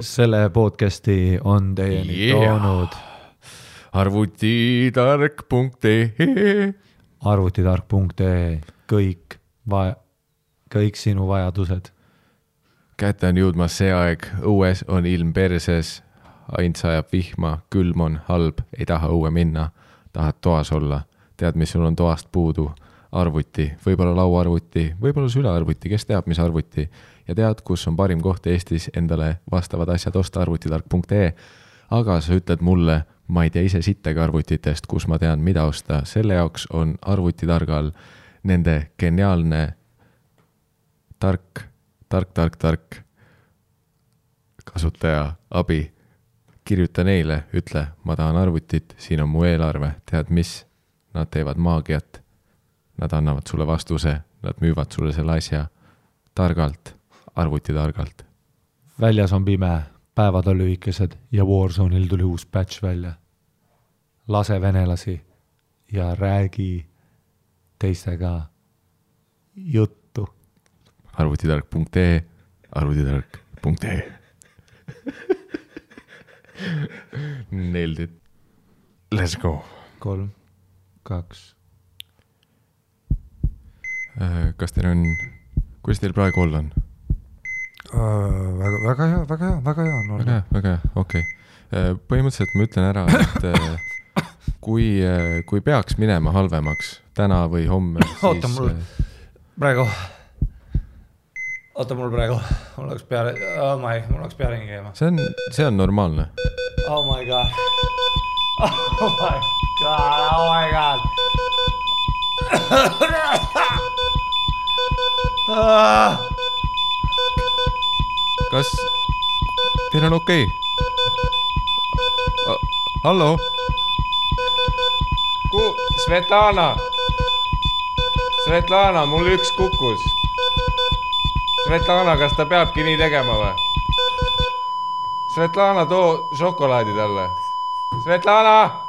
selle podcast'i on teieni Yeah. toonud arvutitark.ee arvutitark.ee kõik vaja, kõik sinu vajadused. kätte on jõudmas see aeg, õues on ilm perses, ainult sajab vihma, külm on halb, ei taha õue minna, tahad toas olla, tead, mis sul on toast puudu, arvuti, võib-olla lauaarvuti, võib-olla sülearvuti, kes teab, mis arvuti ja tead, kus on parim koht Eestis endale vastavad asjad osta, arvutitark.ee aga sa ütled mulle, ma ei tea ise sittagi arvutitest, kus ma tean, mida osta, selle jaoks on arvutitargal nende geniaalne tark, tark, tark, tark kasutaja abi. kirjuta neile, ütle, ma tahan arvutit, siin on mu eelarve, tead mis? Nad teevad maagiat. Nad annavad sulle vastuse, nad müüvad sulle selle asja targalt, arvutitargalt. väljas on pime, päevad on lühikesed ja Warzone'il tuli uus patch välja. lase venelasi ja räägi teistega juttu. arvutitark.ee, arvutitark.ee. Nailed it. Let's go. kolm, kaks, Äh, kas teil on, kuidas teil praegu olla on? väga, väga hea, väga hea, väga hea väga hea, väga hea, okei okay.. põhimõtteliselt ma ütlen ära, et äh, kui, kui peaks minema halvemaks täna või homme, Oota, siis mul- äh, praegu, oota mul praegu, mul läks peale, oh my, mul läks pearingi käima. see on, see on normaalne. Oh my god. Oh my god, oh my god ah,. Kas teil on okei okay?? hallo? Svetlana, Svetlana, mul üks kukkus. Svetlana, kas ta peabki nii tegema või? Svetlana, too šokolaadi talle. Svetlana.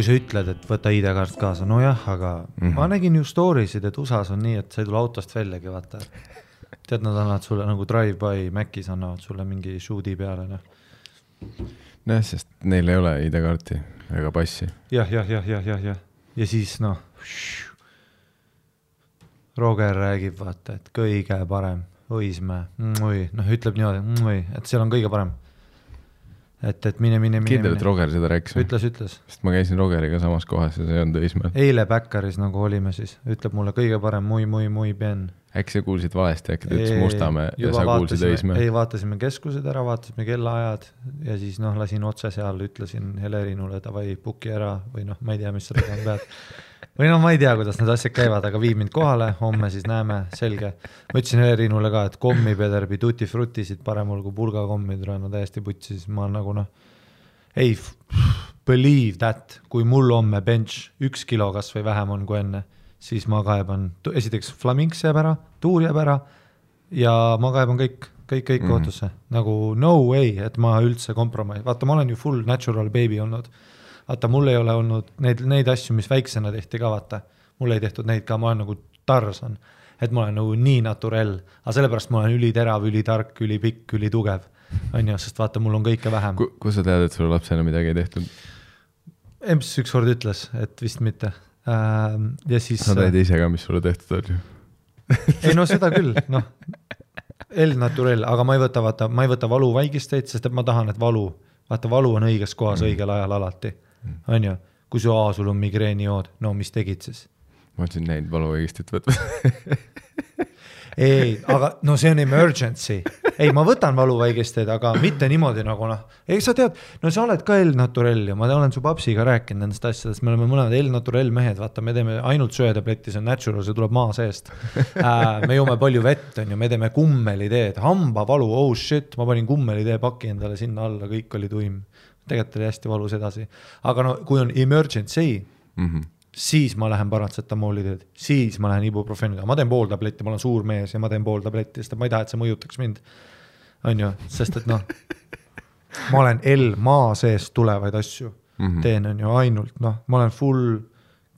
Kui sa ütled, et võta ID-kaart kaasa, nojah, aga mm. -hmm. ma nägin ju story sid, et USA-s on nii, et sa ei tule autost väljagi, vaata. tead, nad annavad sulle nagu drive-by Macis annavad sulle mingi shoot'i peale, noh. nojah, sest neil ei ole ID-kaarti ega passi. jah, jah, jah, jah, jah, jah, ja siis noh. Roger räägib, vaata, et kõige parem, Õismäe, noh, ütleb niimoodi, et seal on kõige parem. et, et mine, mine, mine, kindel, et Roger seda rääkis ütles, ütles. sest ma käisin Rogeriga samas kohas ja see ei olnud Õismäel. eile Backeris nagu olime siis, ütleb mulle kõige parem, muy, muy, muy bien. äkki sa kuulsid valesti, äkki ta ütles Mustamäe ja sa kuulsid Õismäe? ei, vaatasime keskused ära, vaatasime kellaajad ja siis noh, lasin otse seal, ütlesin Helerinule davai, book'i ära või noh, ma ei tea, mis sa tegema pead. või noh, ma ei tea, kuidas need asjad käivad, aga viib mind kohale, homme siis näeme, selge. ma ütlesin Helerinule ka, et kommipederbi tutti frutisid paremal kui pulgakommid, no täiesti putsi, siis ma nagu noh, ei believe that, kui mul homme bench üks kilo kasvõi vähem on kui enne, siis ma kaeban, esiteks Flaminx jääb ära, tuur jääb ära ja ma kaeban kõik, kõik, kõik mm. -hmm. kohtusse, nagu no way, et ma üldse kompromiss, vaata, ma olen ju full natural baby olnud. vaata, mul ei ole olnud neid, neid asju, mis väiksena tehti ka, vaata, mul ei tehtud neid ka, ma olen nagu Tarzan, et ma olen nagu nii naturell, aga sellepärast ma olen üliterav, ülitark, ülipikk, ülitugev, on ju, sest vaata, mul on kõike vähem. kus sa tead, et sulle lapsena midagi ei tehtud? emps ükskord ütles, et vist mitte. ja siis sa tead ise ka, mis sulle tehtud ju. ei no seda küll, noh, El Naturel, aga ma ei võta, vaata, ma ei võta valuvaigisteid, sest et ma tahan, et valu, vaata, valu on õiges kohas õigel ajal alati, on ju. kui su, sul on migreenijood, no mis tegid siis? ma ütlesin neid valuvõigistid võtma. ei, aga no see on emergency. ei, ma võtan valuvaigisteid, aga mitte niimoodi nagu noh, ei sa tead, no sa oled ka El Naturel ja ma olen su papsiga rääkinud nendest asjadest, me oleme mõlemad El Naturel mehed, vaata, me teeme ainult söetabletti, see on natural, see tuleb maa seest äh,. me joome palju vett, on ju, me teeme kummeliteed, hambavalu, oh shit, ma panin kummelitee paki endale sinna alla, kõik oli tuim. Tegelikult oli hästi valus edasi, aga no kui on emergency mm. -hmm. siis ma lähen paratsetamooli teed, siis ma lähen ibuprofeeniga, ma teen pool tabletti, ma olen suur mees ja ma teen pool tabletti, sest ma ei taha, et see mõjutaks mind. on ju, sest et noh, ma olen L maa seest tulevaid asju mm. -hmm. teen, on ju, ainult noh, ma olen full,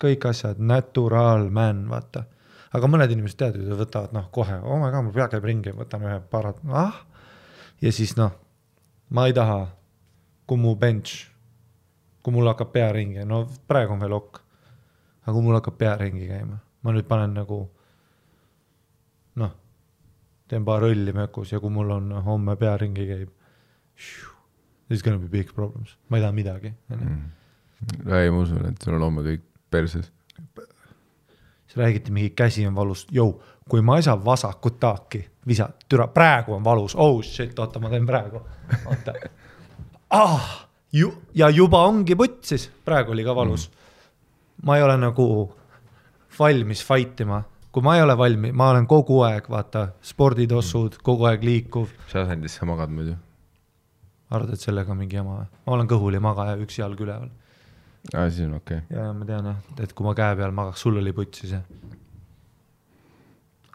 kõik asjad, natural man, vaata. aga mõned inimesed teavad võtavad noh, kohe, oh my god, mul pea käib ringi, võtan ühe parat-, ah. ja siis noh, ma ei taha, kui mu bench, kui mul hakkab pea ringi, no praegu on veel ok aga kui mul hakkab pea ringi käima, ma nüüd panen nagu noh, teen paar õlli mökus ja kui mul on homme pea ringi käib. There's gonna be big problems, ma ei taha midagi, onju. Mm. ei, ma usun, et sul on homme kõik perses. siis räägiti mingi käsi on valus, jõu, kui ma ei saa vasakut taaki visa, türa, praegu on valus, oh shit, oota, ma teen praegu, oota ah,. ju ja juba ongi putsis, praegu oli ka valus mm.. ma ei ole nagu valmis fight ima, kui ma ei ole valmis, ma olen kogu aeg, vaata, sporditossud mm., kogu aeg liikuv. mis asendis sa magad muidu? arvad, et sellega on mingi jama või? ma olen kõhuli magaja, üks jalg üleval. aa, siis on okei okay.. ja, ja ma tean jah, et kui ma käe peal magaks, sul oli putsis jah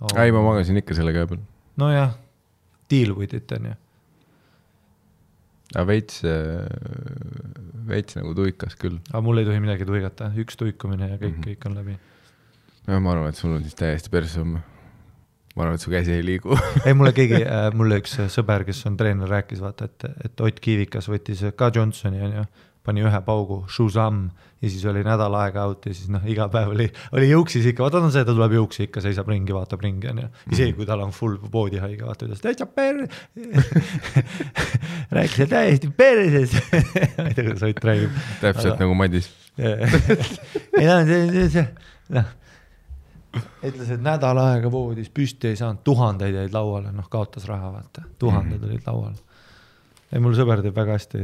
oh. ei, ma magasin ikka selle käe peal. nojah, deal with it on ju. Aga veits, veits nagu tuikas küll. aga mul ei tohi midagi tuigata, üks tuikumine ja kõik mm. -hmm. kõik on läbi. no ma arvan, et sul on siis täiesti homme. ma arvan, et su käsi ei liigu. ei, mulle keegi äh,, mulle üks sõber, kes on treener, rääkis vaata, et, et Ott Kiivikas võttis ka Johnsoni onju, pani ühe paugu, Shuzam ja siis oli nädal aega out ja siis noh, iga päev oli, oli juuksis ikka, vaata ta on see, ta tuleb juuksi ikka, seisab ringi, vaatab ringi onju. isegi kui tal on full body haige, vaata ütles täitsa per-. rääkis, täiesti perses. ma ei tea, kuidas Ott räägib täpselt Aga- nagu Madis. ei no see, see, noh. ütles, et nädal aega voodis püsti ei saanud, tuhandeid jäid lauale, noh kaotas raha, vaata, tuhanded olid laual. ei, mul sõber teeb väga hästi,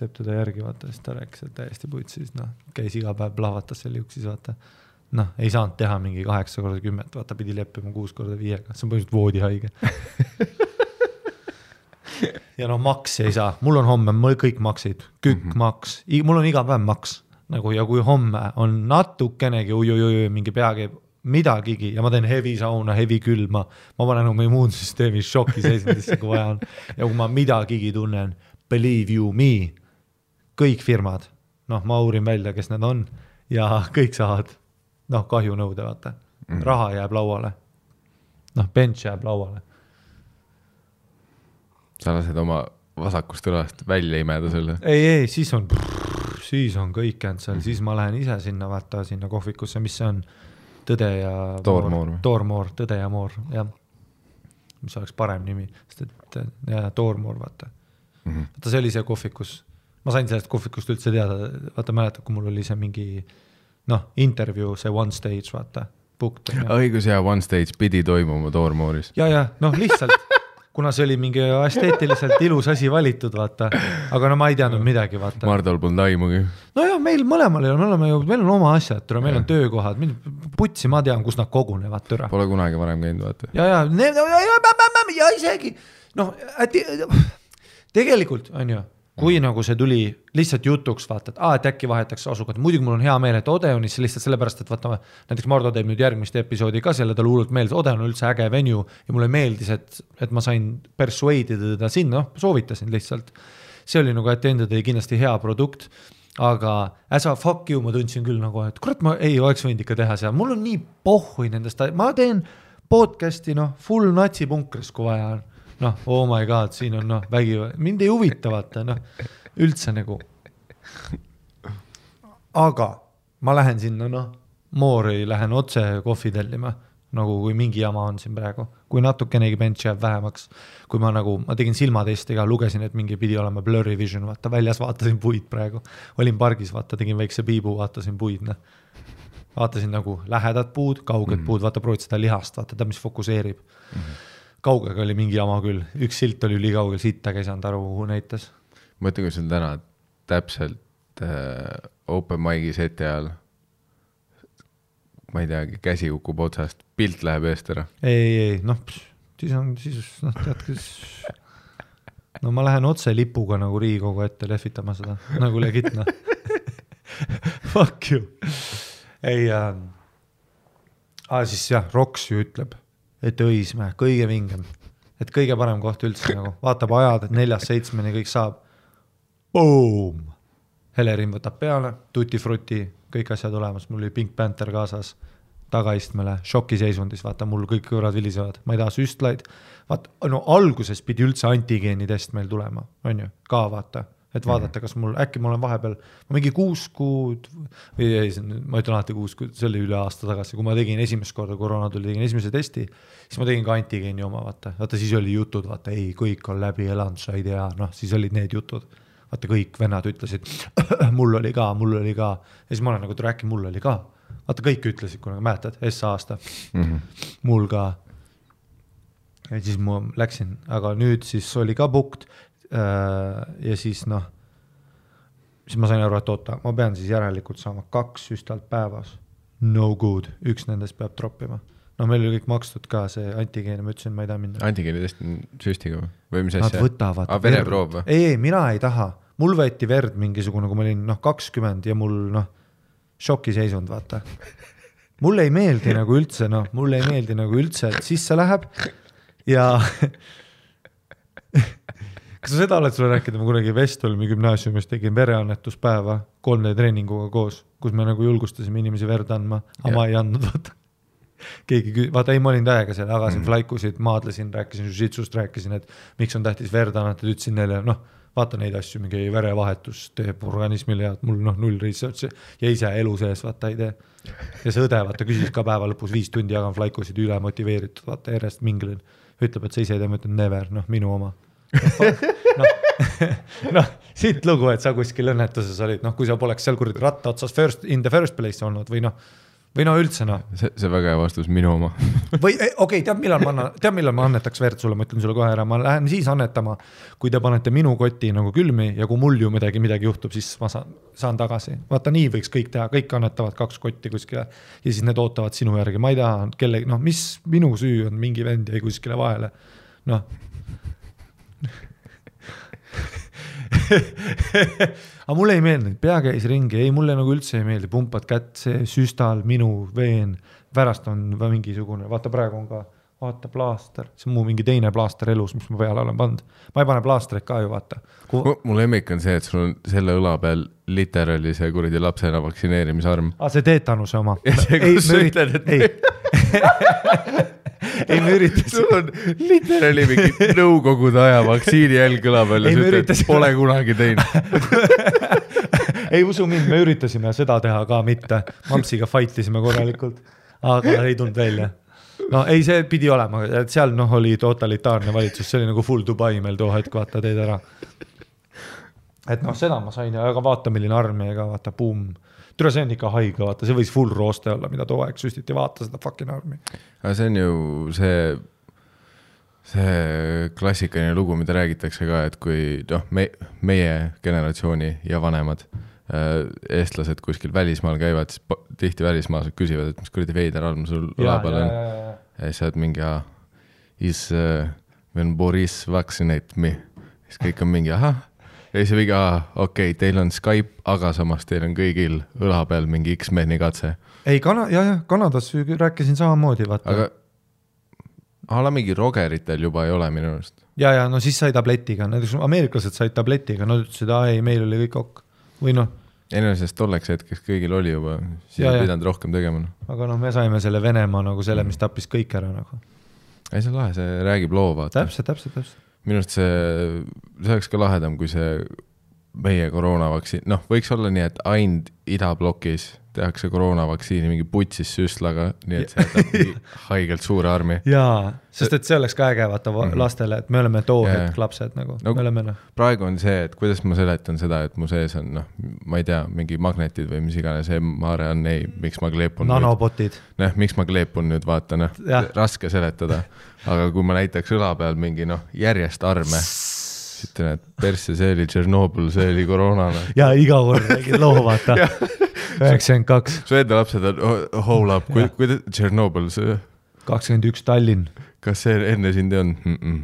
teeb teda järgi, vaata, siis ta rääkis, et täiesti putsis, noh, käis iga päev plahvatas seal juuksis, vaata. noh, ei saanud teha mingi kaheksa korda kümmet, vaata, pidi leppima kuus korda viiega, see on põhimõtteliselt voodihaige. ja noh, maksi ei saa, mul on homme, mul kõik maksid, kükk mm, -hmm. maks, mul on iga päev maks nagu ja kui homme on natukenegi ui-ui-ui mingi pea käib midagigi ja ma teen heavy sauna, heavy külma, ma panen oma immuunsüsteemi šoki seisundisse, kui vaja on. ja kui ma midagigi tunnen, believe you me, kõik firmad, noh, ma uurin välja, kes need on ja kõik saavad noh, kahjunõude, vaata mm, -hmm. raha jääb lauale. noh, bench jääb lauale. sa lased oma vasakust õlast välja imeda selle. ei, ei, siis on, siis on kõik cancel, siis ma lähen ise sinna, vaata sinna kohvikusse, mis see on, Tõde ja Toormoor? Toormoor, Tõde ja Moor, jah. mis oleks parem nimi, sest et ja Toormoor, vaata. Mhm. vaata, see oli see kohvikus, ma sain sellest kohvikust üldse teada, vaata mäletad, kui mul oli see mingi noh, intervjuu, see one stage, vaata, õigus ja One Stage pidi toimuma Toormooris. ja, ja noh, lihtsalt kuna see oli mingi esteetiliselt ilus asi valitud, vaata, aga no ma ei teadnud midagi, vaata. Mardol polnud aimugi. nojah, meil mõlemal ei ole, me oleme ju, meil on oma asjad, türa, meil on töökohad, putsi ma tean, kus nad kogunevad, türa. Pole kunagi varem käinud, vaata. ja, ja, ja, ja isegi noh, tegelikult on ju, kui nagu see tuli lihtsalt jutuks, vaata, et aa, et äkki vahetakse asukohta, muidugi mul on hea meel, et Odeonisse lihtsalt sellepärast, et vaata, näiteks Mardu teeb nüüd järgmist episoodi ka selle, talle hullult meeldis, Odeon on üldse äge venue ja mulle meeldis, et, et ma sain persuade ida teda sinna, noh, soovitasin lihtsalt. see oli nagu at the end of the day kindlasti hea produkt aga as a fuck you ma tundsin küll nagu, et kurat, ma ei oleks võinud ikka teha seal, mul on nii pohhui nendest, ma teen podcast'i noh, full natsipunkris, kui vaja on. noh, oh my god, siin on noh, vägivald, mind ei huvita vaata noh, üldse nagu. aga ma lähen sinna noh, Moori lähen otse kohvi tellima, nagu kui mingi jama on siin praegu, kui natukenegi bench jääb vähemaks. kui ma nagu, ma tegin silmatesti ka, lugesin, et mingi pidi olema blurry vision, vaata väljas vaatasin puid praegu. olin pargis, vaata tegin väikse piibu, vaatasin puid, noh. vaatasin nagu lähedad puud, kauged mm -hmm. puud, vaata proovid seda lihast, vaata ta, mis fokusseerib mm. -hmm. Kaugega oli mingi jama küll, üks silt oli ülikaugel, sittagi ei saanud aru, kuhu näitas. mõtle, kui sul täna täpselt äh, open mic'i seti ajal, ma ei teagi, käsi kukub otsast, pilt läheb eest ära. ei, ei, ei noh, siis on, siis noh, tead, kes no ma lähen otse lipuga nagu Riigikogu ette lehvitama seda, nagu legit noh. Fuck you. ei äh,, ah, siis jah, Roks ju ütleb, et Õismäe kõige vingem, et kõige parem koht üldse nagu, vaatab ajad, et neljast seitsmeni kõik saab. Boom, Helerin võtab peale, tuti fruti, kõik asjad olemas, mul oli Pink Panther kaasas tagaistmele šokiseisundis, vaata mul kõik kõrvad vilisevad, ma ei taha süstlaid. vaata, no alguses pidi üldse antigeenitest meil tulema, on ju, ka vaata, et vaadata, kas mul äkki ma olen vahepeal, ma mingi kuus kuud või ei, ma ütlen alati kuus kuud, see oli üle aasta tagasi, kui ma tegin esimest korda koroona tuli, tegin esimese testi, siis ma tegin ka antigeeni oma, vaata, vaata siis oli jutud, vaata ei, kõik on läbi elanud, sa ei tea, noh, siis olid need jutud. Vaata kõik vennad ütlesid, mul oli ka, mul oli ka. Ja siis ma olen nagu, tule äkki mul oli ka. vaata kõik ütlesid kunagi, mäletad, S aasta. Mm, -hmm. mul ka. ja siis ma läksin, aga nüüd siis oli ka äh, ja siis noh, siis ma sain aru, et oota, ma pean siis järelikult saama kaks süstalt päevas. No good, üks nendest peab troppima. no meil oli kõik makstud ka see antigeen ma ütlesin, ma ei taha minna. antigeenitest on süstiga või, mis Nad asja? võtavad aa, vereproov või? ei, ei, mina ei taha, mul võeti verd mingisugune, kui ma olin noh, kakskümmend ja mul noh, šokiseisund, vaata. mulle ei meeldi nagu üldse noh, mulle ei meeldi nagu üldse, et sisse läheb ja kas sa seda oled sulle rääkinud, ma kunagi Vestolmi gümnaasiumis tegin vereannetuspäeva 3D treeninguga koos, kus me nagu julgustasime inimesi verd andma, aga ma ei andnud, vaata keegi vaata ei, ma olin täiega seal, jagasin mm. flaikusid, maadlesin, rääkisin jujitsust, rääkisin, et miks on tähtis verd annetada, ütlesin neile, noh, vaata neid asju, mingi verevahetus teeb organismile head, mul noh, null research'i ja ise elu sees vaata ei tee. ja see õde vaata küsis ka päeva lõpus viis tundi jagan flaikusid üle motiveeritud, vaata järjest minglen. ütleb, et sa ise ei tea, ma ütlen never, noh minu oma. Noh, noh siit lugu, et sa kuskil õnnetuses olid, noh, kui sa poleks seal kuradi ratta otsas first in the first place olnud või noh, või no üldse noh see, see väga hea vastus, minu oma. või eh, okei okay,, tead, millal ma annan, tead, millal ma annetaks verd sulle, ma ütlen sulle kohe ära, ma lähen siis annetama, kui te panete minu koti nagu külmi ja kui mul ju midagi, midagi juhtub, siis ma saan, saan tagasi. vaata, nii võiks kõik teha, kõik annetavad kaks kotti kuskile ja siis need ootavad sinu järgi, ma ei taha kellegi, noh, mis minu süü on, mingi vend jäi kuskile vahele, noh. Aga mulle ei meeldinud, pea käis ringi, ei mulle nagu üldse ei meeldi, pumpad kätt, see süstal, minu veen, pärast on mingisugune, vaata praegu on ka, vaata plaaster, see on mu mingi teine plaaster elus, mis ma peale olen pannud. ma ei pane plaastreid ka ju vaata. mu lemmik on see, et sul on selle õla peal literaali see kuradi lapsena vaktsineerimisarm. aa, see teetanuse oma. Ja see, kus sa ütled, et- ei, ei me üritasime, sul on literaali mingi nõukogude aja vaktsiini jälg õla peal ja sa ütled, pole kunagi teinud. ei usu mind, me üritasime seda teha ka mitte, mampsiga fight isime korralikult, aga ei tulnud välja no ei, see pidi olema, et seal noh, oli totalitaarne valitsus, see oli nagu full Dubai meil too hetk, vaata teed ära. et noh, seda ma sain aga vaata, milline armia ka vaata, buum. tere, see on ikka haige, vaata, see võis full rooste olla, mida too aeg süstiti, vaata seda fucking armi. aga see on ju see, see klassikaline lugu, mida räägitakse ka, et kui noh, me, meie generatsiooni ja vanemad äh, eestlased kuskil välismaal käivad, siis tihti välismaalased küsivad, et mis kuradi veider arm sul õla peal on. ja siis sa oled mingi, is uh, when Boris vaccinate me, siis kõik on mingi ahah. Ja siis mingi, okei okay,, teil on Skype, aga samas teil on kõigil õla peal mingi X-meni katse, ei, Kana-, ja, ja Kanadas rääkisin samamoodi, vaata. aga a la mingi Rogeritel juba ei ole minu arust. ja, ja no siis sai tabletiga, näiteks ameeriklased said tabletiga, nad ütlesid, aa ei, meil oli kõik ok. või noh, ei no sest tolleks hetkeks kõigil oli juba, siis ei pidanud rohkem tegema noh. aga noh, me saime selle Venemaa nagu selle, mis tappis kõik ära nagu. ei see on lahe, see räägib loo vaata. täpselt, täpselt, täpselt. Minu arust see, see oleks ka lahedam, kui see meie koroonavaktsiin, noh, võiks olla nii, et ainult idablokis tehakse koroonavaktsiini mingi putsis süstlaga, nii et see jätab haigelt suure armi. jaa, sest et see oleks ka äge vaata mm -hmm. lastele, et me oleme too Jaa, hetk lapsed nagu No me oleme noh, praegu on see, et kuidas ma seletan seda, et mu sees on noh, ma ei tea, mingi magnetid või mis iganes mRNA, miks ma kleepun nanobotid. noh, miks ma kleepun nüüd, vaata noh raske seletada. aga kui ma näitaks õla peal mingi noh, järjest arme, ütlen, et persse, see oli Tšernobõl, see oli koroona ja iga kord räägid loo, vaata. üheksakümmend kaks, su enda lapsed on hold up, kuidas Tšernobõl, see, kakskümmend üks Tallinn. kas see enne sind ei olnud mm? -mm.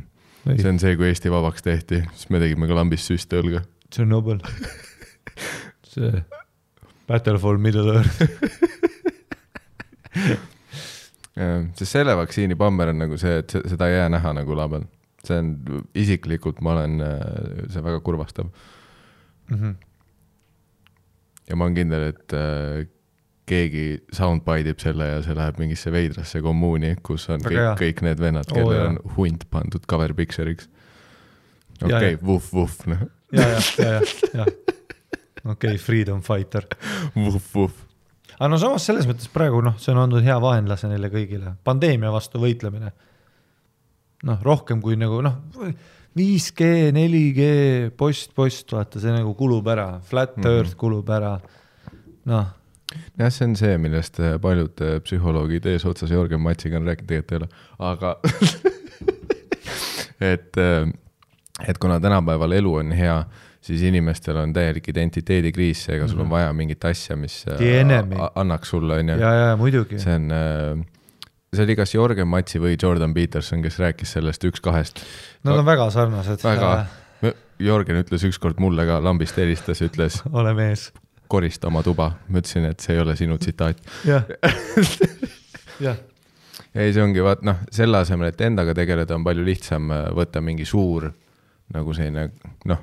see on see, kui Eesti vabaks tehti, siis me tegime ka lambist süste õlga. Tšernobõl. see Battle for Middle Earth. sest selle vaktsiini bammer on nagu see, et se- seda ei jää näha nagu label. See on, isiklikult ma olen, see on väga kurvastav Mhm. ja ma olen kindel, et äh, keegi soundbite ib selle ja see läheb mingisse veidrasse kommuuni, kus on Väga kõik kõik need vennad, kellel jaa. on hunt pandud cover picture'iks. Okei okay,, vuhh, vuhh, noh, ja, ja, ja, ja, ja. okei, Freedom Fighter. vuhh, vuhh. aga no samas selles mõttes praegu noh, see on andnud hea vaenlase neile kõigile, pandeemia vastu võitlemine. noh, rohkem kui nagu noh, 5G, 4G, post, post, vaata, see nagu kulub ära, flat Mhm. earth kulub ära. noh, jah, see on see, millest äh, paljud äh, psühholoogid eesotsas Jörgen Matsiga on rääkinud, tegelikult ei ole, aga et, et kuna tänapäeval elu on hea, siis inimestel on täielik identiteedikriis, seega sul on Mhm. vaja mingit asja, mis äh, annaks sulle, ja muidugi. see on, see oli kas Jörgen Matsi või Jordan Peterson, kes rääkis sellest üks-kahest. Nad on väga sarnased. väga, Jörgen ütles ükskord mulle ka, lambist helistas, ütles ole mees. korista oma tuba, ma ütlesin, et see ei ole sinu tsitaat. jah, jah, ei, see ongi vaat noh, selle asemel, et endaga tegeleda, on palju lihtsam äh, võtta mingi suur nagu selline noh,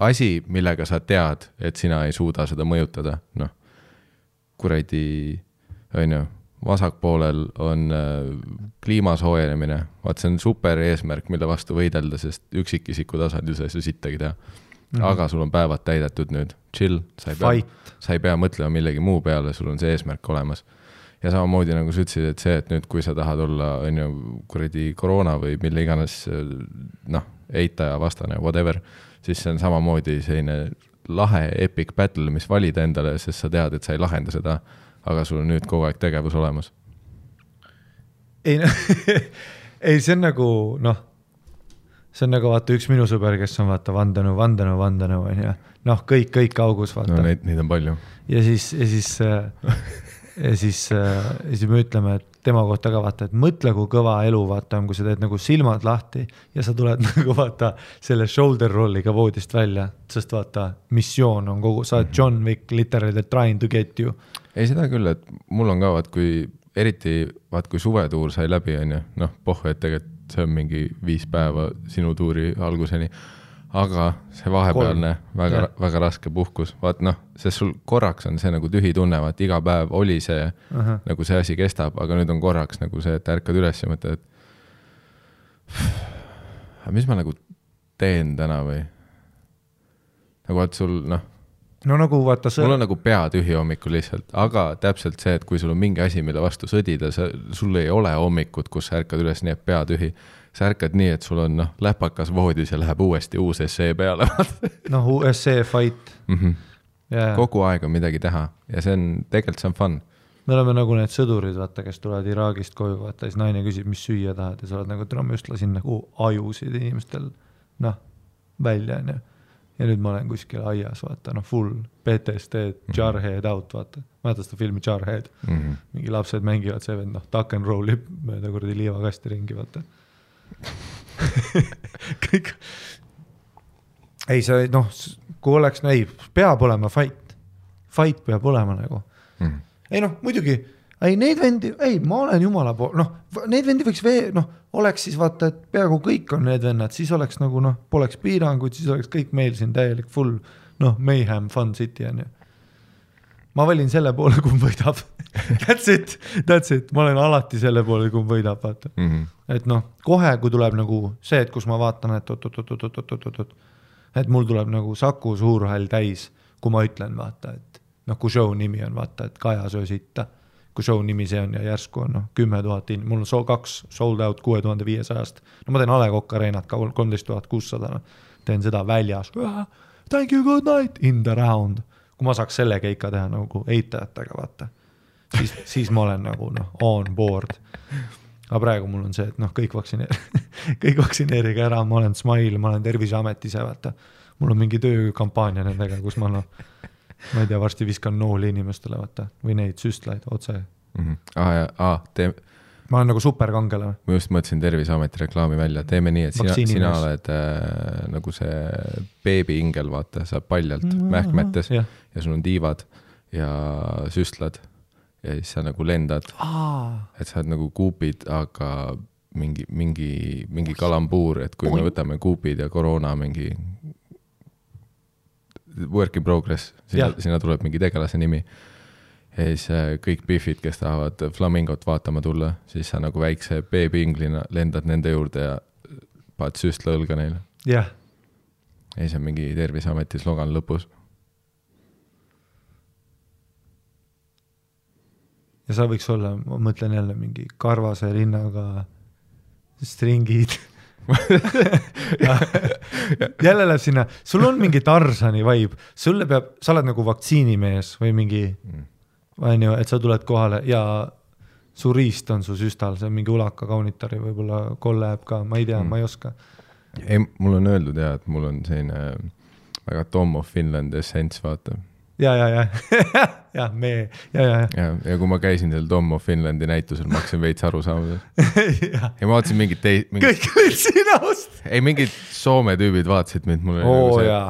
asi, millega sa tead, et sina ei suuda seda mõjutada, noh. kuradi, on ju, vasakpoolel on äh, kliima soojenemine, vaat see on super eesmärk, mille vastu võidelda, sest üksikisiku tasandil sa ei saa sittagi teha mm. -hmm. aga sul on päevad täidetud nüüd, chill, sa ei pea sa ei pea mõtlema millegi muu peale, sul on see eesmärk olemas. ja samamoodi nagu sa ütlesid, et see, et nüüd, kui sa tahad olla, on ju, kuradi koroona või mille iganes noh, eitaja vastane, whatever, siis see on samamoodi selline lahe epic battle, mis valida endale, sest sa tead, et sa ei lahenda seda, aga sul on nüüd kogu aeg tegevus olemas. ei noh, ei see on nagu noh, see on nagu vaata üks minu sõber, kes on vaata vandenõu, vandenõu, vandenõu on ju, noh, kõik, kõik augus vaata no neid, neid on palju. ja siis, ja siis, ja siis, ja siis me ütleme et tema kohta ka vaata, et mõtle, kui kõva elu vaata on, kui sa teed nagu silmad lahti ja sa tuled nagu vaata selle shoulder roll'iga voodist välja, sest vaata, missioon on kogu, sa oled John Wick literally trying to get you. ei, seda küll, et mul on ka vaat, kui eriti vaat, kui suvetuur sai läbi, on ju, noh, pohhu, et tegelikult see on mingi viis päeva sinu tuuri alguseni. aga see vahepealne väga Jah., väga raske puhkus, vaat noh, sest sul korraks on see nagu tühi tunne, vaat iga päev oli see Ahah. nagu see asi kestab, aga nüüd on korraks nagu see, et ärkad üles ja mõtled, et mis ma nagu teen täna või? nagu vaat sul noh, no nagu vaata mul see, on nagu pea tühi hommikul lihtsalt, aga täpselt see, et kui sul on mingi asi, mille vastu sõdida, sa, sul ei ole hommikut, kus sa ärkad üles nii, et pea tühi. sa ärkad nii, et sul on noh, läpakas voodis ja läheb uuesti uus essee peale noh, USA fight mm. -hmm. ja, kogu aeg on midagi teha ja see on, tegelikult see on fun. me oleme nagu need sõdurid, vaata, kes tulevad Iraagist koju, vaata, siis naine küsib, mis süüa tahad ja sa oled nagu, tule ma just lasin nagu ajusid inimestel, noh, välja, onju. Ja nüüd ma olen kuskil aias, vaata, noh, full PTSD, Jarhead out, vaata. mäletad seda filmi Jarhead? Mm -hmm. mingi lapsed mängivad, see vend, noh, tuck and roll ib mööda kuradi liivakasti ringi, vaata. kõik. ei, see noh, kui oleks, no ei, peab olema fight, fight peab olema nagu Mm -hmm. ei noh, muidugi, ei neid vendi, ei, ma olen jumala pool, noh, neid vendi võiks veel, noh, oleks siis vaata, et peaaegu kõik on need vennad, siis oleks nagu noh, poleks piiranguid, siis oleks kõik meil siin täielik full noh, mayhem fun city on ju. ma valin selle poole, kumb võidab. That's it, that's it, ma olen alati selle poole, kumb võidab, vaata. Mm -hmm. et noh, kohe, kui tuleb nagu see, et kus ma vaatan, et oot-oot-oot-oot-oot-oot-oot, et mul tuleb nagu Saku Suurhall täis, kui ma ütlen, vaata, et noh, kui show nimi on vaata, et Kaja söö sitta. Kui show nimi see on ja järsku on noh, kümme tuhat in-, mul on so, kaks sold out kuue tuhande viiesajast. no ma teen A Le Coq Arenat ka kolmteist tuhat kuussada, noh. teen seda väljas. Thank you, good night, in the round. kui ma saaks selle keika teha nagu eitajatega, vaata. siis, siis ma olen nagu noh, on board aga praegu mul on see, et noh, kõik vaktsineer-, kõik vaktsineerige ära, ma olen Smile, ma olen Terviseameti ise, vaata. mul on mingi töökampaania nendega, kus ma noh, ma ei tea, varsti viskan nooli inimestele, vaata, või neid süstlaid otse. Mm -hmm. ah, ja, ah, tee, ma olen nagu superkangelane. ma just mõtlesin Terviseameti reklaami välja, teeme nii, et sina, sina oled äh, nagu see beebiingel, vaata, sa oled paljalt mähkmetes jah. ja sul on tiivad ja süstlad ja siis sa nagu lendad, et sa oled nagu kuupid, aga mingi, mingi, mingi kalambuur, et kui me võtame kuupid ja koroona mingi work in progress, sinna sinna tuleb mingi tegelase nimi. ja siis äh, kõik Biffid, kes tahavad flamingot vaatama tulla, siis sa nagu väikse beebiinglina lendad nende juurde ja paned süstla õlga neile. jah, ja siis on mingi Terviseameti slogan lõpus. ja sa võiks olla, ma mõtlen jälle mingi karvase rinnaga stringid. jälle läheb sinna, sul on mingi Tarsani vibe, sulle peab, sa oled nagu vaktsiinimees või mingi, on ju, et sa tuled kohale ja su riist on su süstal, see on mingi ulaka kaunitari, võib-olla kolleb ka, ma ei tea mm., ma ei oska. ei, mul on öeldud ja, et mul on selline väga Tom of Finland essents, vaata. ja, ja, ja, ja me, ja, ja, ja, ja kui ma käisin seal Tom of Finlandi näitusel, ma hakkasin veits aru saama. ja, ja ma vaatasin mingit tei-, mingit, kõik olid sinust. ei mingid Soome tüübid vaatasid mind, mul oli oo nagu see,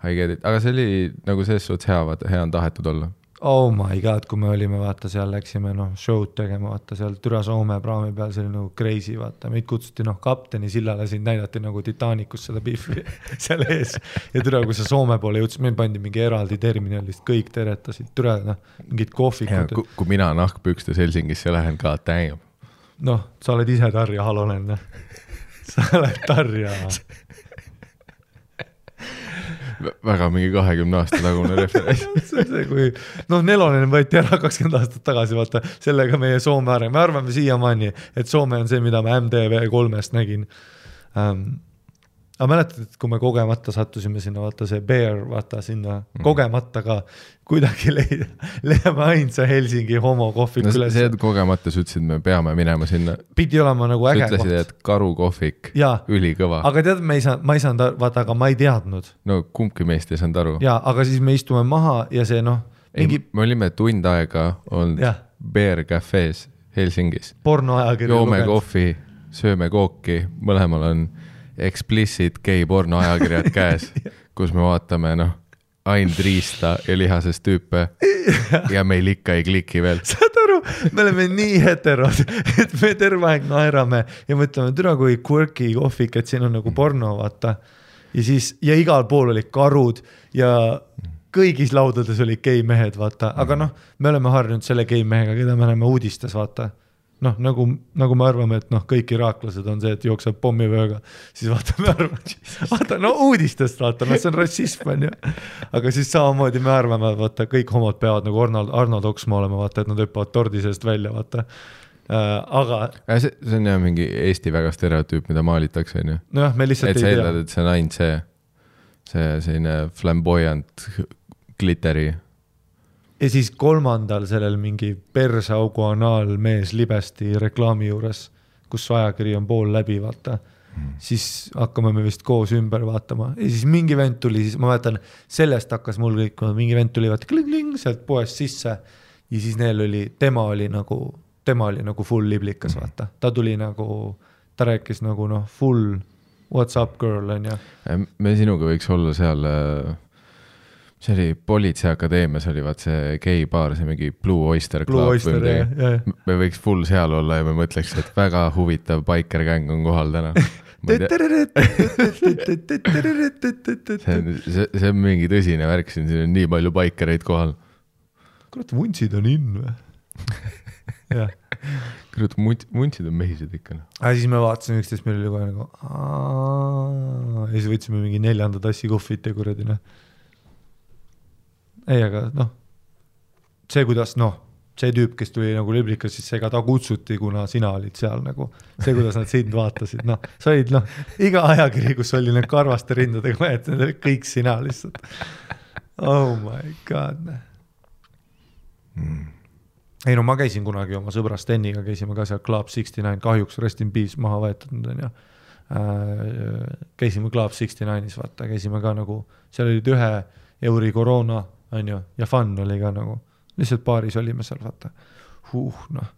I get it, aga see oli nagu selles suhtes hea, vaata, hea on tahetud olla. Oh my god, kui me olime, vaata seal läksime noh show'd tegema, vaata seal Türa Soome praami peal, see oli nagu crazy, vaata meid kutsuti noh kapteni sillale, sind näidati nagu Titanicus seda Biffi seal ees. ja türa, kui sa Soome poole jõudsid, meil pandi mingi eraldi terminalist, kõik teretasid, türa noh, mingid kohvikud, kui, kui mina nahkpükstes Helsingisse lähen ka, damn. noh, sa oled ise Tarja Halonen, noh. sa oled Tarja. väga mingi kahekümne aasta tagune referents. see on see, kui noh, Nelonen võeti ära kakskümmend aastat tagasi, vaata sellega meie Soome areng, me arvame siiamaani, et Soome on see, mida ma MTV3-st nägin ähm,. Aga mäletad, et kui me kogemata sattusime sinna, vaata see Bear, vaata sinna mm. kogemata ka kuidagi leida, leiame ainsa Helsingi homokohviku no üles see, et kogemata sa ütlesid, me peame minema sinna. pidi olema nagu sa äge ütlesid, koht. et karukohvik, jaa, ülikõva. aga tead, me ei saanud, ma ei saanud, vaata, aga ma ei teadnud no kumbki meist ei saanud aru. ja, aga siis me istume maha ja see noh, mingi, me olime tund aega olnud jah, Bear Cafe's Helsingis. pornoajakirju joome. kohvi, sööme kooki, mõlemal on explicit gei porno ajakirjad käes, kus me vaatame noh, ainult riista ja lihasest tüüpe. Ja meil ikka ei kliki veel. saad aru, me oleme nii heterod, et me terve aeg naerame ja mõtleme, türa kui quirky kohvik, et siin on nagu porno, vaata. ja siis, ja igal pool olid karud ja kõigis laudades olid geimehed, vaata, aga noh, me oleme harjunud selle geimehega, keda me näeme uudistes, vaata noh, nagu, nagu me arvame, et noh, kõik iraaklased on see, et jookseb pommivööga, siis vaata, me arvame, vaata no uudistest vaata, noh, see on rassism on ju. aga siis samamoodi me arvame, vaata kõik homod peavad nagu Arnold, Arnold Oksmaa olema, vaata, et nad hüppavad tordi seest välja, vaata äh,. aga see, see on jah mingi Eesti väga stereotüüp, mida maalitakse, onju. nojah, me lihtsalt et sa ei eeldad, tea. et see on ainult see, see selline flamboyant gliteri. Ja siis kolmandal sellel mingi perseaugu anaalmees libesti reklaami juures, kus ajakiri on pool läbi, vaata. Hmm. siis hakkame me vist koos ümber vaatama. Ja siis mingi vend tuli, siis ma mäletan, sellest hakkas mul kõik, mingi vend tuli vaata kling-kling sealt poest sisse. Ja siis neil oli, tema oli nagu, tema oli nagu full liblikas, vaata, ta tuli nagu, ta rääkis nagu noh, full what's up girl on ju. me sinuga võiks olla seal, see oli Politseiakadeemias oli vaat see geibaar, see mingi Blue Oyster Blue Club Oyster või midagi. me võiks full seal olla ja me mõtleks, et väga huvitav biker gäng on kohal täna. see on, see, see on mingi tõsine värk siin, siin on nii palju bikereid kohal. kurat, vuntsid on in või? jah, kurat, munt-, muntsid on mehised ikka noh. aga siis me vaatasime üksteist, meil oli kohe nagu aa ja siis võtsime mingi neljanda tassi kohvit ja kuradi noh. ei, aga noh, see, kuidas noh, see tüüp, kes tuli nagu liblikas, siis ega ta kutsuti, kuna sina olid seal nagu. see, kuidas nad sind vaatasid, noh, sa olid noh, iga ajakiri, kus oli need karvaste rindadega mehed, need olid kõik sina lihtsalt. Oh my god ei no ma käisin kunagi oma sõbra Steniga, käisime ka seal Club Sixty Nine, kahjuks Rest in Peace maha võetud nüüd on ju. käisime Club Sixty Nine'is vaata, käisime ka nagu, seal olid ühe euri koroona on ju ja fun oli ka nagu, lihtsalt baaris olime seal vaata. Huh, noh.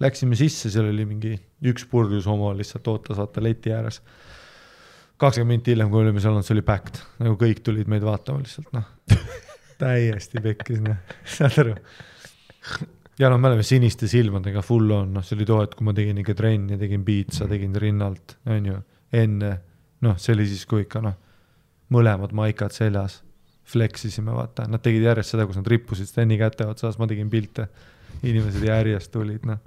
Läksime sisse, seal oli mingi üks purjus homo lihtsalt ootas vaata leti ääres. kakskümmend minti hiljem, kui olime seal olnud, see oli packed, nagu kõik tulid meid vaatama lihtsalt noh, täiesti pekkis noh, saad aru. ja no me oleme siniste silmadega full on, noh, see oli too hetk, kui ma tegin ikka trenni, tegin piitsa, tegin rinnalt, on ju, enne, noh, see oli siis, kui ikka noh, mõlemad maikad seljas, flex isime, vaata, nad tegid järjest seda, kus nad rippusid Steni käte otsas, ma tegin pilte, inimesed järjest tulid, noh.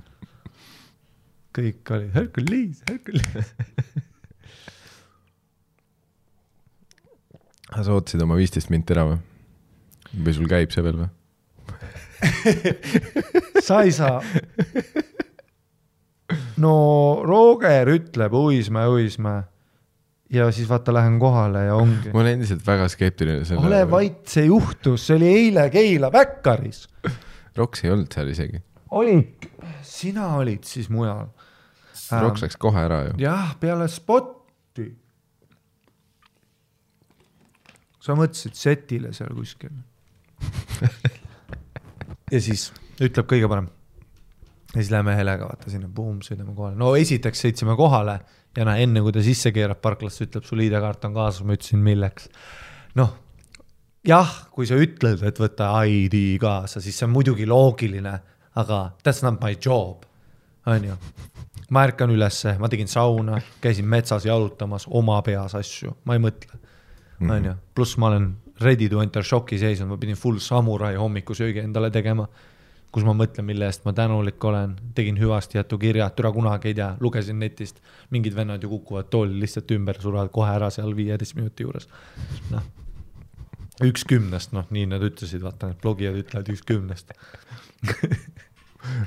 kõik olid Hercules, Hercules. sa ootasid oma viisteist minti ära või? või sul käib see veel või? sa ei saa. no Roger ütleb Uismäe, Uismäe ja siis vaata, lähen kohale ja ongi. ma olen endiselt väga skeptiline selle ole vait, see juhtus, see oli eile Keila Bäkkaris. Roks ei olnud seal isegi. olid, sina olid siis mujal. Roks läks kohe ära ju. jah, peale spotti. sa mõtlesid setile seal kuskil. ja siis ütleb kõige parem. ja siis läheme Helega vaata sinna, buum, sõidame kohale, no esiteks sõitsime kohale ja näe, enne kui ta sisse keerab parklasse, ütleb sul ID-kaart on kaasas, ma ütlesin, milleks. noh, jah, kui sa ütled, et võta ID kaasa, siis see on muidugi loogiline, aga that's not my job, on ju. Ma ärkan ülesse, ma tegin sauna, käisin metsas jalutamas oma peas asju, ma ei mõtle, onju, pluss ma olen ready to enter šoki seisund, ma pidin full samurai hommikusöögi endale tegema, kus ma mõtlen, mille eest ma tänulik olen, tegin hüvasti jätu kirja, türa kunagi ei tea, lugesin netist, mingid vennad ju kukuvad tooli lihtsalt ümber, surevad kohe ära seal viieteist minuti juures, noh. üks kümnest, noh, nii nad ütlesid, vaata need blogijad ütlevad üks kümnest.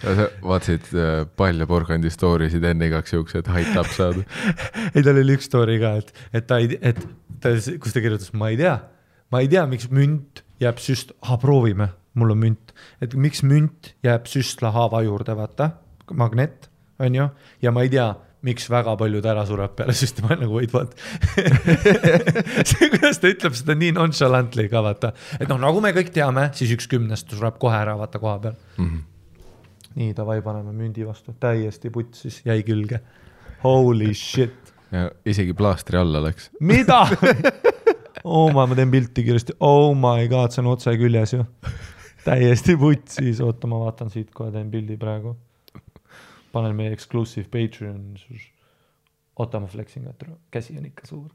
sa vaatasid äh, Pall ja Porgandi story sid enne igaks juhuks, et height up saada. ei, tal oli üks story ka, et, et ta ei, et ta, kus ta kirjutas, ma ei tea, ma ei tea, miks münt jääb süst-, ah proovime, mul on münt, et miks münt jääb süstlahaava juurde, vaata, magnet, on ju, ja ma ei tea, miks väga paljud ära surevad peale süsti, ma olen nagu wait what. see, kuidas ta ütleb seda nii nonchalantly ka vaata, et noh, nagu me kõik teame, siis üks kümnest sureb kohe ära, vaata koha peal. nii, davai, paneme mündi vastu, täiesti putsis, jäi külge. Holy shit isegi plaastri alla läks. mida? oh ma, ma teen pilti kiiresti, oh my god, see on otse küljes ju. Täiesti putsis, oota, ma vaatan siit kohe, teen pildi praegu. panen meie exclusive Patreon. oota, ma flex in ka, käsi on ikka suur.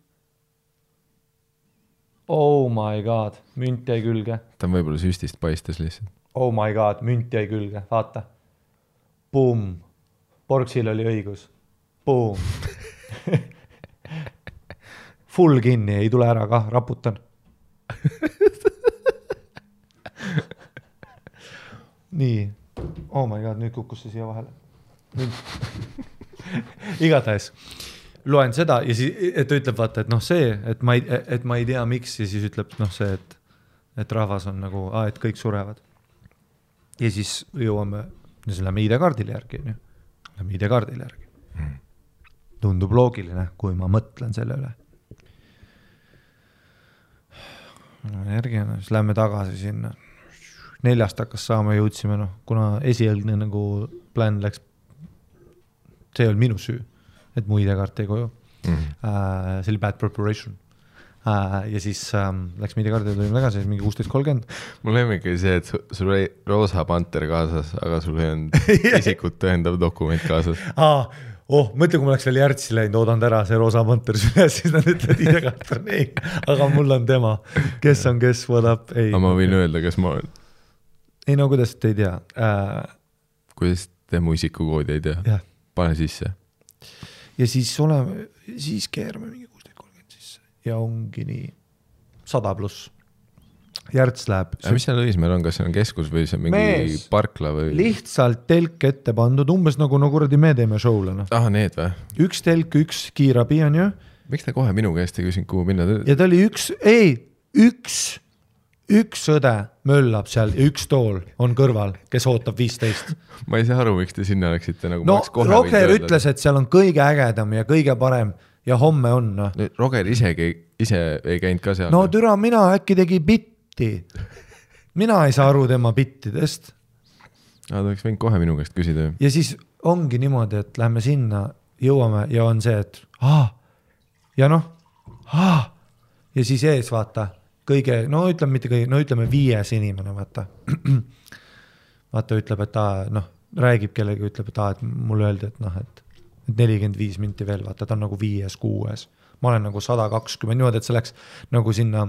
Oh my god, münt jäi külge. ta võib-olla süstist paistes lihtsalt. Oh my god, münt jäi külge, vaata. Boom, Porksil oli õigus. Boom. Full kinni, ei tule ära kah, raputan. nii, oh my god, nüüd kukkus see siia vahele. igatahes loen seda ja siis, et ta ütleb, vaata, et noh, see, et ma ei, et ma ei tea, miks ja siis ütleb noh, see, et, et rahvas on nagu, et kõik surevad. ja siis jõuame, siis lähme ID-kaardile järgi, onju. Lähme ID-kaardile järgi. tundub loogiline, kui ma mõtlen selle üle. Lähme järgi, siis lähme tagasi sinna. Neljast hakkas saama, jõudsime noh, kuna esialgne nagu plaan läks, see ei olnud minu süü, et mu ID-kaart jäi koju Mhm. äh,. see oli bad preparation äh,. ja siis ähm, läksime ID-kaardile, tulime tagasi, mingi kuusteist kolmkümmend. mul lemmik oli see, et su- sul oli roosa panter kaasas, aga sul ei olnud isikut tõendav dokument kaasas. aa, oh, mõtle, kui ma oleks veel Järtsi läinud, oodanud ära see roosa panter süles, siis nad ütlevad ID-kaart on ei, aga mul on tema, kes on kes, what up, ei aga. ma võin öelda, kes ma olen. Ei no kuidas te ei tea äh,, kuidas te mu isikukoodi ei tea? jah, pane sisse. ja siis oleme, siis keerame mingi kuusteist kolmkümmend sisse ja ongi nii, sada pluss. Järts läheb mis seal Õismäel on, kas see on keskus või see on mingi Mees. parkla või? lihtsalt telk ette pandud, umbes nagu no kuradi me teeme show'le noh, ah, need või? üks telk, üks kiirabi on ju miks te kohe minu käest ei küsinud, kuhu minna? ja ta oli üks, ei, üks, üks õde möllab seal ja üks tool on kõrval, kes ootab viisteist. ma ei saa aru, miks te sinna läksite nagu. no Roger ütles, et seal on kõige ägedam ja kõige parem ja homme on noh. Roger isegi, ise ei käinud ka seal. no türa, mina äkki tegi bitti. mina ei saa aru tema bittidest. aa, ta oleks võinud kohe minu käest küsida ju. ja siis ongi niimoodi, et lähme sinna, jõuame ja on see, et aa, ja noh, aa, ja siis ees vaata kõige, no ütleme mitte kõige, no ütleme viies inimene, vaata. vaata, ütleb, et aa, noh, räägib kellegagi, ütleb, et aa, et mulle öeldi, et noh, et et nelikümmend viis minti veel, vaata, ta on nagu viies-kuues. ma olen nagu sada kakskümmend niimoodi, et see läks nagu sinna,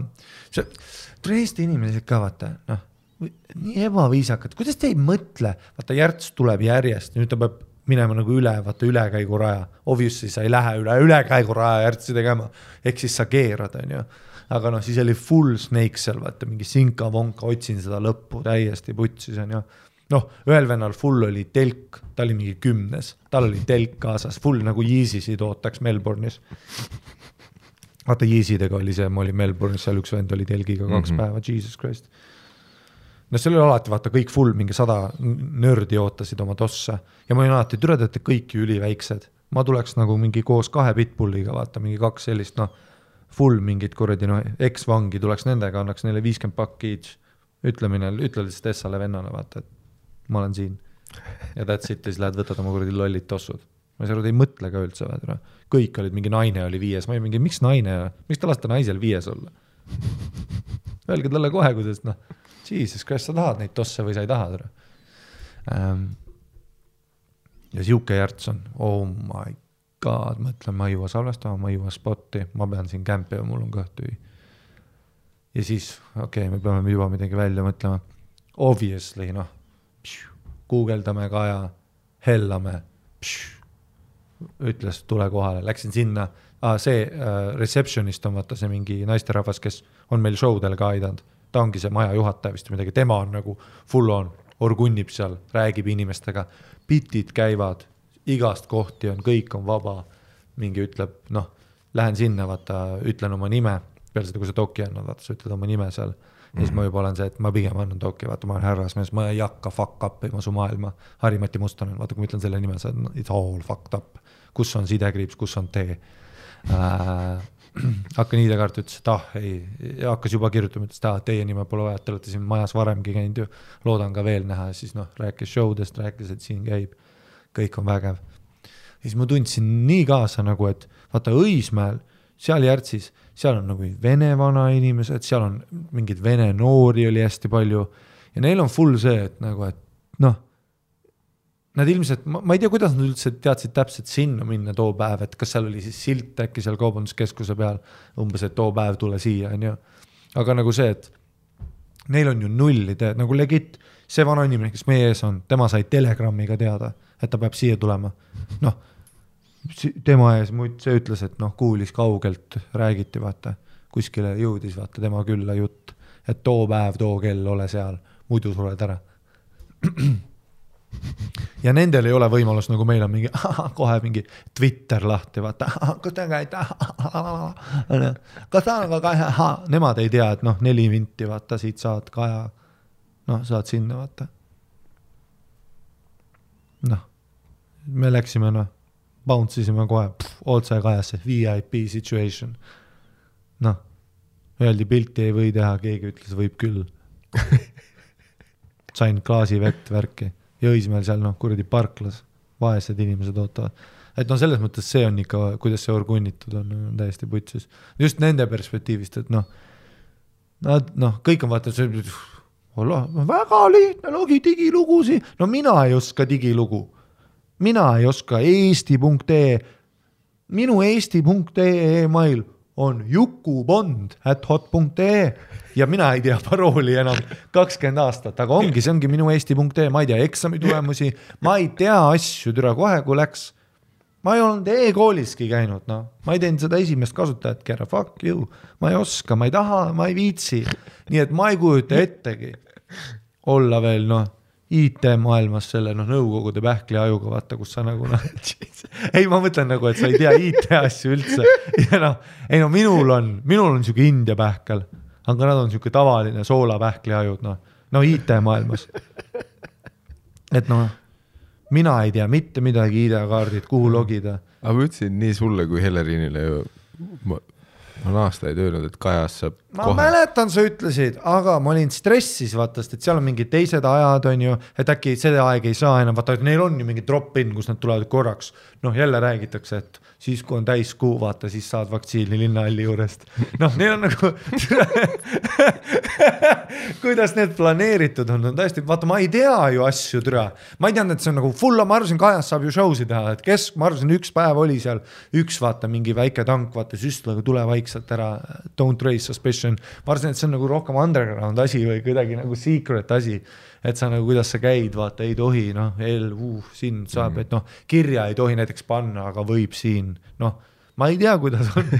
see, Eesti inimesed ka vaata, noh, nii ebaviisakad, kuidas te ei mõtle, vaata Järts tuleb järjest, nüüd ta peab minema nagu üle, vaata ülekäiguraja, obviously sa ei lähe üle ülekäiguraja Järtsi tegema, ehk siis sa keerad, onju. Aga noh, siis oli full snake seal, vaata mingi sinka-vonka, otsin seda lõppu täiesti putsis onju. noh, ühel vennal full oli telk, ta oli mingi kümnes, tal oli telk kaasas, full nagu Yeezysid ootaks Melbourne'is. vaata Yeezydega oli see, ma olin Melbourne'is, seal üks vend oli telgiga kaks mm -hmm. päeva, jesus christ no seal oli alati vaata kõik full, mingi sada nördi ootasid oma tosse ja ma olin alati, türa te olete kõik ju üliväiksed. ma tuleks nagu mingi koos kahe pitbulliga, vaata mingi kaks sellist noh, full mingit kuradi noh, eksvangi tuleks nendega, annaks neile viiskümmend pakki each. ütle mine, ütle lihtsalt Essale vennale, vaata, et ma olen siin. ja that's it ja siis lähed võtad oma kuradi lollid tossud. ma ei saa aru, te ei mõtle ka üldse, vaata, kõik olid, mingi naine oli viies, ma olin mingi, miks naine, miks te lasete naisel viies olla? Öelge talle kohe, kuidas noh, jesus, kas sa tahad neid tosse või sa ei taha teda ähm,. ja sihuke järts on, oh my god, mõtlen, ma ei jõua salvestama, ma ei jõua spotti, ma pean siin kämpima, mul on kõht tühi. ja siis, okei okay,, me peame juba midagi välja mõtlema. Obviously noh, guugeldame Kaja, hellame, ütles, tule kohale, läksin sinna ah,, see äh, receptionist on vaata see mingi naisterahvas, kes on meil show del ka aidanud, ta ongi see maja juhataja vist või midagi, tema on nagu full on, orgunnib seal, räägib inimestega, bitid käivad, igast kohti on, kõik on vaba. mingi ütleb, noh, lähen sinna, vaata, ütlen oma nime, peale seda, kui sa doki annad, vaata, sa ütled oma nime seal. ja siis ma juba olen see, et ma pigem annan doki, vaata, ma olen härrasmees, ma ei hakka fuck up ima su maailma. Harri-Mati Mustonen, vaata, kui ma ütlen selle nime, sa oled it's all fucked up. kus on sidekriips, kus on tee äh? hakkan ID-kaarti, ütles, et ah ei, hakkas juba kirjutama, ütles, et ah teie nime pole vaja, te olete siin majas varemgi käinud ju. loodan ka veel näha, siis noh, rääkis show dest, rääkis, et siin käib, kõik on vägev. siis ma tundsin nii kaasa nagu, et vaata Õismäel, seal Järtsis, seal on nagu vene vanainimesed, seal on mingeid vene noori oli hästi palju ja neil on full see, et nagu, et noh Nad ilmselt, ma ei tea, kuidas nad üldse teadsid täpselt sinna minna too päev, et kas seal oli siis silt äkki seal kaubanduskeskuse peal umbes, et too päev tule siia, onju. aga nagu see, et neil on ju null ideed, nagu legit see vanainimene, kes meie ees on, tema sai telegrammiga teada, et ta peab siia tulema. noh, tema ees see ütles, et noh, kuulis kaugelt, räägiti, vaata, kuskile jõudis, vaata tema külla jutt, et too päev, too kell, ole seal, muidu sured ära ja nendel ei ole võimalust, nagu meil on mingi kohe mingi Twitter lahti, vaata kas te käite, kas ta on ka kahe, nemad ei tea, et noh, neli minti, vaata siit saad kaja, noh, saad sinna, vaata. noh, me läksime, noh, bounce isime kohe otse kajasse, VIP situation. noh, öeldi pilti ei või teha, keegi ütles, võib küll. sain klaasi vett, värki ja Õismäel seal noh, kuradi parklas, vaesed inimesed ootavad. et noh, selles mõttes see on ikka, kuidas see orgunnitud on, on täiesti putsis. just nende perspektiivist, et noh, nad noh, kõik on vaata see, väga lihtne logi digilugusid, no mina ei oska digilugu. Mina ei oska eesti.ee, minu eesti.ee email on jukubond at hot.ee ja mina ei tea parooli enam kakskümmend aastat, aga ongi, see ongi minu eesti.ee, ma ei tea eksami tulemusi, ma ei tea asju, türa kohe, kui läks. ma ei olnud e-kooliski käinud, noh, ma ei teinud seda esimest kasutajatki ära, fuck you, ma ei oska, ma ei taha, ma ei viitsi. nii et ma ei kujuta ettegi olla veel noh, IT-maailmas selle noh, nõukogude pähkliajuga, vaata, kus sa nagu noh, ei, ma mõtlen nagu, et sa ei tea IT-asju üldse ja noh, ei no minul on, minul on sihuke India pähkel, aga nad on sihuke tavaline soolapähkliajud, noh, no IT-maailmas. et noh, mina ei tea mitte midagi ID-kaardid, kuhu logida. aga ma ütlesin nii sulle kui Helerinile ju, ma on aastaid öelnud, et Kajas saab ma kohe, mäletan, sa ütlesid, aga ma olin stressis, vaata, sest et seal on mingid teised ajad, on ju, et äkki see aeg ei saa enam, vaata, et neil on ju mingi drop-in, kus nad tulevad korraks. noh, jälle räägitakse, et siis, kui on täiskuu, vaata, siis saad vaktsiini linnahalli juurest. noh, neil on nagu, kuidas need planeeritud on, on tõesti, vaata, ma ei tea ju asju, türa. ma ei teadnud, et see on nagu full, ma arvasin, Kajas saab ju show si teha, et kes, ma arvasin, üks päev oli seal üks, vaata, mingi väike tank, vaata, süstlaga tule vaikselt ära, don't raise suspicion. ma arvasin, et see on nagu rohkem underground asi või kuidagi nagu secret asi. Et sa nagu, kuidas sa käid, vaata, ei tohi, noh, El-, uh, siin saab, et noh, kirja ei tohi näiteks panna, aga võib siin, noh, ma ei tea, kuidas on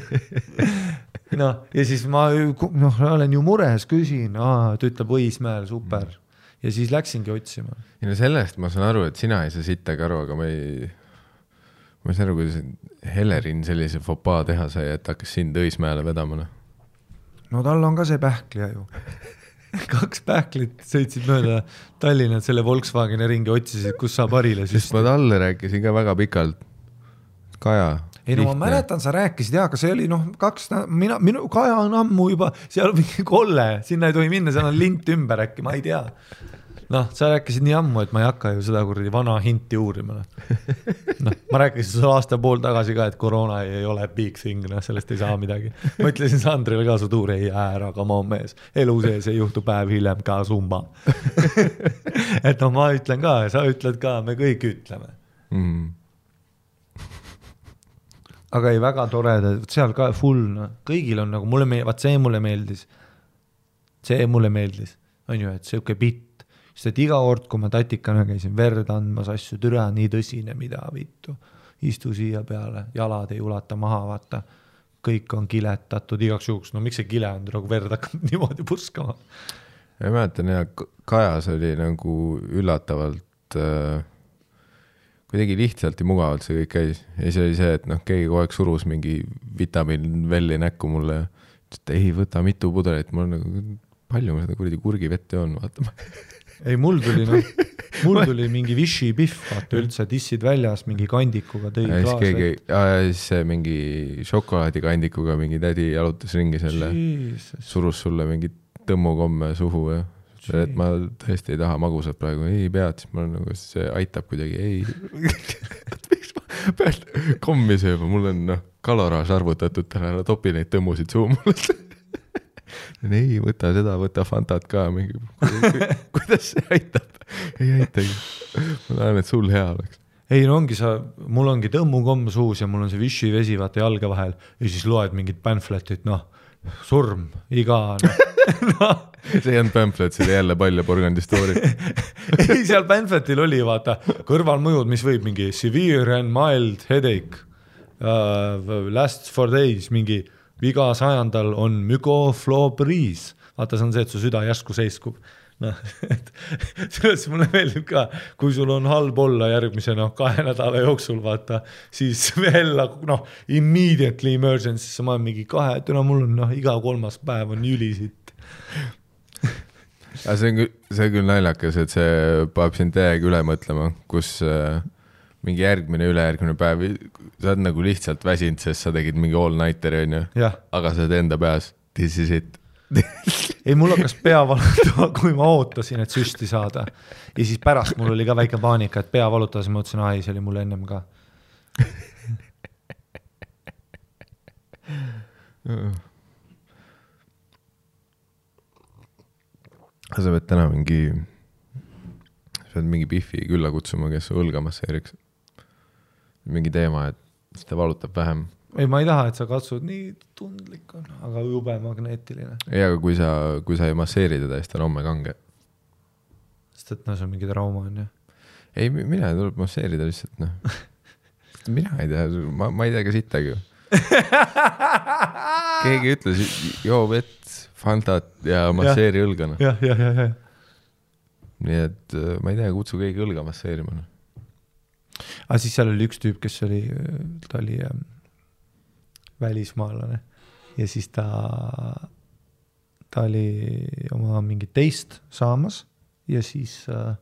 noh, ja siis ma noh, olen ju mures, küsin, ta ütleb Õismäel, super. ja siis läksingi otsima. ei no sellest ma saan aru, et sina ei saa sittagi aru, aga ma ei, ma ei saa aru, kuidas Helerin sellise fopaa teha sai, et hakkas sind Õismäele vedama, noh. no tal on ka see pähklija ju. kaks pähklit sõitsid mööda Tallinna selle Volkswageni ringi, otsisid, kus saab harile sest süstida. ma talle rääkisin ka väga pikalt. Kaja. ei no ma mäletan, sa rääkisid ja, aga see oli noh, kaks, mina, minu Kaja on ammu juba seal on mingi kolle, sinna ei tohi minna, seal on lint ümber äkki, ma ei tea. noh, sa rääkisid nii ammu, et ma ei hakka ju seda kuradi vana hinti uurima. noh, ma rääkisin sulle aasta-pool tagasi ka, et koroona ei, ei ole big thing, noh, sellest ei saa midagi. ma ütlesin Sandrile ka su tuur ei jää ära, come on mees, elu sees ei juhtu päev hiljem ka summa. et noh, ma ütlen ka, sa ütled ka, me kõik ütleme mm.. aga ei, väga tore, seal ka full, noh, kõigil on nagu mulle meeldib, vaat see mulle meeldis. see mulle meeldis, on ju, et sihuke bitt, sest et iga kord, kui ma tatikana käisin verd andmas asju, türa nii tõsine, mida vittu. istu siia peale, jalad ei ulata maha, vaata. kõik on kiletatud igaks juhuks, no miks see kile on, nagu verd hakkab niimoodi purskama. ma mäletan ja Kajas oli nagu üllatavalt äh,, kuidagi lihtsalt ja mugavalt see kõik käis ja siis oli see, et noh, keegi kogu aeg surus mingi vitamiinvelli näkku mulle ja ütles, et ei võta mitu pudelit, mul on nagu, palju ma seda kuradi kurgivett joon, vaata. ei, mul tuli noh, mul tuli mingi Vichy Pihv, vaata üldse dissid väljas mingi kandikuga tõi ja siis klaasi keegi, siis mingi šokolaadikandikuga mingi tädi jalutas ringi selle, surus sulle mingi tõmmukomme suhu ja et ma tõesti ei taha magusat praegu, ei pead, siis ma olen nagu, see aitab kuidagi, ei. miks ma pean kommi sööma, mul on noh, kaloraaž arvutatud täna, topi neid tõmmusid suhu mulle. ei, võta seda, võta Fantat ka mingi, kuidas see aitab? ei aitagi. ma tahan, et sul hea oleks. ei no ongi sa, mul ongi tõmmukomm suus ja mul on see Vichy vesi vaata jalge vahel ja siis loed mingit pamfletit, noh, surm, iga noh, no,. see ei olnud pamflet, see oli jälle pall ja porgandi story. ei, seal pamfletil oli vaata kõrvalmõjud, mis võib mingi severe and mild headache uh,, lasts for days, mingi iga sajandal on mügoflobriis. vaata, see on see, et su süda järsku seiskub noh, et selles mulle meeldib ka, kui sul on halb olla järgmise noh, kahe nädala jooksul vaata, siis veel nagu noh, immediately emergency'sse ma olen mingi kahe, täna mul on noh, iga kolmas päev on jülisitt. aga see on küll, see on küll naljakas, et see paneb sind täiega üle mõtlema, kus äh, mingi järgmine, ülejärgmine päev, sa oled nagu lihtsalt väsinud, sest sa tegid mingi all-nighter'i onju, jah, aga sa oled enda peas, this is it. ei mul hakkas pea valutama, kui ma ootasin, et süsti saada. ja siis pärast mul oli ka väike paanika, et pea valutas ja ma mõtlesin, ai, see oli mul ennem ka. sa pead täna mingi, sa pead mingi Biffi külla kutsuma, kes su õlga masseeriks. Mingi teema, et siis ta valutab vähem. ei, ma ei taha, et sa katsud, nii tundlik on, aga jube magneetiline. ei, aga kui sa, kui sa ei masseeri teda, siis ta on homme kange. sest et noh, see on mingi trauma on ju. ei, mine, tuleb masseerida lihtsalt noh. mina ei tea, ma, ma ei tea ka sittagi keegi ütles, joo vett, Fantat ja masseeri õlga noh. jah, jah, jah, jah. nii et äh, ma ei tea, kutsu keegi õlga masseerima noh. Aga siis seal oli üks tüüp, kes oli, ta oli ähm, välismaalane. Ja siis ta, ta oli oma mingit teist saamas ja siis äh,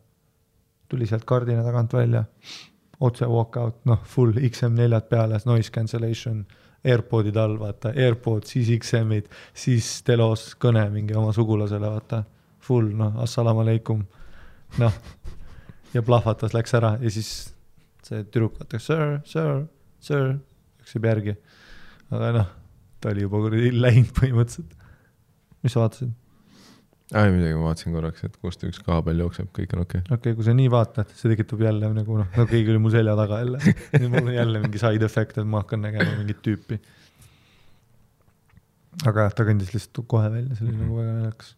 tuli sealt kardina tagant välja, otse walk out, noh, full XM4-d peale, noise cancellation AirPodid all, vaata, AirPod, siis XM-id, siis telos kõne mingi oma sugulasele, vaata. Full noh, assalamu alaikum, noh. Ja plahvatas, läks ära. Ja siis see tüdruk vaatas sir, sir, sir, läksib järgi. aga noh, ta oli juba kuradi läinud põhimõtteliselt. mis sa vaatasid? ei midagi, ma vaatasin korraks, et kust üks kaabel jookseb, kõik on okei okay.. okei okay,, kui sa nii vaatad, see tekitab jälle nagu noh, no keegi oli mu selja taga jälle. nüüd mul on jälle mingi side effect, et ma hakkan nägema mingit tüüpi. aga jah, ta kõndis lihtsalt kohe välja, see oli nagu väga naljakas.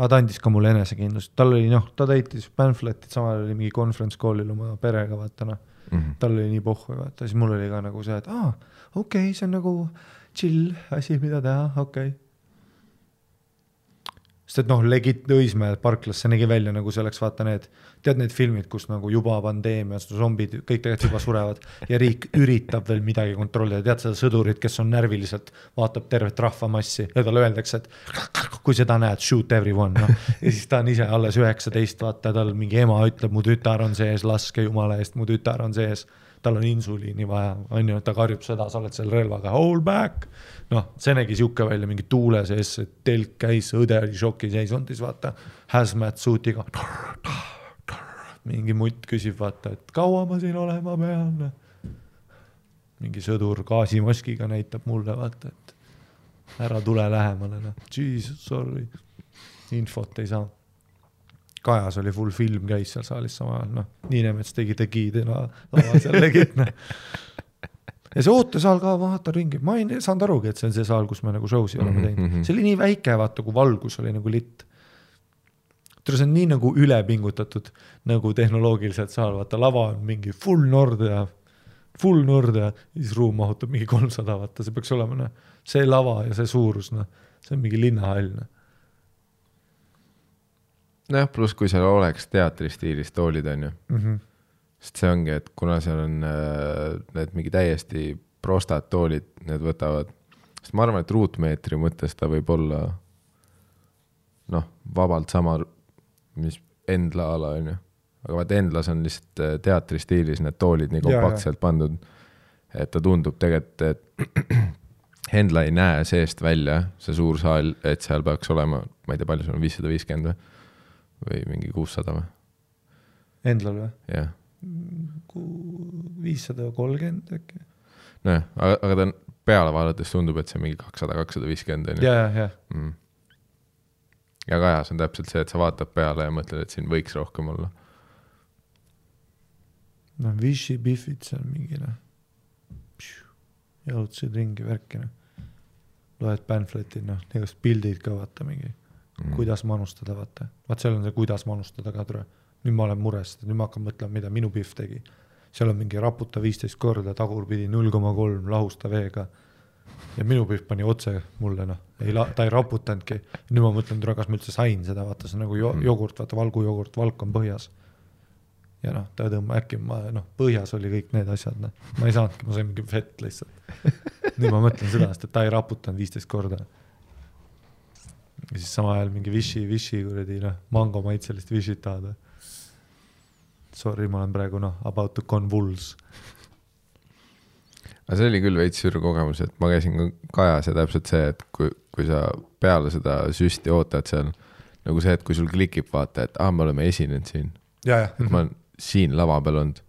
Aga ta andis ka mulle enesekindlust, tal oli noh, ta täitis pamflet'id, samal ajal oli mingi conference call'il oma perega, vaata noh. Mhm. tal oli nii pohhu, vaata, siis mul oli ka nagu see, et aa, okei okay,, see on nagu chill asi, mida teha, okei okay.. Sest et noh, legit Õismäe parklas, see nägi välja nagu see oleks vaata need, tead need filmid, kus nagu juba pandeemia, zombid, kõik tegelikult juba surevad ja riik üritab veel midagi kontrollida, tead seda sõdurit, kes on närviliselt, vaatab tervet rahvamassi ja talle öeldakse, et kui seda näed, shoot everyone, noh. ja siis ta on ise alles üheksateist, vaata, tal mingi ema ütleb, mu tütar on sees, laske jumala eest, mu tütar on sees tal on insuliini vaja, on ju, ta karjub seda, sa oled seal relvaga, hold back. noh, see nägi sihuke välja, mingi tuule sees, telk käis, õde oli šokiseisundis, vaata, hazmat suitiga. mingi mutt küsib, vaata, et kaua ma siin olema pean. mingi sõdur gaasimaskiga näitab mulle, vaata, et ära tule lähemale, noh, jesus, sorry, infot ei saa Kajas oli full film käis seal saalis samal ajal, noh, Niinemets tegi no, laval seal legit, noh. ja see ootesaal ka, vaata ringi, ma ei saanud arugi, et see on see saal, kus me nagu show'si oleme Mhm, teinud mhm., see oli nii väike, vaata, kui valgus oli nagu litt. tule, see on nii nagu ülepingutatud nagu tehnoloogiliselt saal, vaata lava on mingi full Nordea, full Nordea, siis ruum mahutab mingi kolmsada, vaata, see peaks olema noh, see lava ja see suurus, noh, see on mingi linnahall, noh. nojah, pluss kui seal oleks teatri stiilis toolid, on ju, sest see ongi, et kuna seal on äh, need mingi täiesti prostad toolid, need võtavad, sest ma arvan, et ruutmeetri mõttes ta võib olla noh, vabalt sama, mis Endla ala on ju. aga vaata Endlas on lihtsalt äh, teatri stiilis need toolid nii kompaktselt pandud, et ta tundub tegelikult, et Endla ei näe seest välja, see suur saal, et seal peaks olema, ma ei tea, palju seal on, viissada viiskümmend või, või mingi kuussada või, Endlal või? jah viissada kolmkümmend äkki. nojah, aga, aga ta on peale vaadates tundub, et see on mingi kakssada, kakssada viiskümmend on ju ja, ja, ja mm.. ja Kajas on täpselt see, et sa vaatad peale ja mõtled, et siin võiks rohkem olla. noh, Vichy Biffid seal mingi noh. jalutasid ringi värki noh. loed pamfletid noh, igast pildid ka vaata mingi mm., kuidas manustada, vaata. vaat seal on see, kuidas manustada ka tule. nüüd ma olen mures, nüüd ma hakkan mõtlema, mida minu Biff tegi. seal on mingi raputa viisteist korda, tagurpidi null koma kolm lahusta veega. ja minu Biff pani otse mulle noh, ei la-, ta ei raputanudki. nüüd ma mõtlen, kas ma üldse sain seda, vaata see on nagu jo- jogurt, vaata valgujogurt, valk on põhjas ja noh, ta tõmbab äkki ma noh, põhjas oli kõik need asjad, noh, ma ei saanudki, ma sain mingi fett lihtsalt. nüüd ma mõtlen seda, sest et ta ei raputanud viisteist korda. Ja siis samal ajal mingi Vichy, Vichy kuradi noh, mangomaitselist Vichy't tahad või? Sorry, ma olen praegu noh, about to convulse. aga see oli küll veits sür kogemus, et ma käisin ka Kajas ja täpselt see, et kui, kui sa peale seda süsti ootad seal nagu see, et kui sul klikib, vaata, et aa, me oleme esinenud siin, ja, ja et ma olen siin lava peal olnud.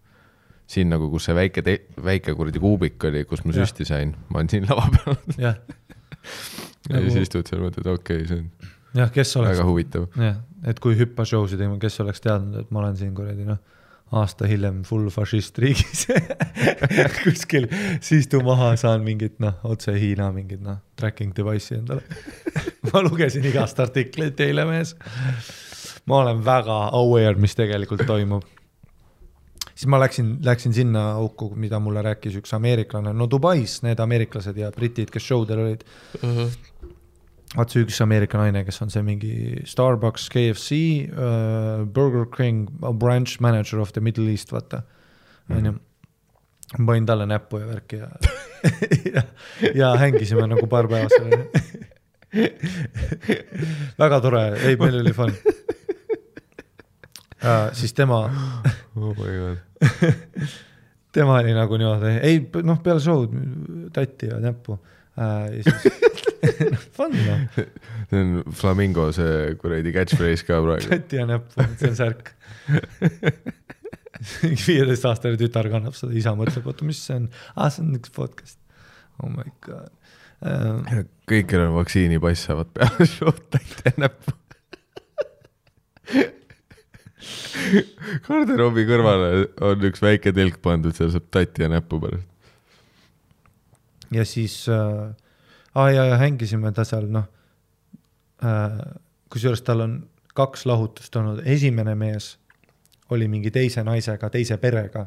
siin nagu, kus see väike, väike kuradi kuubik oli, kus ma Jah. süsti sain, ma olen siin lava peal olnud jah, ja Nagu- siis istud seal, mõtled, okei okay,, see on jah, kes oleks väga, huvitav. jah, et kui hüppa show si tegema, kes oleks teadnud, et ma olen siin kuradi noh, aasta hiljem full fašist riigis kuskil, siis tuu maha saan mingit noh, otse Hiina mingit noh, tracking device'i endale. ma lugesin igast artikleid teile mees. ma olen väga aware, mis tegelikult toimub. siis ma läksin, läksin sinna auku, mida mulle rääkis üks ameeriklane, no Dubais need ameeriklased ja britid, kes show del olid vaat see üks Ameerika naine, kes on see mingi Starbucks, KFC uh,, Burger King branch manager of the Middle East, vaata, onju. ma panin talle näppu ja värki ja ja, ja hängisime nagu paar päeva seal. väga tore, ei, meil oli fun uh,. siis tema, oh my god. tema oli nagu niimoodi, ei noh, peale show'd tatti ja näppu äh, fun noh, see on Flamingo see kuradi catchphrase ka praegu. tatti ja näppu, see on särk. viieteistaastane tütar kannab seda, isa mõtleb, oota, mis see on, aa, see on üks podcast. oh my god uh,. kõik, kellel on vaktsiinipass, saavad peale show'd täite näppu. garderoobi kõrvale on üks väike telk pandud, seal saab tatti ja näppu pärast. Ja siis äh,, aa ja, ja hängisime ta seal noh äh,, kusjuures tal on kaks lahutust olnud, esimene mees oli mingi teise naisega, teise perega.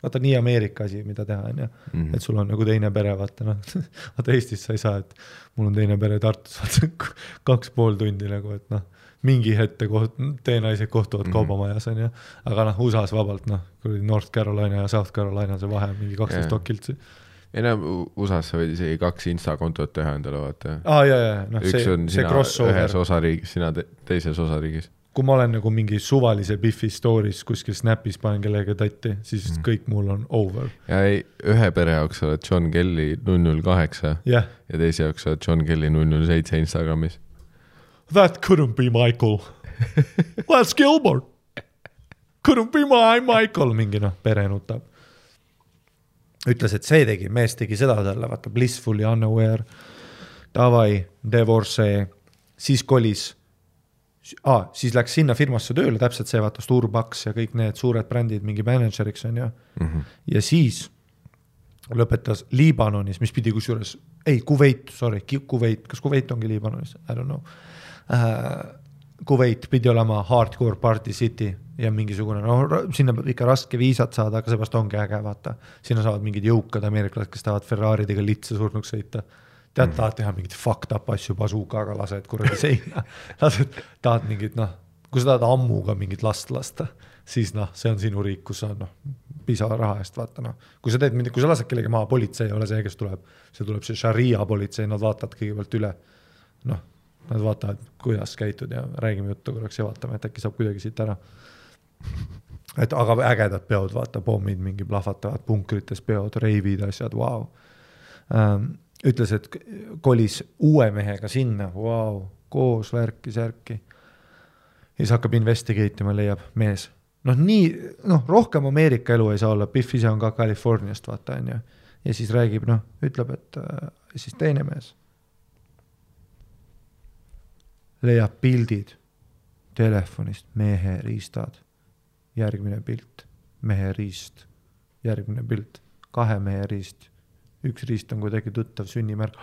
vaata nii Ameerika asi, mida teha, onju, Mhm. et sul on nagu teine pere, vaata noh, vaata Eestis sa ei saa, et mul on teine pere Tartus, vaata kaks pool tundi nagu, et noh, mingi hetk koht-, teie naised kohtuvad Mhm. kaubamajas onju, aga noh, USA-s vabalt noh, kuradi North Carolina ja South Carolina see vahe on mingi kaksteist Jaa. okiltsi. Ei no USA-s sa võid isegi kaks insta kontot teha endale, vaata. aa ja, ja, noh üks see see crossover ühes, osariigis, sina te teises osariigis. kui ma olen nagu mingi suvalise Biffi story's kuskil Snapis panen kellegagi tatti, siis mm. kõik mul on over. ja ei, ühe pere jaoks sa oled John Kelly null null kaheksa ja teise jaoks sa oled John Kelly null null seitse Instagramis. that couldn't be Michael. That's Gilmore. Couldn't be my Michael, mingi noh, pere nutab. ütles, et see tegi, mees tegi seda talle, vaata blissfully unaware. Davai, divorce, siis kolis ah,, siis läks sinna firmasse tööle, täpselt see, vaata Starbucks ja kõik need suured brändid mingi mänedžeriks on ju. ja siis lõpetas Liibanonis, mis pidi kusjuures, ei Kuveit, sorry, Kuveit, kas Kuveit ongi Liibanonis, I don't know uh,. Kuveit pidi olema hardcore party city ja mingisugune, no sinna peab ikka raske viisat saada, aga seepärast ongi äge, vaata. sinna saavad mingid jõukad ameeriklased, kes tahavad Ferraridega litse surnuks sõita. tead, tahad teha mingeid fucked up asju bazookaga, lased kuradi seina, lased, tahad mingit noh, kui sa tahad ammuga mingit last lasta, siis noh, see on sinu riik, kus sa noh, piisava raha eest vaata noh. kui sa teed, kui sa lased kellegi maha, politsei ei ole see, kes tuleb, see tuleb see šaria politsei, nad vaatavad kõigepealt üle. noh, nad vaatavad, kuidas käitud ja räägime juttu korraks ja vaatame, et äkki saab kuidagi siit ära. et aga ägedad peod, vaata pommid mingi plahvatavad punkrites peod, reivid, asjad, vau. ütles, et kolis uue mehega sinna, vau, koos värki-särki. ja siis hakkab investigate ima, leiab mees. noh, nii, noh, rohkem Ameerika elu ei saa olla, Pihv ise on ka Californiast, vaata, on ju. ja siis räägib, noh, ütleb, et äh, siis teine mees leiab pildid. Telefonist, mehe riistad, järgmine pilt, mehe riist, järgmine pilt, kahe mehe riist, üks riist on kuidagi tuttav sünnimärk,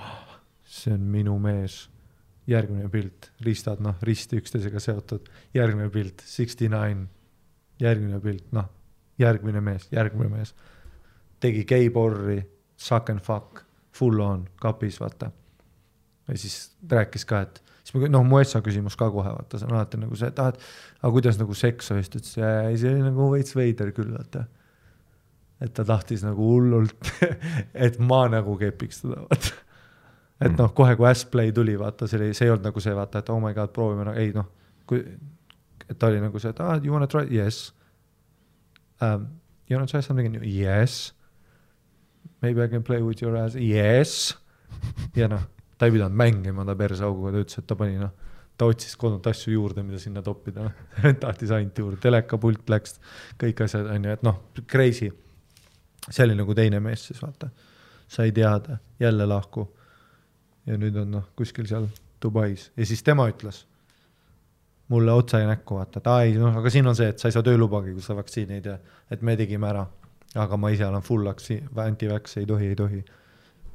see on minu mees, järgmine pilt, riistad noh, risti üksteisega seotud, järgmine pilt, sixty nine, järgmine pilt, noh, järgmine mees, järgmine mees, tegi geiborri, suck and fuck, full on, kapis, vaata. ja siis rääkis ka, et siis ma, noh, mu Essa küsimus ka kohe, vaata, see on alati nagu see, et ah, et aga kuidas nagu seks oli, siis ta ütles, ei, see oli nagu veits veider küll, vaata. et ta tahtis nagu hullult, et ma nagu kepiks teda, vaata. et noh, kohe kui Asplay tuli, vaata, see oli, see ei olnud nagu see, vaata, et oh my god, proovime nagu, ei noh, kui, et ta oli nagu see, et ah, you wanna try, yes um,. You wanna try something new, yes. Maybe I can play with your ass, yes. ja noh ta ei pidanud mängima ta persauguga, ta ütles, et ta pani noh, ta otsis kodunt asju juurde, mida sinna toppida, tahtis ainult juurde, telekapult läks, kõik asjad on ju, et noh, crazy. see oli nagu teine mees siis vaata, sai teada, jälle lahku. ja nüüd on noh, kuskil seal Dubais ja siis tema ütles mulle otsa ja näkku vaata, et aa ei noh, aga siin on see, et sa ei saa töölubagi, kui sa vaktsiini ei tea, et me tegime ära. aga ma ise olen full anti-vax, ei tohi, ei tohi.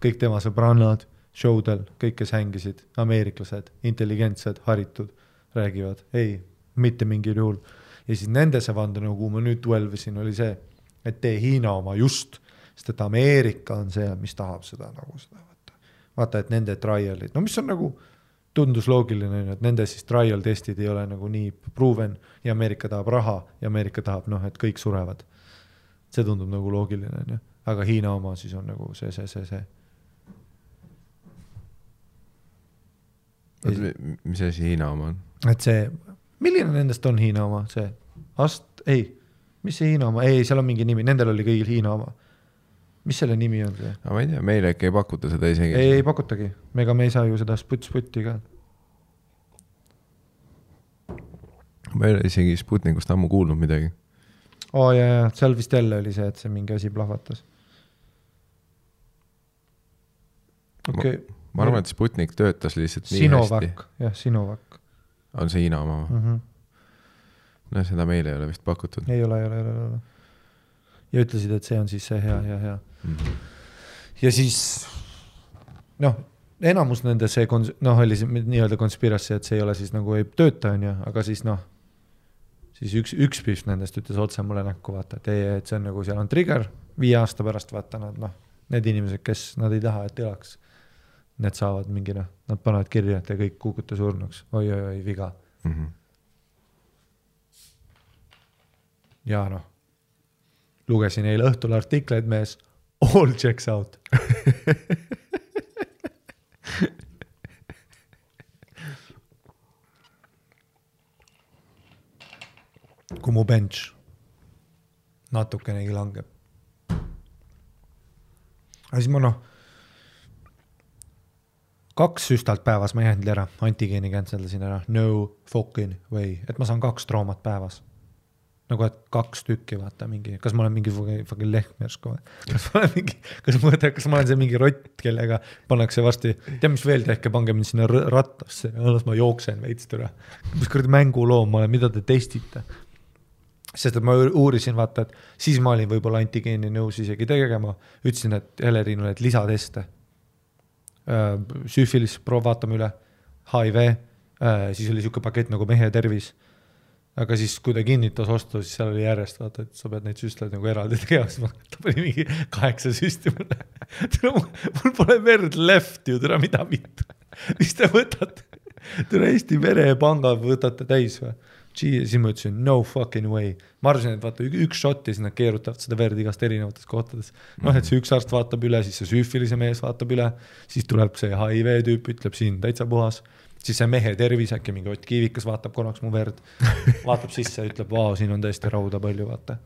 kõik tema sõbrannad show del, kõik, kes hängisid, ameeriklased, intelligentsed, haritud, räägivad, ei, mitte mingil juhul. ja siis nende see vandenõu, kuhu ma nüüd dwelvisin, oli see, et tee Hiina oma just, sest et Ameerika on see, mis tahab seda nagu seda vaata. vaata, et nende trial'id, no mis on nagu, tundus loogiline, et nende siis trial testid ei ole nagu nii proven ja Ameerika tahab raha ja Ameerika tahab noh, et kõik surevad. see tundub nagu loogiline, on ju, aga Hiina oma siis on nagu see, see, see, see mis asi Hiina oma on? et see, milline nendest on Hiina oma, see Ast-, ei, mis see Hiina oma, ei, seal on mingi nimi, nendel oli kõigil Hiina oma. mis selle nimi on see? ma ei tea, meile äkki ei pakuta seda isegi. ei, ei pakutagi, ega me ei saa ju seda sputt-sputti ka. ma ei ole isegi Sputnikust ammu kuulnud midagi. aa oh, ja, ja seal vist jälle oli see, et see mingi asi plahvatas. okei okay., ma arvan, et Sputnik töötas lihtsalt nii hästi. Sinovac, jah, Sinovac on see Hiina oma? mm. -hmm. no seda meile ei ole vist pakutud. ei ole, ei ole, ei ole, ei ole. ja ütlesid, et see on siis see hea, hea, hea. Mhm. ja siis noh, enamus nende see kons-, noh, oli see nii-öelda conspiracy, et see ei ole siis nagu ei tööta, on ju, aga siis noh, siis üks, üks pihv nendest ütles otse mulle näkku, vaata, et ei, et see on nagu seal on trigger, viie aasta pärast vaata nad noh, need inimesed, kes nad ei taha, et elaks, need saavad mingi noh, nad panevad kirja, et te kõik kukute surnuks oi,, oi-oi-oi, viga. Mhm. ja noh, lugesin eile õhtul artikleid mees, all checks out. kui mu bench natukenegi langeb. aga siis ma noh, kaks süstalt päevas ma ei jäänud ära, antigeeni cancel dasin ära, no fucking way, et ma saan kaks traumat päevas nagu, et kaks tükki, vaata mingi, kas ma olen mingi fucking fucking lehm järsku või? kas ma olen mingi, kas ma, kas ma olen see mingi rott, kellega pannakse varsti, tead, mis veel tehke, pange mind sinna rattasse las ma jooksen veits türa. mis kuradi mänguloom ma olen, mida te testite? sest et ma uu- uurisin, vaata, et siis ma olin võib-olla antigeeni nõus isegi tegema, ütlesin, et Helerinule, et lisateste. süüfilis, proovi vaatame üle, HIV, siis oli sihuke pakett nagu mehe tervis aga siis, kui ta kinnitas ostu, siis seal oli järjest vaata, et sa pead neid süstlaid nagu eraldi tegema, siis ma, ta pani mingi kaheksa süsti mulle. mul pole verd left ju, tere mida vittu, mis te võtate? tere Eesti Verepanga võtate täis või? Siis ma ütlesin no fucking way, ma arvasin, et vaata ük- üks šott ja siis nad keerutavad seda verd igast erinevates kohtades. noh, et see üks arst vaatab üle, siis see süüfilise mees vaatab üle, siis tuleb see HIV tüüp, ütleb siin täitsa puhas siis see mehe tervis, äkki mingi Ott Kiivikas vaatab korraks mu verd, vaatab sisse, ütleb, vau, siin on tõesti rauda palju, vaata.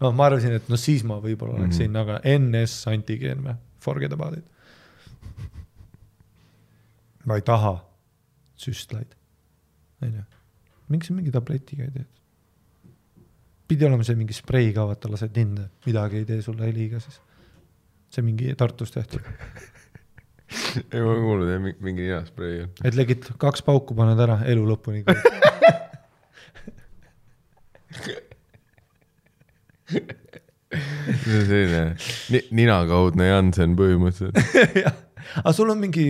no ma arvasin, et no siis ma võib-olla oleks Mhm. sinna, aga NS antigeen või, forget about it. ma ei taha süstlaid, onju. Miks sa mingi tabletiga ei tee? pidi olema see mingi sprei ka, vaata, lased linna, midagi ei tee sulle liiga siis. see mingi Tartus tehtud, ei, ma olen kuulnud jah, mingi ninasprei on. et legit kaks pauku paned ära elu lõpuni. see on selline ni, ninakaudne Jansen põhimõtteliselt. aga sul on mingi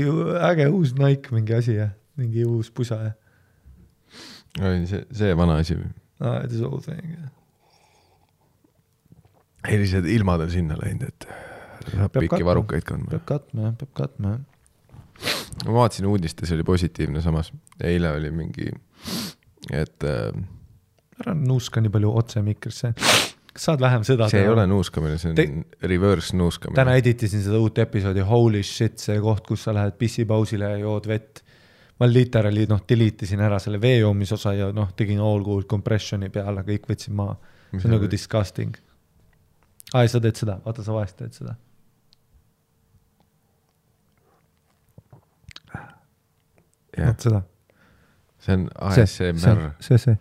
äge uus Nike mingi asi jah, mingi uus pusa jah? see, see vana asi või? aa, it is all thing. lihtsalt ilmad on sinna läinud, et saab pikki varukaid kandma. peab katma jah, peab katma jah. ma vaatasin uudistes oli positiivne samas, eile oli mingi, et äh, ära nuuska nii palju otse mikrisse. kas saad vähem seda see ei ole nuuskamine, see on Te... reverse nuuskamine. täna editisin seda uut episoodi, holy shit, see koht, kus sa lähed pissipausile ja jood vett. Ma literaali noh, delete isin ära selle vee joomise osa ja noh, tegin all cool compression'i peale, kõik võtsin maha. see on nagu disgusting. aa, ei sa teed seda, vaata sa vahest teed seda. vot seda. see on ASMR. see, see.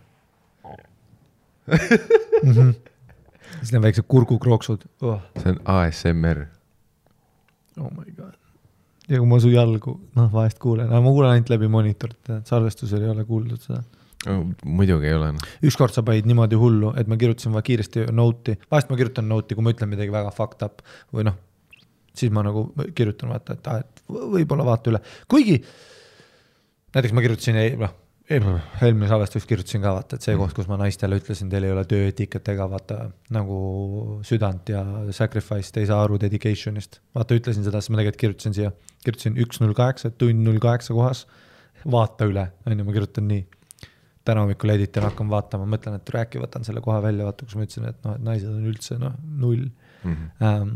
Mhm. siis need väiksed kurgukrooksud oh.. see on ASMR. oh my god. Ja kui ma su jalgu, noh vahest kuulen, aga ma kuulen ainult läbi monitorite, salvestusel ei ole kuuldud seda. muidugi ei ole noh. ükskord sa panid niimoodi hullu, et ma kirjutasin vaja kiiresti note'i, vahest ma kirjutan note'i, kui ma ütlen midagi väga fucked up või noh, siis ma nagu kirjutan vaata, et aa, et v- võib-olla vaata üle, kuigi näiteks ma kirjutasin, noh, eelmine salvestus kirjutasin ka vaata, et see koht, kus ma naistele ütlesin, teil ei ole tööetikat ega vaata nagu südant ja sacrifice, te ei saa aru dedication'ist. vaata, ütlesin seda, siis ma tegelikult kirjutasin siia, kirjutasin üks null kaheksa, tund null kaheksa kohas, vaata üle, on ju, ma kirjutan nii täna hommikul editan, hakkan vaatama, mõtlen, et äkki võtan selle kohe välja, vaata, kus ma ütlesin, et noh, et naised on üldse noh, null Mhm. ähm,.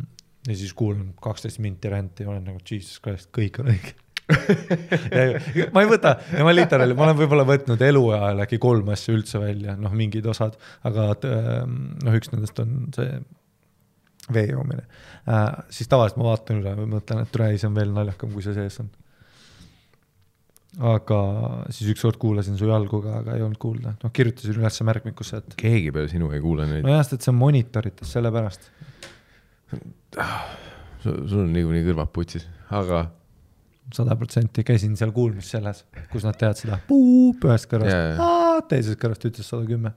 ja siis kuulan kaksteist minti ränti ja olen nagu jesus christ, kõik on õige ma ei võta, ma literaali, ma olen võib-olla võtnud eluajal äkki kolm asja üldse välja, noh, mingid osad, aga ähm, noh, üks nendest on see vee joomine äh,. siis tavaliselt ma vaatan üle või mõtlen, et tule ei, see on veel naljakam, kui see sees on. aga siis ükskord kuulasin su jalgu ka, aga ei olnud kuulda, noh kirjutasin ülesse märkmikusse, et keegi peale sinu ei kuule neid nojah, sest et see on monitorites, sellepärast. sul sul on niikuinii kõrvad putsis, aga sada protsenti käisin seal kuulmisseles, kus nad teevad seda puup ühest kõrvast teisest kõrvast ütles sada kümme.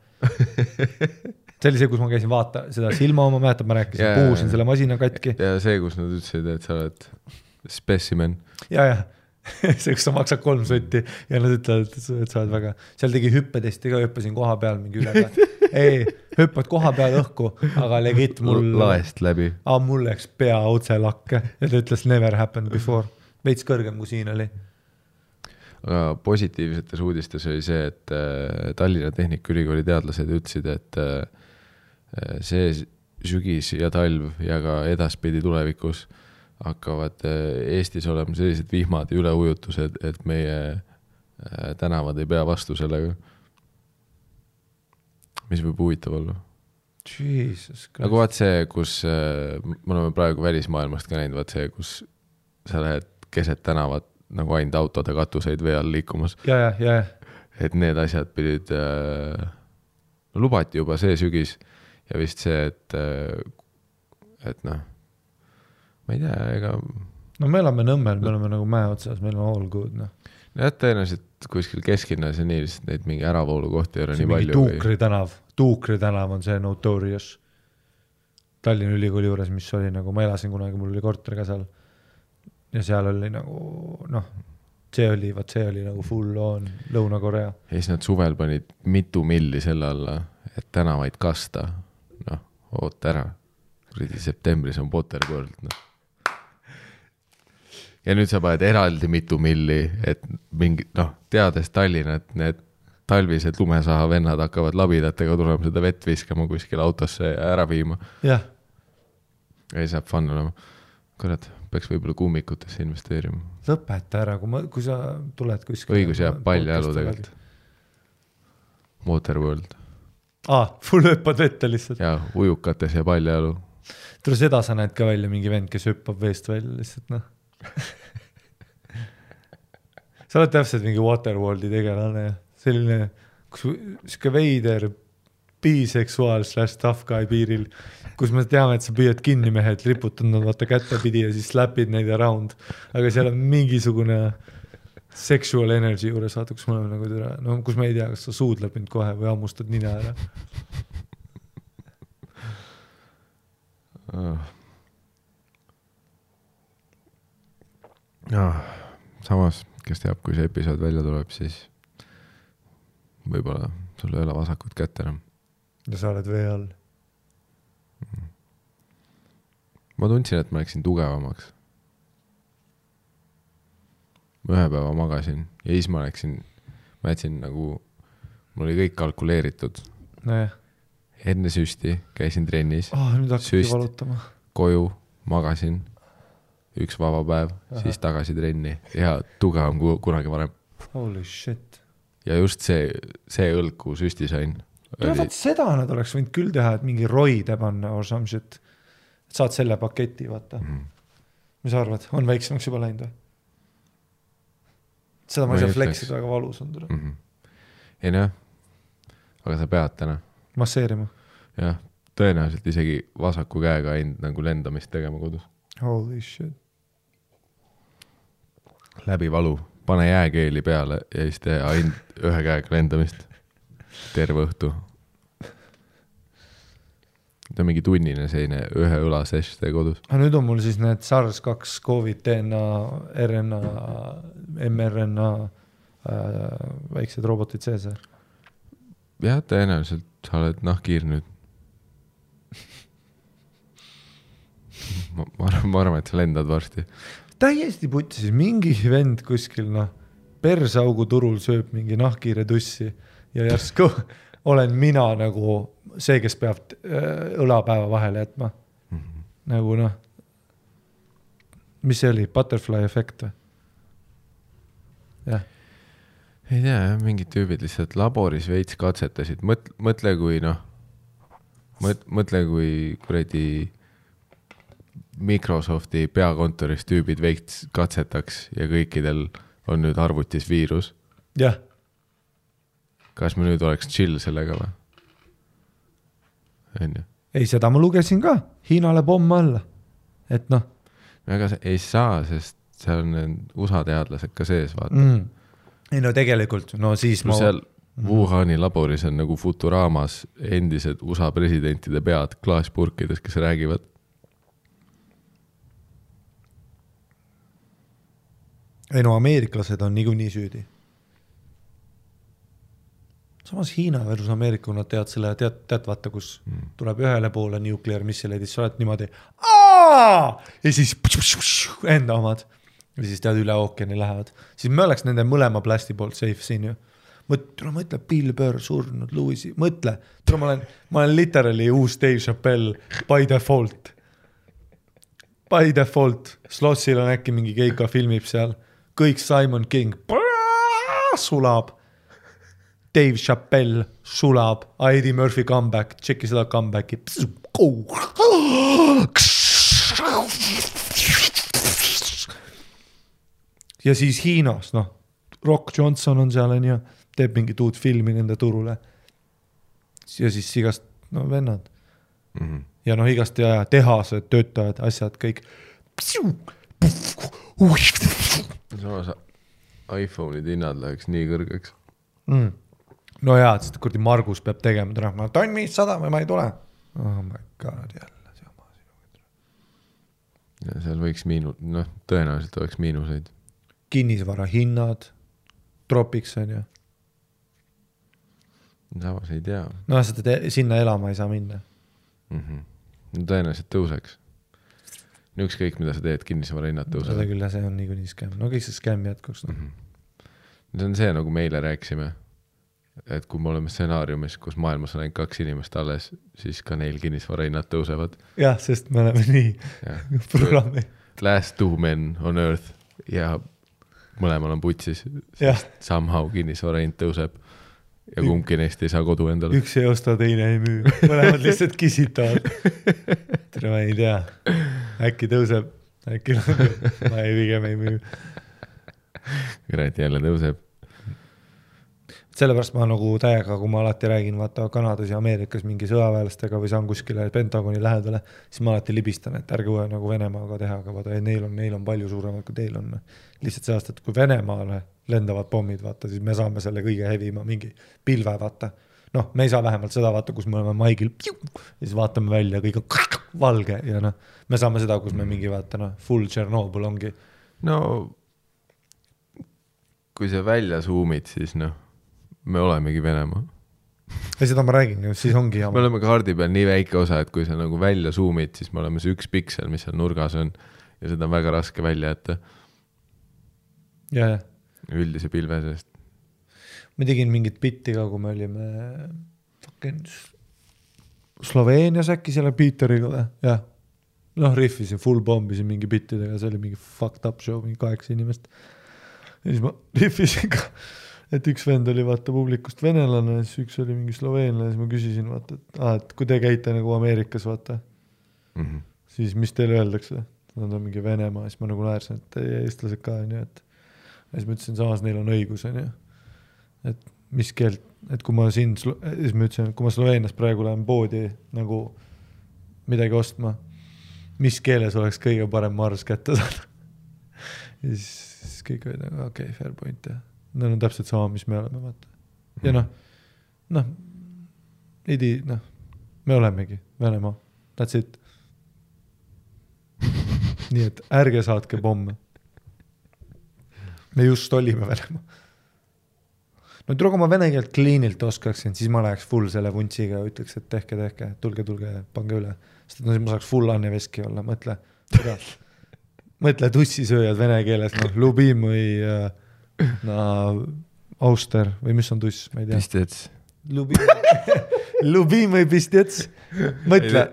see oli see, kus ma käisin vaata seda silma oma, mäletad, ma rääkisin yeah., puhusin selle masina katki ja see, kus nad ütlesid, et sa oled specimen. ja, ja see, kus sa maksad kolm sotti ja nad ütlevad, et sa oled väga, seal tegi hüppetesti ka, hüppasin koha peal mingi üle ka. ei, hüppad koha peal õhku, aga legit mul, laest läbi. aa mul läks pea otse lakke ja ta ütles never happened before, veits kõrgem kui siin oli. aga positiivsetes uudistes oli see, et äh, Tallinna Tehnikaülikooli teadlased ütlesid, et äh, see sügis ja talv ja ka edaspidi tulevikus hakkavad äh, Eestis olema sellised vihmad ja üleujutused, et meie tänavad ei pea vastu sellega. mis võib huvitav olla. Nagu vaat see, kus me oleme praegu välismaailmast ka näinud, vaat see, kus sa lähed keset tänavat nagu ainult autode katuseid vee all liikumas, ja, ja, ja, et need asjad pidid äh,, no lubati juba see sügis ja vist see, et äh,, et noh, ma ei tea, ega no me elame Nõmmel, me oleme nagu mäe otsas, meil on all good noh. jah, tõenäoliselt kuskil kesklinnas ja nii lihtsalt neid mingi äravoolukohti ei ole see nii palju või Tuukri tänav, Tuukri tänav on see notorious. Tallinna Ülikooli juures, mis oli nagu, ma elasin kunagi, mul oli korter ka seal. Ja seal oli nagu noh, see oli, vot see oli nagu full on Lõuna-Korea. ja siis nad suvel panid mitu milli selle alla, et tänavaid kasta. noh, oota ära, kuradi septembris on Waterworld, noh. ja nüüd sa paned eraldi mitu milli, et mingi noh, teades Tallinnat, need talvised lumesaha vennad hakkavad labidatega tulema seda vett viskama kuskile autosse ja ära viima. jah, ja siis saab fun olema. kurat, peaks võib-olla kummikutesse investeerima. lõpeta ära, kui ma, kui sa tuled kuskile. õigus jääb paljajalu tegelikult. Waterworld aa, full hüppad vette lihtsalt. ja ujukates ja paljajalu tule seda sa näed ka välja, mingi vend, kes hüppab veest välja lihtsalt noh. sa oled täpselt mingi Waterworldi tegelane ja selline, kus sihuke veider biseksuaal slash tough guy piiril, kus me teame, et sa püüad kinni mehed, riputad nad vaata kättepidi ja siis slap'id neid around, aga seal on mingisugune sexual energy juures, vaata, kus me oleme nagu türa, no kus me ei tea, kas sa suudled mind kohe või hammustad nina ära. Ah. ah,. samas, kes teab, kui see episood välja tuleb, siis võib-olla sul ei ole vasakut kätt enam. Ja sa oled vee all. ma tundsin, et ma läksin tugevamaks. ma ühe päeva magasin ja siis ma läksin, ma jätsin nagu, mul oli kõik kalkuleeritud. nojah enne süsti käisin trennis, oh,, nüüd hakkabki Süst. valutama. koju magasin, üks vaba päev, siis tagasi trenni ja tugevam kui kunagi varem. Holy shit. ja just see, see õlg, kuhu süsti sain, no vot seda nad oleks võinud küll teha, et mingi roide panna or some shit. saad selle paketi, vaata mm. -hmm. mis sa arvad, on väiksemaks juba läinud või? seda ma ei saa ütleks. fleksida, väga valus on tule mm. -hmm. ei noh, aga sa pead täna, masseerima. jah, tõenäoliselt isegi vasaku käega ainult nagu lendamist tegema kodus. Holy shit. läbi valu, pane jääkeeli peale ja siis tee ainult ühe käega lendamist terve õhtu. ta on mingi tunnine selline ühe õla sess tee kodus. aga nüüd on mul siis need SARS-2 Covid DNA, RNA, mRNA äh, väiksed robotid sees või? jah, tõenäoliselt sa oled nahkhiir nüüd. ma, ma arvan, ma arvan, et sa lendad varsti. täiesti putsis, mingi vend kuskil noh, persaugu turul sööb mingi nahkhiire tussi ja järsku olen mina nagu see, kes peab äh, õlapäeva vahele jätma. nagu noh, mis see oli, butterfly efekt või? jah, ei tea jah, mingid tüübid lihtsalt laboris veits katsetasid, mõtle, mõtle kui noh, mõtle, kui kuradi Microsofti peakontoris tüübid veits katsetaks ja kõikidel on nüüd arvutis viirus, jah, kas me nüüd oleks chill sellega või? onju, ei seda ma lugesin ka, Hiinale pomm alla. et noh sa ei saa, sest seal on need USA teadlased ka sees, vaata. mm., ei no tegelikult, no siis no ma, seal Wuhani laboris on nagu Futuraamas endised USA presidentide pead klaaspurkides, kes räägivad. ei no ameeriklased on niikuinii süüdi. Samas Hiina versus Ameerika, kui nad teavad selle, tead, tead vaata, kus mm. tuleb ühele poole nuclear missileid, siis sa oled niimoodi ja siis enda omad ja siis tead üle ookeani lähevad, siis me oleks nende mõlema plasti poolt safe siin ju. mõtle, mõtle, Bill Burr surnud, Louis'i, mõtle, tule ma olen, ma olen literally uus Dave Chappelle by default. By default, Slossil on äkki mingi keika, filmib seal, kõik Simon King sulab. Dave Chappelle sulab, Eddie Murphy comeback, tšeki seda comeback'i. ja siis Hiinas, noh, Rock Johnson on seal, onju, teeb mingit uut filmi nende turule. ja siis igast, no vennad Mhm. ja noh, igast ja tehased, töötajad, asjad kõik. samas iPhone'ide hinnad läheks nii kõrgeks. mm.. No jaa, sest kuradi Margus peab tegema, täna ma tonn viissada või ma ei tule. oh my god, jälle see oma ja seal võiks miinu-, noh, tõenäoliselt oleks miinuseid. kinnisvara hinnad, tropiks on ju, samas ei tea no seda te, sinna elama ei saa minna. mm. -hmm. no tõenäoliselt tõuseks. no ükskõik, mida sa teed, kinnisvara hinnad seda tõusevad. küll ja see on niikuinii skämm, no kõik see skämm jätkuks noh. see on see, nagu me eile rääkisime, et kui me oleme stsenaariumis, kus maailmas on ainult kaks inimest alles, siis ka neil kinnisvara hinnad tõusevad. jah, sest me oleme nii programmi, Last two men on earth ja mõlemal on putsis, jah, somehow kinnisvara hind tõuseb ja kumbki neist ei saa kodu endale. üks ei osta, teine ei müü, mõlemad lihtsalt kisitavad. tere, ma ei tea, äkki tõuseb, äkki langeb, ma ei, pigem ei müü kurat, jälle tõuseb. Sellepärast ma nagu täiega, kui ma alati räägin, vaata Kanadas ja Ameerikas mingi sõjaväelastega või saan kuskile Pentagoni lähedale, siis ma alati libistan, et ärge uue nagu Venemaaga teha, aga vaata, neil on, neil on palju suuremad kui teil on. lihtsalt sellest, et kui Venemaale lendavad pommid, vaata, siis me saame selle kõige hevima mingi pilve, vaata. noh, me ei saa vähemalt seda vaata, kus me oleme maigil ja siis vaatame välja, kõik on valge ja noh, me saame seda, kus me mingi vaata noh, full Tšernobõl ongi. no kui sa välja suumid, siis noh, me olemegi Venemaa. ja seda ma räägin ju, siis ongi me jama. oleme kaardi peal nii väike osa, et kui sa nagu välja suumid, siis me oleme see üks piksel, mis seal nurgas on ja seda on väga raske välja jätta ja, ja üldise pilve seest. ma tegin mingit bitti ka, kui me olime fucking Sloveenias äkki selle Peteriga või, jah. noh, rihvisin, full pommisin mingi bittidega, see oli mingi fucked up show, mingi kaheksa inimest. ja siis ma rihvisin ka, et üks vend oli vaata publikust venelane, siis üks oli mingi sloveenlane, siis ma küsisin vaata, et aa, et kui te käite nagu Ameerikas vaata, Mhm. siis mis teile öeldakse? Nad on mingi Venemaa, siis ma nagu naersin, et teie eestlased ka onju, et. ja siis ma ütlesin, samas neil on õigus onju. et mis keelt, et kui ma siin, siis ma ütlesin, et kui ma Sloveenias praegu lähen poodi nagu midagi ostma, mis keeles oleks kõige parem mars kätte saada. ja siis, siis kõik olid nagu okei okay,, fair point jah, neil on täpselt sama, mis me oleme, vaata. ja noh, noh, idi, noh, me olemegi Venemaa, that's it. nii et ärge saatke pomme. me just olime Venemaa. no tule, kui ma vene keelt clean'ilt oskaksin, siis ma läheks full selle vuntsiga ja ütleks, et tehke, tehke, tulge, tulge, pange üle. sest et no siis ma saaks full Anne Veski olla, mõtle, mõtle tussisööjad vene keeles, noh, Lubim või äh, na auster või mis on tuss, ma ei tea. pistets. Lubimõi pistets, mõtle.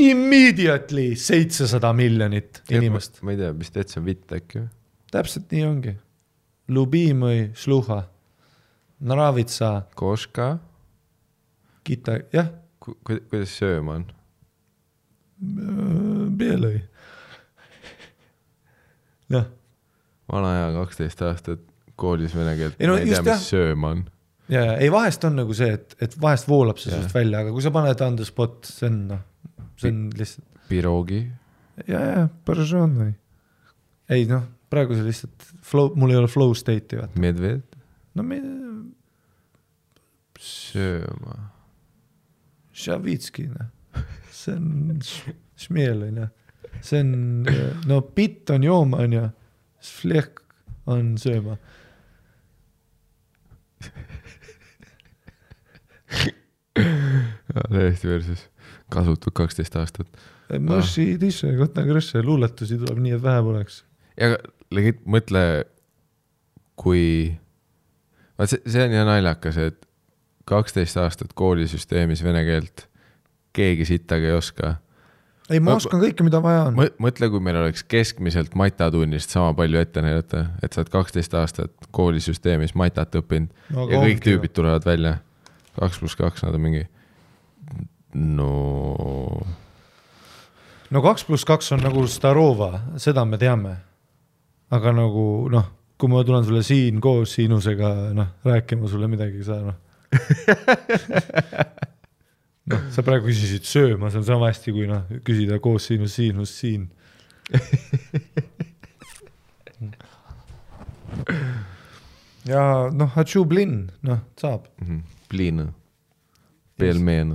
Immediately seitsesada miljonit inimest. ma ei tea, pistets on vitt äkki või? täpselt nii ongi. Lubimõi sluha, naravitsa. Koška. Kita, jah ku,. Ku, kuidas sööma on? Bielõi. noh vana hea kaksteist aastat koolis vene keelt, Ei no ma ei tea, mis sööma on. ja, ja. Ei vahest on nagu see, et, et vahest voolab see sinust välja, aga kui sa paned on the spot, see on noh, see on lihtsalt Piroogi, ja, ja, päris on või. ei noh, praegu see lihtsalt flow, mul ei ole flow state'i vaata. medved, no me, sööma. Šavitski noh, see on š- šmeel on ju, see on, no bitt on jooma on ju, flehk on sööma. täiesti versus, kasutud kaksteist aastat. Moshi tisse, kotna krõsse, luuletusi tuleb nii, et vähe poleks. ja aga legit mõtle, kui, vaat see, see on ja naljakas, et kaksteist aastat koolisüsteemis vene keelt keegi sittagi ei oska. ei, ma Ma- oskan kõike, mida vaja on. mõtle, kui meil oleks keskmiselt matatunnist sama palju ette näidata, et sa oled kaksteist aastat koolisüsteemis matat õppinud no, ja kõik tüübid. tulevad välja. kaks pluss kaks, nad on mingi, no no kaks pluss kaks on nagu Starova, seda me teame. aga nagu noh, kui ma tulen sulle siin koos Siinusega noh, rääkima sulle midagi, sa noh. noh, sa praegu küsisid sööma, see on sama hästi kui noh, küsida koos Siinus, Siinus, siin. ja noh, Hatšublin, noh, saab. mhm, pliin, pelmeen.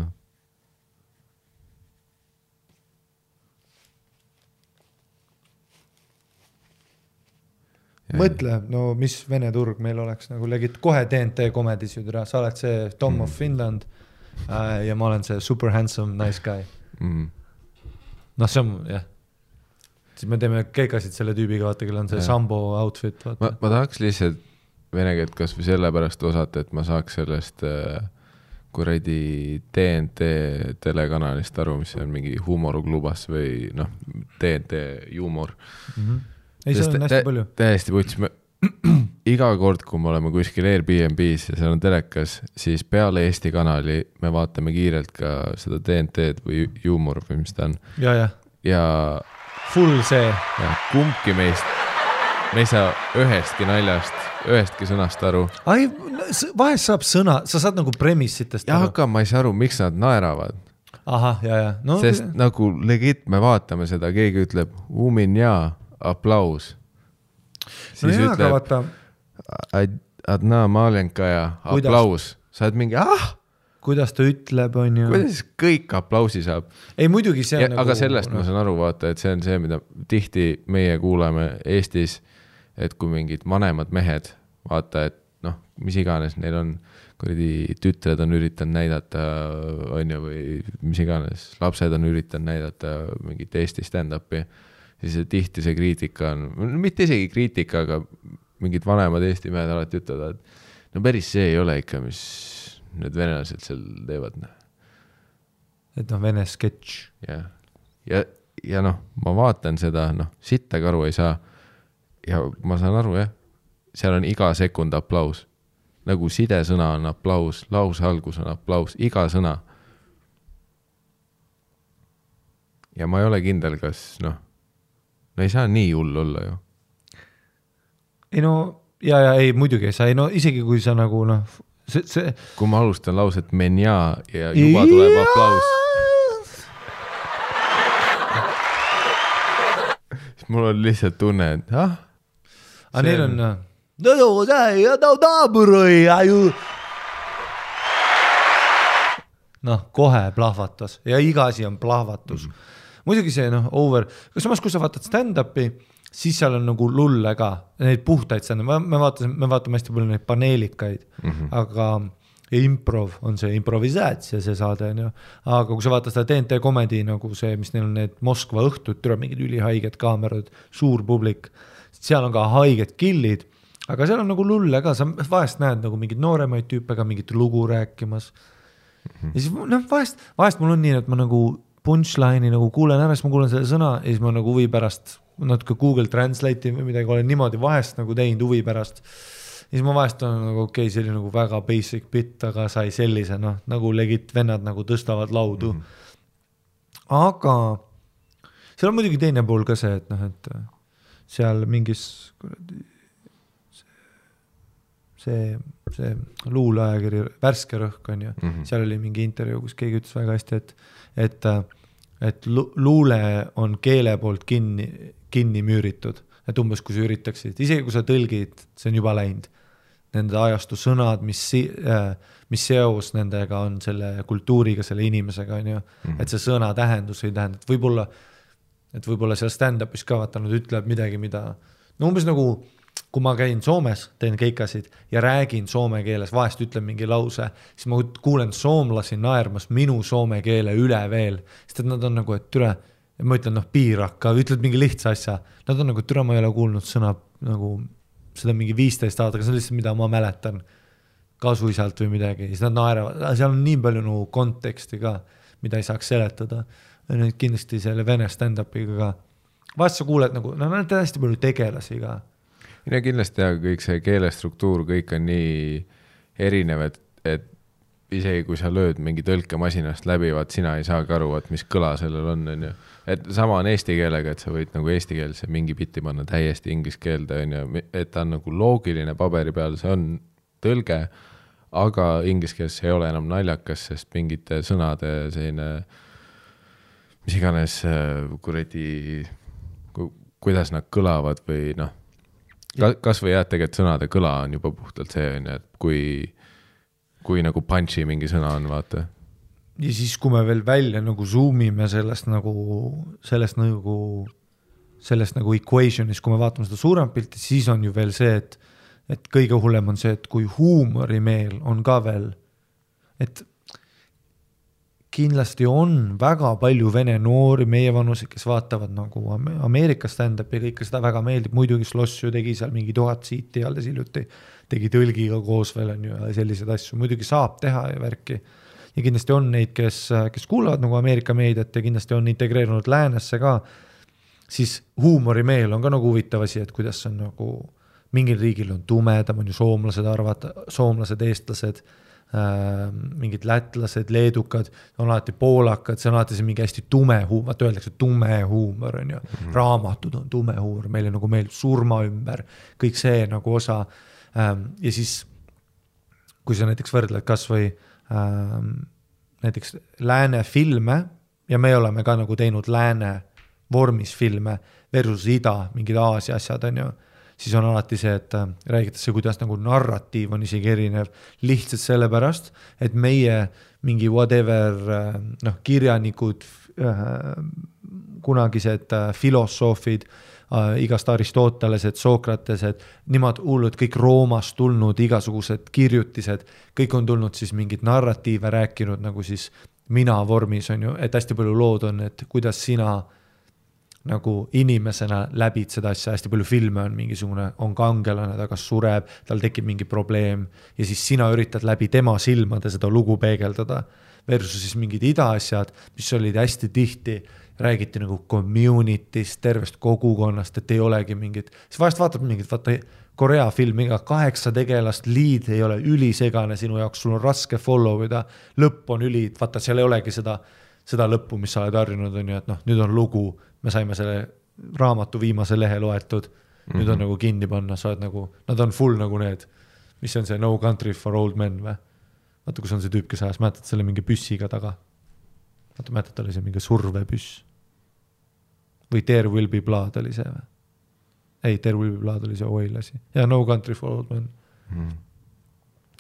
mõtle, no mis Vene turg meil oleks nagu legit kohe TNT komedis ju türa, sa oled see Tom mm. of Finland ja ma olen see super handsome nice guy. Mhm. noh, see on jah. siis me teeme keikasid selle tüübiga, vaata, kellel on see Jah. sambo outfit, ma vaata., ma tahaks lihtsalt vene keelt kasvõi sellepärast osata, et ma saaks sellest äh, kuradi TNT telekanalist aru, mis on mingi huumoriklubas või noh, TNT juumor. ei, seal on hästi palju. täiesti vuts, iga kord, kui me oleme kuskil Airbnb-s ja seal on telekas, siis peale Eesti kanali me vaatame kiirelt ka seda TNT-d või juumor või mis ta on ja, ja ja full see, kumbki meist, me ei saa ühestki naljast, ühestki sõnast aru. ai, vahest saab sõna, sa saad nagu premissitest ja aru. aga ma ei saa aru, miks nad naeravad, ahah, ja, ja no sest nagu legit me vaatame seda, keegi ütleb umin ja aplaus. No siis jaa, aga ütleb vaata, Adna Malenka ja Kuidas? aplaus, sa oled mingi ah, kuidas ta ütleb, on ju. kuidas kõik aplausi saab. ei muidugi see on Ja, aga sellest ma saan aru, vaata, et see on see, mida tihti meie kuuleme Eestis, et kui mingid vanemad mehed, vaata, et noh, mis iganes neil on, kuradi tütred on üritanud näidata, on ju, või mis iganes, lapsed on üritanud näidata mingit Eesti stand-up'i, siis tihti see kriitika on, mitte isegi kriitika, aga mingid vanemad Eesti mehed alati ütlevad, et no päris see ei ole ikka, mis need venelased seal teevad, noh et noh, vene sketš. jah, ja, ja, ja noh, ma vaatan seda, noh, sittagi aru ei saa. ja ma saan aru jah, seal on iga sekund aplaus. nagu sidesõna on aplaus, lause algus on aplaus, iga sõna. ja ma ei ole kindel, kas noh, no ei saa nii hull olla ju. ei no ja, ja ei muidugi ei saa, ei no isegi kui sa nagu noh, see, see. kui ma alustan lauset menja ja juba tuleb aplaus, siis mul on lihtsalt tunne, et ah aga neil on- on. noh, kohe plahvatas ja iga asi on plahvatus mm. -hmm. Muidugi see noh, over, samas kui sa vaatad stand-up'i, siis seal on nagu lulle ka, neid puhtaid stand-up'e, me vaatasime, me vaatame hästi palju neid paneelikaid. Mm, -hmm. aga improv on see improvisaatsia, see saade on ju, aga kui sa vaatad seda TNT Comedy nagu see, mis neil on need Moskva õhtud, tulevad mingid ülihaiged kaamerad, suur publik, seal on ka haiged kill'id, aga seal on nagu lulle ka, sa vahest näed nagu mingeid nooremaid tüüpe ka mingit lugu rääkimas. ja siis noh, vahest, vahest mul on nii, et ma nagu punchline'i nagu kuulen ära, siis ma kuulen selle sõna ja siis ma nagu huvi pärast natuke Google Translate'i või midagi olen niimoodi vahest nagu teinud huvi pärast ja siis ma vahest olen nagu okei okay,, see oli nagu väga basic bitt, aga sai sellise noh, nagu legit vennad nagu tõstavad laudu mm. -hmm. aga seal on muidugi teine pool ka see, et noh, et seal mingis kuradi see, see luuleajakiri Värske Rõhk on ju mm, -hmm. seal oli mingi intervjuu, kus keegi ütles väga hästi, et, et, et luule on keele poolt kinni, kinni müüritud, et umbes kui sa üritaksid, isegi kui sa tõlgid, see on juba läinud. Nende ajastu sõnad, mis si-, äh, mis seos nendega on selle kultuuriga, selle inimesega, on ju, mhm. et see sõna tähendus ei tähenda, et võib-olla, et võib-olla seal stand-up'is ka vaata, nad ütlevad midagi, mida no umbes nagu kui ma käin Soomes, teen keikasid ja räägin soome keeles, vahest ütlen mingi lause, siis ma kuulen soomlasi naermas minu soome keele üle veel, sest et nad on nagu, et türa, ma ütlen noh, piiraka, ütled mingi lihtsa asja, nad on nagu, türa, ma ei ole kuulnud sõna nagu seda mingi viisteist aastat, aga see on lihtsalt, mida ma mäletan kasuisalt või midagi, siis nad naeravad, seal on nii palju nagu konteksti ka, mida ei saaks seletada. nüüd kindlasti selle vene stand-up'iga ka, vahest sa kuuled nagu, no nad on hästi palju tegelasi ka no kindlasti ja kõik see keelestruktuur, kõik on nii erinev, et, et isegi kui sa lööd mingi tõlkemasinast läbi, vaat sina ei saagi aru, et mis kõla sellel on, on ju. et sama on eesti keelega, et sa võid nagu eestikeelse mingi bitti panna täiesti inglise keelde, on ju, et ta on nagu loogiline paberi peal, see on tõlge, aga inglise keeles ei ole enam naljakas, sest mingite sõnade selline, mis iganes kuradi, kuidas nad kõlavad või noh ka, kasvõi jah, tegelikult sõnade kõla on juba puhtalt see on ju, et kui, kui nagu punch'i mingi sõna on, vaata. ja siis, kui me veel välja nagu zoom ime sellest nagu, sellest nagu, sellest nagu equation'ist, kui me vaatame seda suuremat pilti, siis on ju veel see, et, et kõige hullem on see, et kui huumorimeel on ka veel, et kindlasti on väga palju vene noori, meievanuseid, kes vaatavad nagu Ameerika stand-up'i ja kõike seda väga meeldib, muidugi Sloss ju tegi seal mingi tuhat siiti alles hiljuti, tegi tõlgiga koos veel on ju ja selliseid asju, muidugi saab teha ja värki. ja kindlasti on neid, kes, kes kuulavad nagu Ameerika meediat ja kindlasti on integreerunud läänesse ka, siis huumorimeel on ka nagu huvitav asi, et kuidas on nagu mingil riigil on tumedam, on ju soomlased arvata, soomlased, eestlased mingid lätlased, leedukad, on alati poolakad, see on alati see mingi hästi tume huumor, vaata öeldakse tume huumor on ju mm, -hmm. raamatud on tume huumor, meile nagu meeldib surma ümber, kõik see nagu osa. Ähm, ja siis, kui sa näiteks võrdled kasvõi ähm, näiteks lääne filme ja me oleme ka nagu teinud lääne vormis filme versus ida, mingid Aasia asjad on ju siis on alati see, et äh, räägitakse, kuidas nagu narratiiv on isegi erinev, lihtsalt sellepärast, et meie mingi whatever äh, noh, kirjanikud, äh, kunagised filosoofid, igast Aristotelesed, Sokratesed, nemad hullud kõik Roomast tulnud igasugused kirjutised, kõik on tulnud siis mingeid narratiive rääkinud nagu siis mina vormis on ju, et hästi palju lood on, et kuidas sina nagu inimesena läbid seda asja, hästi palju filme on mingisugune, on kangelane, ta kas sureb, tal tekib mingi probleem ja siis sina üritad läbi tema silmade seda lugu peegeldada. Versus siis mingid idaasjad, mis olid hästi tihti, räägiti nagu community'st, tervest kogukonnast, et ei olegi mingit, siis vahest vaatad mingit, vaata Korea filmi ka, kaheksa tegelast, lead ei ole ülisegane sinu jaoks, sul on raske follow ida, lõpp on üli, vaata, seal ei olegi seda, seda lõppu, mis sa oled harjunud, on ju, et noh, nüüd on lugu me saime selle raamatu viimase lehe loetud mm, -hmm. nüüd on mhm. nagu kinni panna, sa oled nagu, nad on full nagu need, mis on see No country for old men või? vaata, kus on see tüüp, kes ajas, mäletad selle mingi püssiga taga? vaata, mäletad, oli see mingi survepüss? või There will be blood oli see või? ei, There will be blood oli see oil asi ja No country for old men mm. -hmm.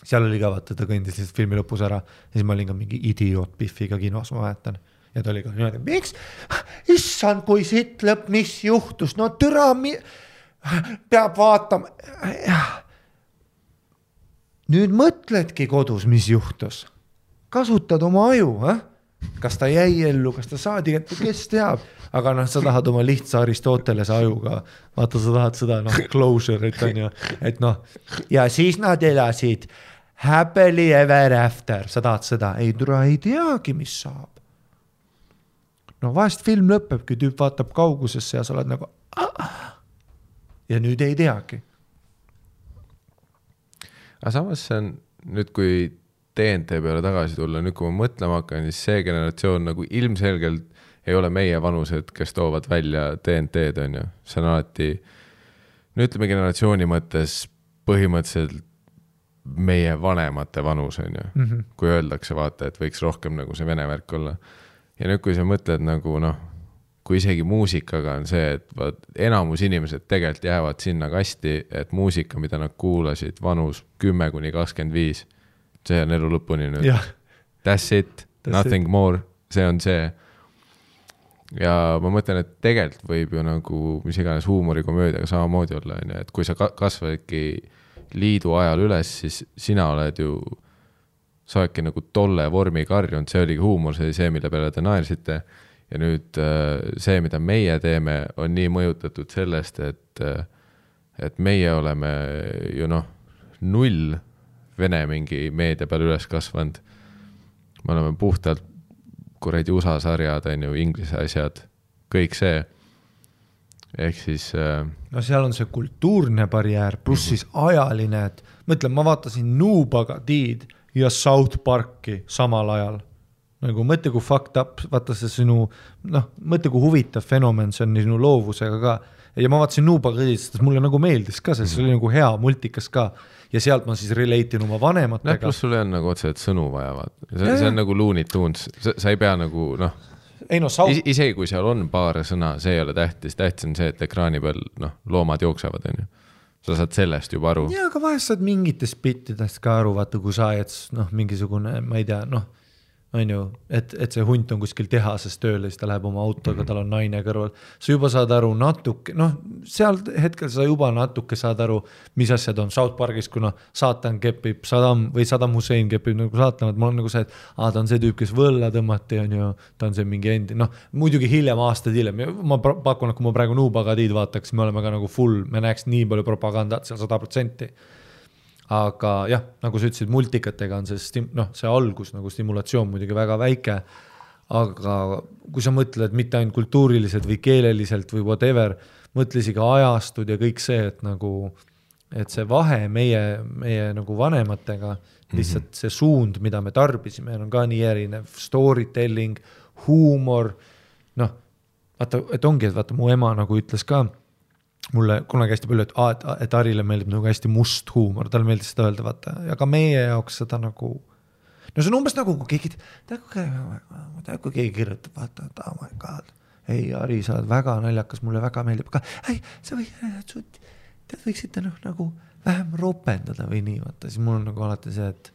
Seal oli ka vaata, ta kõndis lihtsalt filmi lõpus ära. Ja siis ma olin ka mingi idioot Biffiga kinos, ma mäletan. Ja ta oli ka niimoodi, miks, issand, kui sitt lõpp, mis juhtus, no türa mi-, peab vaatama. nüüd mõtledki kodus, mis juhtus, kasutad oma aju, ah? Kas ta jäi ellu, kas ta saadi kes teab, aga noh, sa tahad oma lihtsa Aristotelese ajuga, vaata, sa tahad seda noh, closure'it on ju, et noh, ja siis nad elasid happily ever after, sa tahad seda, ei tule, ei teagi, mis saab. No vahest film lõpebki, tüüp vaatab kaugusesse ja sa oled nagu. ja nüüd ei teagi. aga samas see on nüüd, kui DNT peale tagasi tulla, nüüd kui ma mõtlema hakkan, siis see generatsioon nagu ilmselgelt ei ole meie vanused, kes toovad välja DNT-d, on ju, see on alati, no ütleme generatsiooni mõttes põhimõtteliselt meie vanemate vanus, on ju mm. -hmm. kui öeldakse, vaata, et võiks rohkem nagu see vene värk olla. ja nüüd, kui sa mõtled nagu noh, kui isegi muusikaga on see, et vaat enamus inimesed tegelikult jäävad sinna kasti, et muusika, mida nad kuulasid vanus kümme kuni kakskümmend viis, see on elu lõpuni nüüd. That's it, nothing it. more, see on see. ja ma mõtlen, et tegelikult võib ju nagu mis iganes huumorikomöödiaga samamoodi olla, on ju, et kui sa ka- kasvadki liidu ajal üles, siis sina oled ju, sa oledki nagu tolle vormi karjunud, see oligi huumor, see oli see, mille peale te naersite. ja nüüd äh, see, mida meie teeme, on nii mõjutatud sellest, et, et meie oleme ju noh, null vene mingi meedia peal üles kasvanud. me oleme puhtalt kuradi USA sarjad, on ju, inglise asjad, kõik see. ehk siis äh, no seal on see kultuurne barjäär, pluss siis ajaline, et mõtle, ma vaatasin Nubagadid ja South Parki samal ajal. nagu mõtle, kui fucked up, vaata see sinu, noh, mõtle, kui huvitav fenomen see on sinu loovusega ka. ja ma vaatasin Nubagadid, sest mulle nagu meeldis ka see, see oli nagu hea multikas ka. Ja sealt ma siis relate in oma noh, vanematega. pluss sul ei ole nagu otseselt sõnu vaja, vaata, see, on nagu Looney Tunes, sa ei pea nagu noh, ei no South, isegi kui seal on paar sõna, see ei ole tähtis, tähtis on see, et ekraani peal noh, loomad jooksevad, on ju. sa saad sellest juba aru. jaa, aga vahest saad mingitest bittidest ka aru, vaata, kui sa ajad noh, mingisugune, ma ei tea, noh, on ju, et, et see hunt on kuskil tehases tööl ja siis ta läheb oma autoga, tal on naine kõrval. sa juba saad aru natuke, noh, seal hetkel sa juba natuke saad aru, mis asjad on. South Parkis, kuna saatan kepib Saddam või Saddam Hussein kepib nagu saatanat, mul on nagu see, et aa, ta on see tüüp, kes võlla tõmmati, on ju, ta on see mingi endi, noh, muidugi hiljem, aastaid hiljem, ma pakun, et kui ma praegu Nubagadiid vaataks, me oleme ka nagu full, me näeks nii palju propagandat seal sada protsenti aga jah, nagu sa ütlesid, multikatega on see stim-, noh, see algus nagu stimulatsioon muidugi väga väike. aga kui sa mõtled mitte ainult kultuuriliselt või keeleliselt või whatever, mõtle isegi ajastud ja kõik see, et nagu, et see vahe meie, meie nagu vanematega, lihtsalt see suund, mida me tarbisime, on ka nii erinev, story telling, huumor, noh, vaata, et ongi, et vaata, mu ema nagu ütles ka mulle kunagi hästi palju, et aa, et, et Harile meeldib nagu hästi must huumor, talle meeldis seda öelda, vaata, ja ka meie jaoks seda nagu. no see on umbes nagu, kui keegi, tead kui keegi kirjutab, vaata, et oh my god, ei Hari, sa oled väga naljakas, mulle väga meeldib, aga ei, sa võid, tead, võiksite noh, nagu vähem ropendada või nii, vaata, siis mul on nagu alati see, et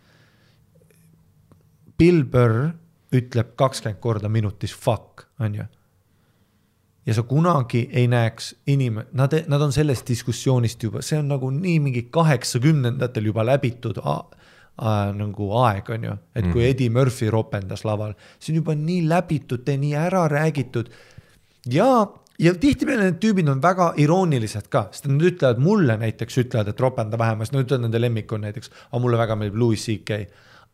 Bill Burr ütleb kakskümmend korda minutis fuck, on ju ja sa kunagi ei näeks inim-, nad, nad on sellest diskussioonist juba, see on nagu nii mingi kaheksakümnendatel juba läbitud nagu aeg on ju, et kui Eddie Murphy ropendas laval, see on juba nii läbitud, nii ära räägitud. Ja, ja tihtipeale need tüübid on väga iroonilised ka, sest nad ütlevad mulle näiteks ütlevad, et ropenda vähem, sest nad ütlevad, nende lemmik on näiteks, aga mulle väga meeldib Louis CK.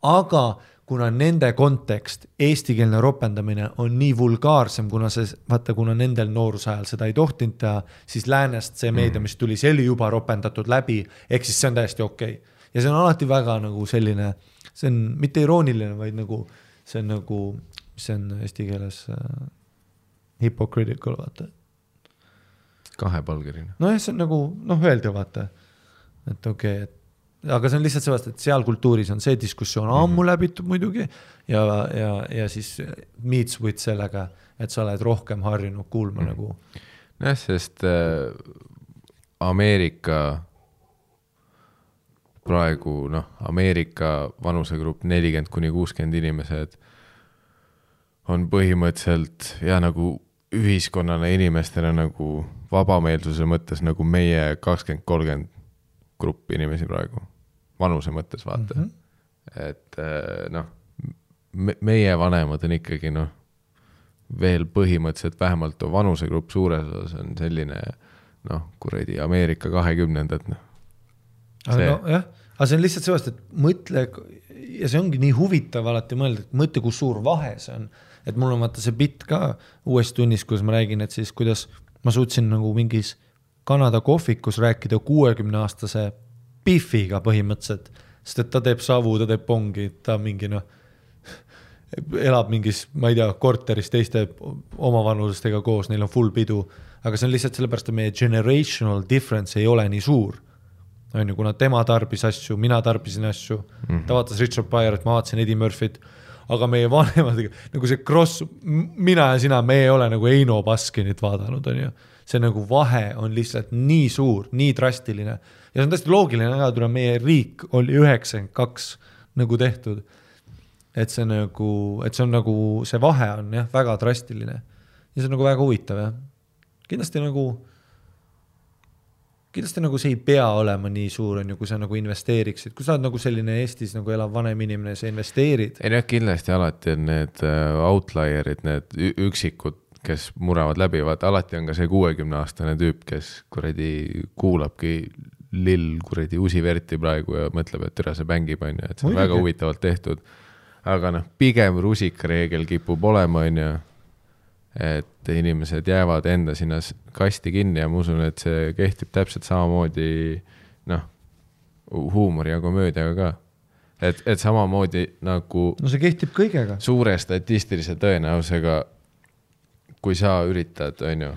aga kuna nende kontekst, eestikeelne ropendamine on nii vulgaarsem, kuna see, vaata, kuna nendel nooruse ajal seda ei tohtinud teha, siis läänest see meedia, mis tuli, see oli juba ropendatud läbi, ehk siis see on täiesti okei okay.. ja see on alati väga nagu selline, see on mitte irooniline, vaid nagu see on nagu, mis see on eesti keeles äh, hypocritical, vaata kahepalgeline. nojah, see on nagu noh, öelda vaata, et okei okay,, et aga see on lihtsalt seepärast, et seal kultuuris on see diskussioon ammu läbitud muidugi ja, ja, ja siis meets with sellega, et sa oled rohkem harjunud kuulma mm. nagu nojah, sest äh, Ameerika praegu noh, Ameerika vanusegrupp nelikümmend kuni kuuskümmend inimesed on põhimõtteliselt ja nagu ühiskonnana inimestena nagu vabameelsuse mõttes nagu meie kakskümmend, kolmkümmend gruppi inimesi praegu, vanuse mõttes vaata mm. -hmm. et äh, noh me,, meie vanemad on ikkagi noh, veel põhimõtteliselt vähemalt vanusegrupp suures osas on selline noh, kuradi Ameerika kahekümnendad noh. aga nojah, aga see on lihtsalt seepärast, et mõtle ja see ongi nii huvitav alati mõelda, et mõtle, kui suur vahe see on. et mul on vaata see bitt ka uues tunnis, kus ma räägin, et siis kuidas ma suutsin nagu mingis Kanada kohvikus rääkida kuuekümne aastase Biffiga põhimõtteliselt, sest et ta teeb savu, ta teeb pongi, ta mingi noh, elab mingis, ma ei tea, korteris teiste omavanusestega koos, neil on full pidu, aga see on lihtsalt sellepärast, et meie generational difference ei ole nii suur. On ju, kuna tema tarbis asju, mina tarbisin asju. Mm, -hmm. ta vaatas Richard Pryorit, ma vaatasin Eddie Murphy't, aga meie vanemad, nagu see cross, mina ja sina, me ei ole nagu Eino Baskinit vaadanud, on ju. see nagu vahe on lihtsalt nii suur, nii drastiline ja see on täiesti loogiline ka, kuna meie riik oli üheksakümmend kaks nagu tehtud. et see nagu, et see on nagu, see vahe on jah, väga drastiline ja see on nagu väga huvitav jah. kindlasti nagu kindlasti nagu see ei pea olema nii suur, on ju, kui sa nagu investeeriksid, kui sa oled nagu selline Eestis nagu elav vanem inimene, sa investeerid. ei noh, kindlasti alati on need äh, outlier'id, need üksikud, kes muravad läbi, vaata alati on ka see kuuekümne aastane tüüp, kes kuradi kuulabki lill kuradi Usi Verti praegu ja mõtleb, et tere, see mängib, on ju, et see on Muidugi. väga huvitavalt tehtud. aga noh, pigem rusikareegel kipub olema, on ju, et inimesed jäävad enda sinna kasti kinni ja ma usun, et see kehtib täpselt samamoodi noh, huumori ja komöödiaga ka. et, et samamoodi nagu no see kehtib kõigega. suure statistilise tõenäosusega, kui sa üritad, on ju,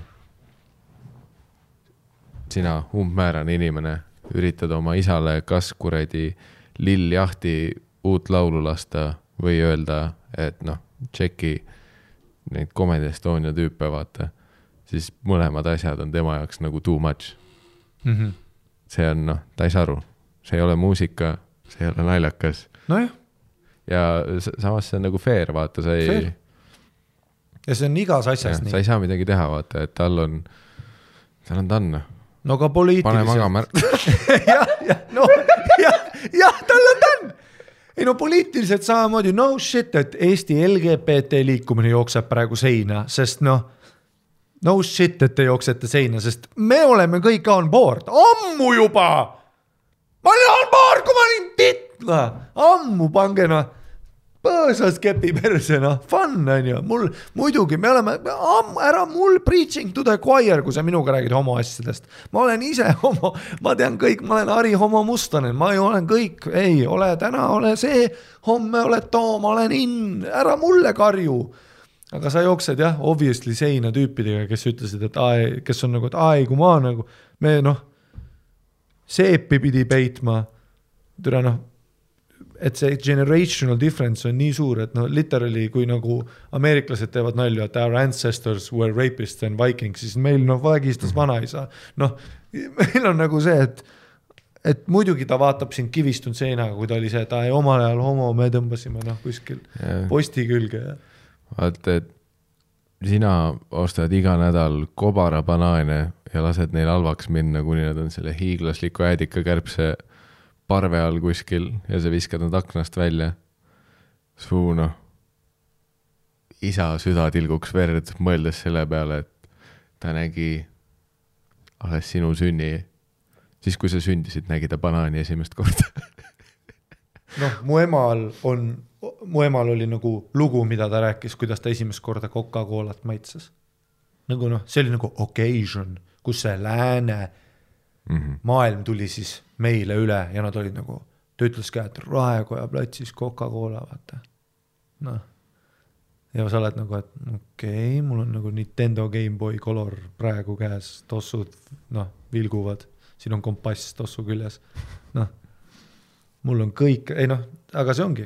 sina umbmäärane inimene, üritad oma isale kas kuradi lilljahti uut laulu lasta või öelda, et noh, tšeki neid Comedy Estonia tüüpe, vaata, siis mõlemad asjad on tema jaoks nagu too much. Mm -hmm. see on noh, ta ei saa aru, see ei ole muusika, see ei ole naljakas nojah, ja samas see on nagu fair, vaata, sa ei ja see on igas asjas sa nii. ei saa midagi teha, vaata, et tal on, tal on tann, no ka pane poliitiliselt. magama ära. jah, jah, no jah, jah, tal on tann. ei no poliitiliselt samamoodi, no shit, et Eesti LGBT liikumine jookseb praegu seina, sest noh, no shit, et te jooksete seina, sest me oleme kõik on board, ammu juba. ma olin on board, kui ma olin noh, ammu pange noh põõsas kepi perse, noh, fun on ju, mul muidugi me oleme, ära mul preaching to the choir, kui sa minuga räägid homoasjadest. ma olen ise homo, ma tean kõik, ma olen Harri Homo Mustonen, ma ju olen kõik, ei ole täna, ole see, homme oled too, ma olen in, ära mulle karju. aga sa jooksed jah, obviously seina tüüpidega, kes ütlesid, et aa, kes on nagu, et aa ei, kui ma nagu, me noh, seepi pidi peitma, türa noh et see generational difference on nii suur, et no literally, kui nagu ameeriklased teevad nalju, et our ancestors were rapists and vikings, siis meil noh, vägistas vanaisa. noh, meil on nagu see, et, et muidugi ta vaatab sind kivistunud seinaga, kui ta oli see, et aa ei, omal ajal homo, me tõmbasime noh, kuskil posti külge ja vaata, et sina ostad iga nädal kobarabanaane ja lased neil halvaks minna, kuni nad on selle hiiglasliku äädikakärbse parve all kuskil ja sa viskad nad aknast välja. su noh, isa süda tilguks verd, mõeldes selle peale, et ta nägi alles sinu sünni, siis kui sa sündisid, nägi ta banaani esimest korda. noh, mu emal on, mu emal oli nagu lugu, mida ta rääkis, kuidas ta esimest korda Coca-Colat maitses. nagu noh, see oli nagu occasion, kus see lääne Mm -hmm. maailm tuli siis meile üle ja nad olid nagu, ta ütles ka, et Raekoja platsis Coca-Cola, vaata. noh, ja sa oled nagu, et okei okay,, mul on nagu Nintendo GameBoy Color praegu käes, tossud noh, vilguvad, siin on kompass tossu küljes, noh. mul on kõik, ei noh, aga see ongi,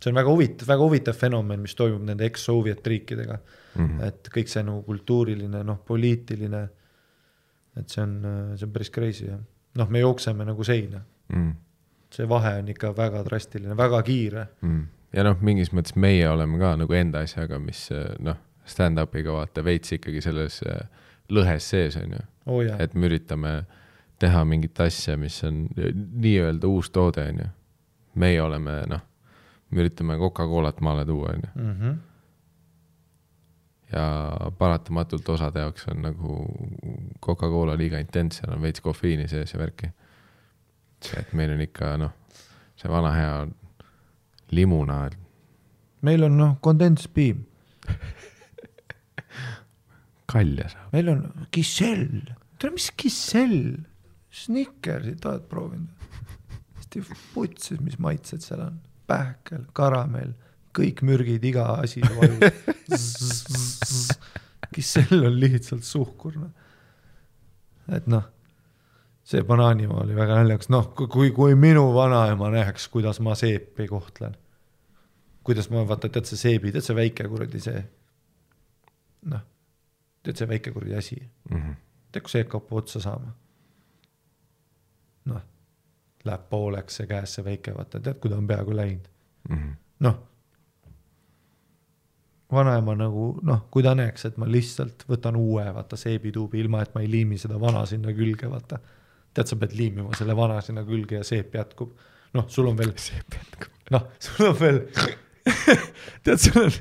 see on väga huvitav, väga huvitav fenomen, mis toimub nende ex-Soviet riikidega Mm -hmm. et kõik see nagu kultuuriline, noh, poliitiline, et see on, see on päris crazy jah. noh, me jookseme nagu seina, Mm. see vahe on ikka väga drastiline, väga kiire. mm.. ja noh, mingis mõttes meie oleme ka nagu enda asjaga, mis noh, stand-up'iga vaata veits ikkagi selles eh, lõhes sees on ju, oh, et me üritame teha mingit asja, mis on nii-öelda uus toode on ju. meie oleme noh, me üritame Coca-Colat maale tuua on ju -hmm. Ja paratamatult osade jaoks on nagu Coca-Cola liiga intens, seal on veits kofeiini sees ja värki. et meil on ikka noh, see vana hea limunaad meil on noh, kondentspiim, kalja saab. meil on Gisell, tere, mis Gisell, Snickersit oled proovinud? hästi putsis, mis maitsed seal on, pähkel, karamell, kõik mürgid, iga asi vajub. kisell on lihtsalt suhkur, noh. et noh, see banaanimaa oli väga naljakas, noh, kui, kui minu vanaema näeks, kuidas ma seepi kohtlen. kuidas ma vaata, tead see seebi, tead see väike kuradi see, noh, tead see väike kuradi asi Mhm. tead, kui see hakkab otsa saama. noh, läheb pooleks see käes, see väike, vaata, tead, kui ta on peaaegu läinud. Mhm. noh, vanaema nagu noh, kui ta näeks, et ma lihtsalt võtan uue, vaata seebituubi, ilma et ma ei liimi seda vana sinna külge, vaata. tead, sa pead liimima selle vana sinna külge ja seep jätkub. noh, sul on veel, noh, sul on veel, tead, sul on,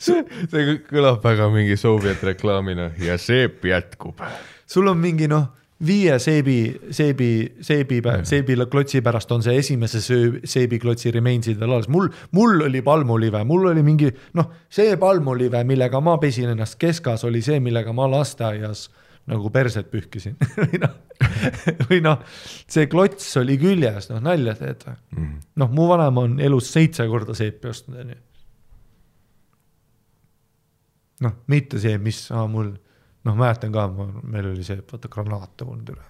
see kõ- kõlab väga mingi Soviet reklaamina ja seep jätkub. sul on mingi noh, viie seebi, seebi, seebi, seebiklotsi pärast on see esimese söö- seebiklotsi remainsid veel alles, mul, mul oli palmulive, mul oli mingi noh, see palmulive, millega ma pesin ennast keskas, oli see, millega ma lasteaias nagu perset pühkisin või noh, või noh, see klots oli küljes, noh nalja teed või? noh, mu vanaema on elus seitse korda seepi ostnud, onju. noh, mitte see, mis ah, mul, noh, mäletan ka, meil oli see, vaata granaate olnud üle.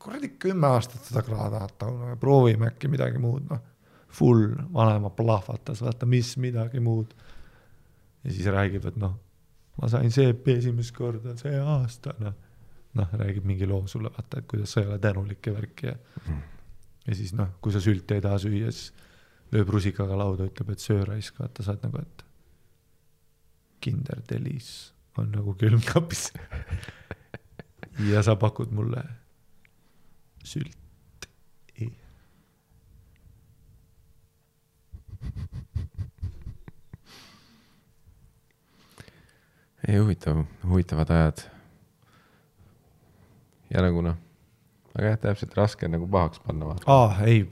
kuradi kümme aastat seda granaat olnud, proovime äkki midagi muud, noh. Full vanaema plahvatas, vaata, mis midagi muud. ja siis räägib, et noh, ma sain seepi esimest korda see aasta, noh. noh, räägib mingi loo sulle, vaata, et kuidas sa ei ole tänulik ja värki ja ja siis noh, kui sa sülti ei taha süüa, siis lööb rusikaga lauda, ütleb, et söö raisk, vaata, sa oled nagu, et Kinder Delice on nagu külmkapis. ja sa pakud mulle sülti. ei huvitav, huvitavad ajad. ja nagu noh, aga jah, täpselt raske on nagu pahaks panna aa, ei,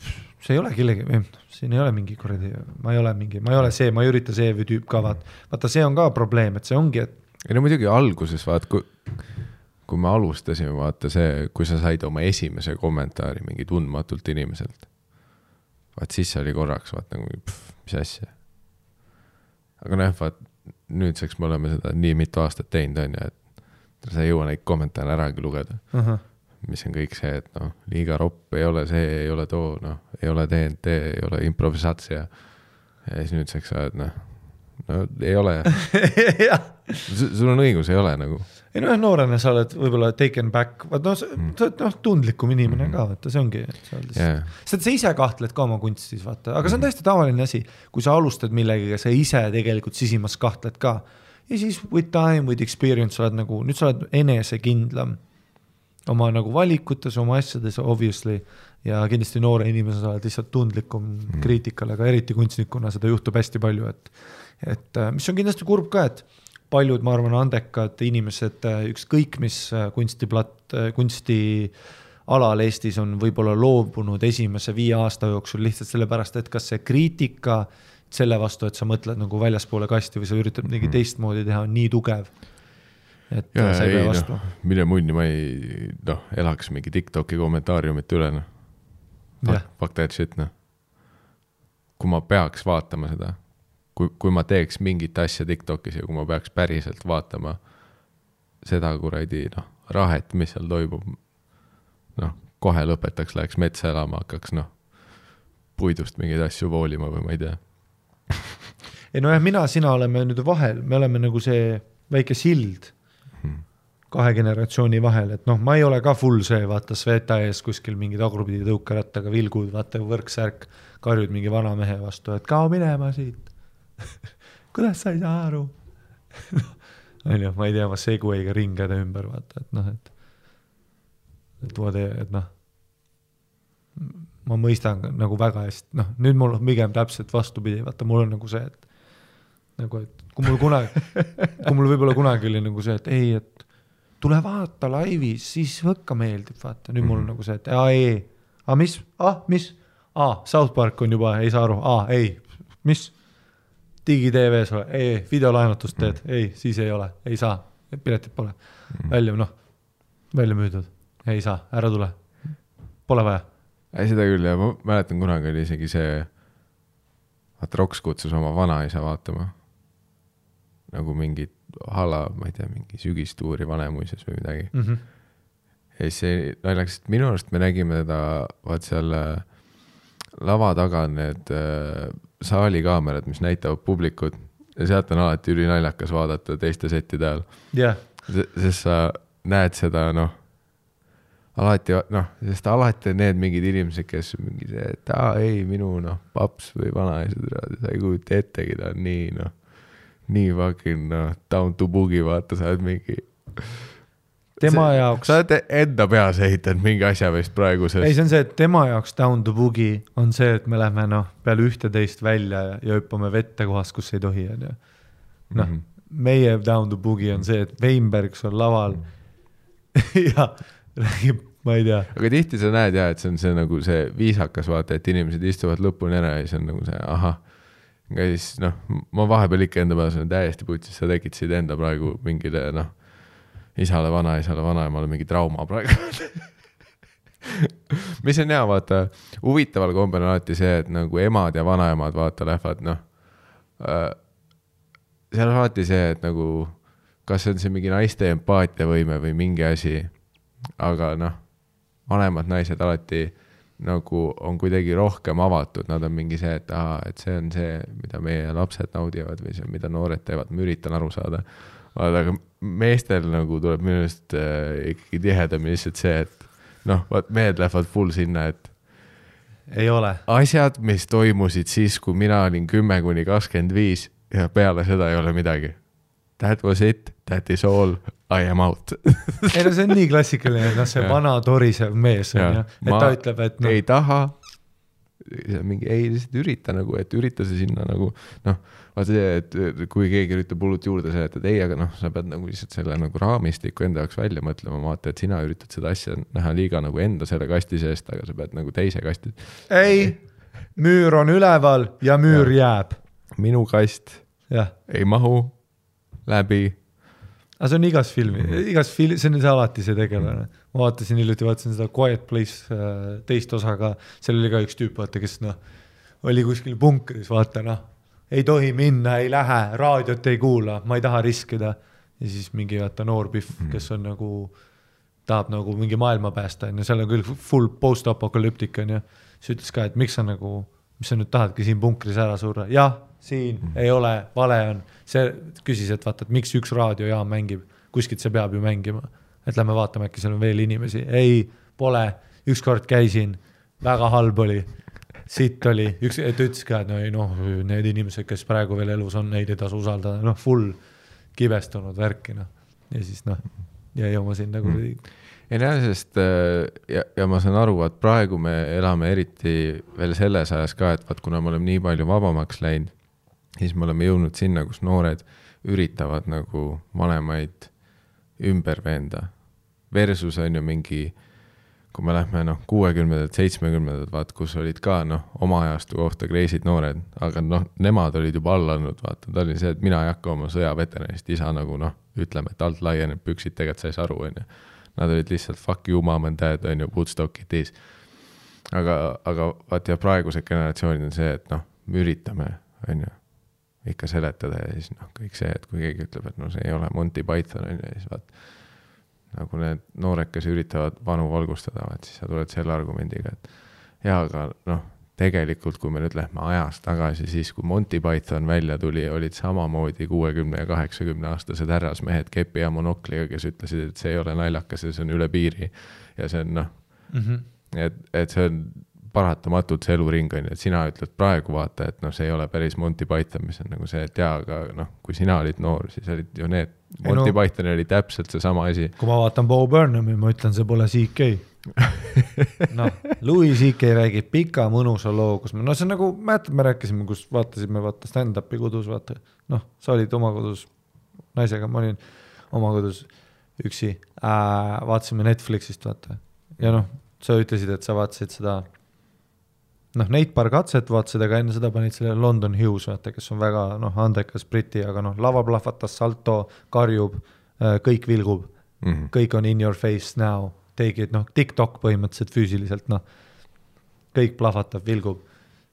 see ei ole kellegi, siin ei ole mingi kuradi, ma ei ole mingi, ma ei ole see, ma ei ürita see tüüp ka vaata, vaata, see on ka probleem, et see ongi, et ei no muidugi alguses vaat, kui, kui me alustasime, vaata see, kui sa said oma esimese kommentaari mingi tundmatult inimeselt. vaat siis oli korraks vaat nagu, mis asja. aga noh, vaat nüüdseks me oleme seda nii mitu aastat teinud, on ju, et sa ei jõua neid kommentaare äragi lugeda. uh -huh. mis on kõik see, et noh, liiga ropp ei ole see, ei ole too, noh, ei ole DNT, ei ole improvisatsia. ja siis nüüdseks sa oled noh, no ei ole, sul on õigus, ei ole nagu ei noh, noorena sa oled võib-olla taken back, vaat noh, sa oled noh, tundlikum inimene ka, vaata, see ongi, et sa oled yeah.. sa sa ise kahtled ka oma kunstis, vaata, aga see on täiesti tavaline asi, kui sa alustad millegagi, sa ise tegelikult sisimas kahtled ka. ja siis with time, with experience sa oled nagu, nüüd sa oled enesekindlam oma nagu valikutes, oma asjades obviously ja kindlasti noore inimesena sa oled lihtsalt tundlikum mm. kriitikale, aga eriti kunstnikuna seda juhtub hästi palju, et et äh, mis on kindlasti kurb ka, et paljud, ma arvan, andekad inimesed, ükskõik mis äh, kunstiplatt, kunstialal Eestis on võib-olla loobunud esimese viie aasta jooksul lihtsalt sellepärast, et kas see kriitika selle vastu, et sa mõtled nagu väljaspoole kasti või sa üritad midagi teistmoodi teha, on nii tugev. et ja äh, sa ei pea vastu., mille munni ma ei noh, elaks mingi Tiktoki kommentaariumite üle noh. Fuck that shit noh. kui ma peaks vaatama seda, kui, kui ma teeks mingit asja Tiktokis ja kui ma peaks päriselt vaatama seda kuradi noh, rahet, mis seal toimub. noh, kohe lõpetaks, läheks metsa elama, hakkaks noh, puidust mingeid asju voolima või ma ei tea. ei nojah, mina, sina oleme nüüd vahel, me oleme nagu see väike sild kahe generatsiooni vahel, et noh, ma ei ole ka full see, vaata Sveta ees kuskil mingi tagurpidi tõukerattaga vilgud, vaata võrksärk, karjud mingi vana mehe vastu, et kao minema siit. kuidas sa ei saa aru? onju, ma ei tea, ma Segway'ga ringede ümber vaata, et noh, et et what, et noh, ma mõistan nagu väga hästi, noh nüüd mul on pigem täpselt vastupidi, vaata mul on nagu see, et nagu, et kui mul kunagi, kui mul võib-olla kunagi oli nagu see, et ei, et tule vaata laivis, siis ikka meeldib, vaata, nüüd mul on nagu see, et aa ei, aa mis, ah mis, aa South Park on juba, ei saa aru, aa ei, mis, digi-TV-s ole, ei, ei videolaenutust teed, ei, siis ei ole, ei saa, piletit pole, välja, noh, välja müüdud, ei saa, ära tule, pole vaja. Ei, seda küll ja ma mäletan kunagi oli isegi see, vaata Roks kutsus oma vanaisa vaatama. nagu mingit hala, ma ei tea, mingi sügistuuri Vanemuises või midagi. mm. -hmm. ja siis see naljakas, et minu arust me nägime teda vaat seal äh, lava taga on need äh, saalikaamerad, mis näitavad publikut. Ja sealt on alati ülinaljakas vaadata teiste settide ajal, jah, sest sa näed seda noh, alati noh, sest alati on need mingid inimesed, kes mingi see, et aa ei, minu noh, paps või vanaisa, sa ei kujuta ettegi, ta on nii noh, nii fucking noh, down to boogie, vaata, sa oled mingi tema See- jaoks sa, oled enda peas ehitanud mingi asja vist praegu, ei, sest see on see, et tema jaoks down to boogie on see, et me lähme noh, peale ühteteist välja ja, ja hüppame vette kohas, kus ei tohi, onju. noh Mhm., meie down to boogie on see, et Weinbergs on laval ja räägib, ma ei tea, aga tihti sa näed ja, et see on see nagu see viisakas vaata, et inimesed istuvad lõpuni ära ja siis on nagu see ahah. aga siis noh, ma vahepeal ikka enda peas olen täiesti putsis, sa tekitasid enda praegu mingile noh, isale, vanaisale, vanaemale mingi trauma praegu. mis on hea, vaata, huvitaval kombel on alati see, et nagu emad ja vanaemad vaata lähevad noh äh,. seal on alati see, et nagu, kas see on see mingi naiste empaatiavõime või mingi asi, aga noh, vanemad naised alati nagu on kuidagi rohkem avatud, nad on mingi see, et aa, et see on see, mida meie lapsed naudivad või see, mida noored teevad, ma üritan aru saada. vaata, aga meestel nagu tuleb minu arust äh, ikkagi tihedamini lihtsalt see, et noh, vaat mehed lähevad full sinna, et ei ole. asjad, mis toimusid siis, kui mina olin kümme kuni kakskümmend viis ja peale seda ei ole midagi. That was it, that is all, I am out. ei no see on nii klassikaline, noh, see vana torisev mees on ju, et ta ütleb, et noh ei, taha. mingi ei, lihtsalt ürita nagu, et ürita see sinna nagu noh, vaata see, et kui keegi üritab hullult juurde seletada, ei, aga noh, sa pead nagu lihtsalt selle nagu raamistiku enda jaoks välja mõtlema, vaata, et sina üritad seda asja näha liiga nagu enda selle kasti seest, aga sa pead nagu teise kasti. ei, müür on üleval ja müür jääb, minu kast jah. ei mahu läbi aga see on igas filmi, igas fil-, see on see alati see tegelane. ma vaatasin hiljuti, vaatasin seda Quiet Place äh, teist osa ka, seal oli ka üks tüüp, vaata, kes noh, oli kuskil punkris, vaata noh, ei tohi minna, ei lähe, raadiot ei kuula, ma ei taha riskida. ja siis mingi vaata noor pihv, kes on nagu, tahab nagu mingi maailma päästa, on ju, seal on küll full post-apokalüptik, on ju. siis ütles ka, et miks sa nagu, mis sa nüüd tahadki siin punkris ära surra, jah, siin mm. ei ole, vale on. see küsis, et vaata, et miks üks raadiojaam mängib, kuskilt see peab ju mängima. et lähme vaatame, äkki seal on veel inimesi, ei, pole, ükskord käisin, väga halb oli sitt oli, üks, ta ütles ka, et no ei noh, need inimesed, kes praegu veel elus on, neid ei tasu usaldada, noh full kibestunud värki noh. ja siis noh, jäi oma sinna kuradi mm., ei näe, sest äh, ja, ja ma saan aru, et praegu me elame eriti veel selles ajas ka, et vaat kuna me oleme nii palju vabamaks läinud, siis me oleme jõudnud sinna, kus noored üritavad nagu vanemaid ümber veenda. Versus on ju mingi, kui me lähme noh, kuuekümnendad, seitsmekümnendad, vaat kus olid ka noh, oma ajastu kohta kreisid noored, aga noh, nemad olid juba all andnud, vaata, ta oli see, et mina ei hakka oma sõjaveteranist isa nagu noh, ütleme, et alt laieneb püksid, tegelikult sa ei saa aru, onju Nad olid lihtsalt fuck you mom and dad on ju, Woodstock it is. aga, aga vaat ja praegused generatsioonid on see, et noh, me üritame, on ju, ikka seletada ja siis noh, kõik see, et kui keegi ütleb, et no see ei ole Monty Python on ju, siis vaat nagu need noored, kes üritavad vanu valgustada, vaat siis sa tuled selle argumendiga, et jaa, aga noh, tegelikult kui me nüüd lähme ajas tagasi, siis kui Monty Python välja tuli, olid samamoodi kuuekümne ja kaheksakümne aastased härrasmehed kepi ja monokliga, kes ütlesid, et see ei ole naljakas ja see on üle piiri. ja see on noh, mm -hmm. et, et see on paratamatult see eluring on ju, et sina ütled praegu vaata, et noh, see ei ole päris Monty Python, mis on nagu see, et jaa, aga noh, kui sina olid noor, siis olid ju need, Monty no- Pythonil oli täpselt seesama asi. kui ma vaatan Bo Burnhami, ma ütlen, see pole CK. noh, Louis CK räägib pika mõnusa loo, kus me, no see on nagu, mäletad, me rääkisime, kus vaatasime vaata stand-up'i kodus, vaata. noh, sa olid oma kodus naisega, ma olin oma kodus üksi äh,. vaatasime Netflixist, vaata. ja noh, sa ütlesid, et sa vaatasid seda noh, neid paar katset vaatasid, aga enne seda panid selle London Hughes, vaata, kes on väga noh, andekas briti, aga noh, lava plahvatas, salto, karjub, kõik vilgub Mhm. kõik on in your face now, it, noh, TikTok põhimõtteliselt füüsiliselt, noh. kõik plahvatab, vilgub.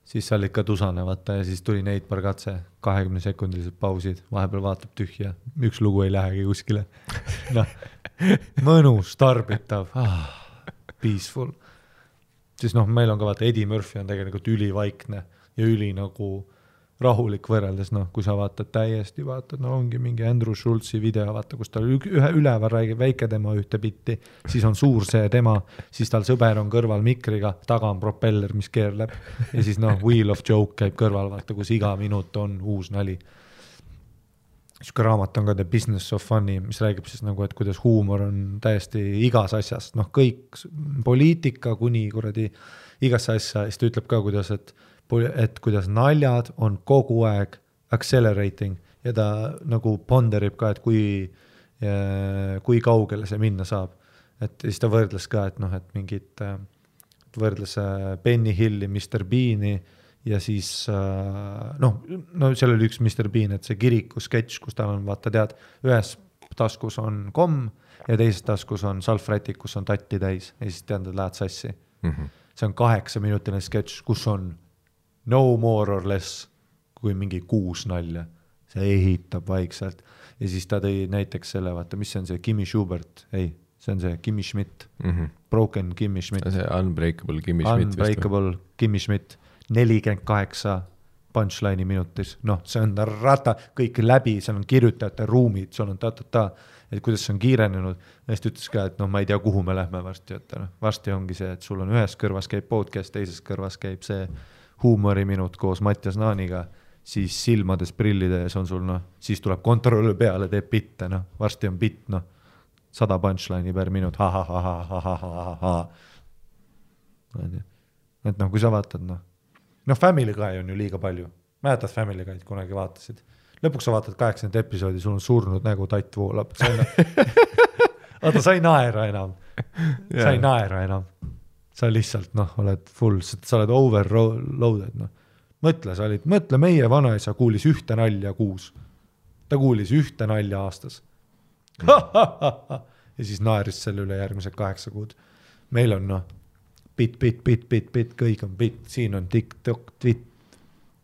siis sa olid ka tusane, vaata, ja siis tuli Neit Bargatse, kahekümne sekundilised pausid, vahepeal vaatab tühja, üks lugu ei lähegi kuskile. noh, mõnus, tarbitav ah,, peaceful. Siis noh, meil on ka vaata, Eddie Murphy on tegelikult ülivaikne ja üli nagu rahulik võrreldes noh, kui sa vaatad täiesti, vaatad, no ongi mingi Andrew Schultzi video, vaata, kus tal ühe üleval räägib väike tema ühte bitti, siis on suur see tema, siis tal sõber on kõrval mikriga, taga on propeller, mis keerleb ja siis noh, Wheel of Joke käib kõrval, vaata, kus iga minut on uus nali. Sihuke raamat on ka The Business of Fun'i, mis räägib siis nagu, et kuidas huumor on täiesti igas asjas, noh, kõik poliitika kuni kuradi igasse asja, siis ta ütleb ka, kuidas, et et kuidas naljad on kogu aeg accelerating ja ta nagu ponderib ka, et kui, kui kaugele see minna saab. et siis ta võrdles ka, et noh, et mingit, võrdles äh, Benny Hilli, Mr Bean'i ja siis äh, noh, no seal oli üks Mr Bean, et see kiriku sketš, kus tal on, vaata tead, ühes taskus on komm ja teises taskus on salvrätik, kus on tatti täis ja siis tead, lähed sassi mm. -hmm. see on kaheksaminutiline sketš, kus on no more or less kui mingi kuus nalja. see ehitab vaikselt ja siis ta tõi näiteks selle, vaata, mis see on see Kimmy Schubert, ei, see on see Kimmy Schmidt mm, -hmm. Broken Kimmy Schmidt. see Unbreakable Kimmy Schmidt. Unbreakable Kimmy Schmidt, nelikümmend kaheksa punchline'i minutis, noh, see on rata, kõik läbi, seal on kirjutajate ruumid, sul on ta-ta-ta, et kuidas see on kiirenenud. ja siis ta ütles ka, et noh, ma ei tea, kuhu me lähme varsti, et noh, varsti ongi see, et sul on ühes kõrvas käib podcast, teises kõrvas käib see huumoriminut koos Mattias Naaniga, siis silmades prillide ees on sul noh, siis tuleb kontroll peale, teeb bitte, noh, varsti on bitt, noh, sada punchline'i per minut ha, ha, ha, ha, ha, ha, ha, ha. onju, et noh, kui sa vaatad, noh, noh, Family Guy on ju liiga palju, mäletad Family Guy'd kunagi vaatasid? lõpuks sa vaatad kaheksakümmend episoodi, sul on surnud nägu, tatt voolab, sa ei oota, sa ei naera enam, sa ei naera enam sa lihtsalt noh, oled full, sa oled overloaded noh. mõtle, sa olid, mõtle, meie vanaisa kuulis ühte nalja kuus. ta kuulis ühte nalja aastas. ja siis naeris selle üle järgmised kaheksa kuud. meil on noh, bitt, bitt, bitt, bitt, bitt, kõik on bitt, siin on TikTok, Twitter,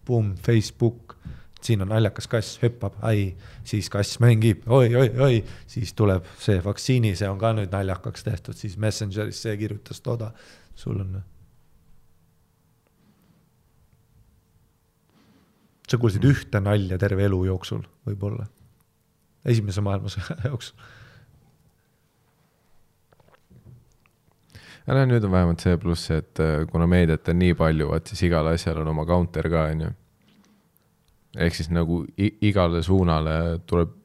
Boom, Facebook siin on naljakas kass, hüppab, ai, siis kass mängib oi, oi, oi, siis tuleb see vaktsiini, see on ka nüüd naljakaks tehtud, siis Messengeris see kirjutas toda sul on? sa kuulsid ühte nalja terve elu jooksul, võib-olla, esimese maailmasõja jooksul. Aga noh, nüüd on vähemalt see pluss, et äh, kuna meediat on nii palju, vaat siis igal asjal on oma counter ka, on ju. ehk siis nagu igale suunale tuleb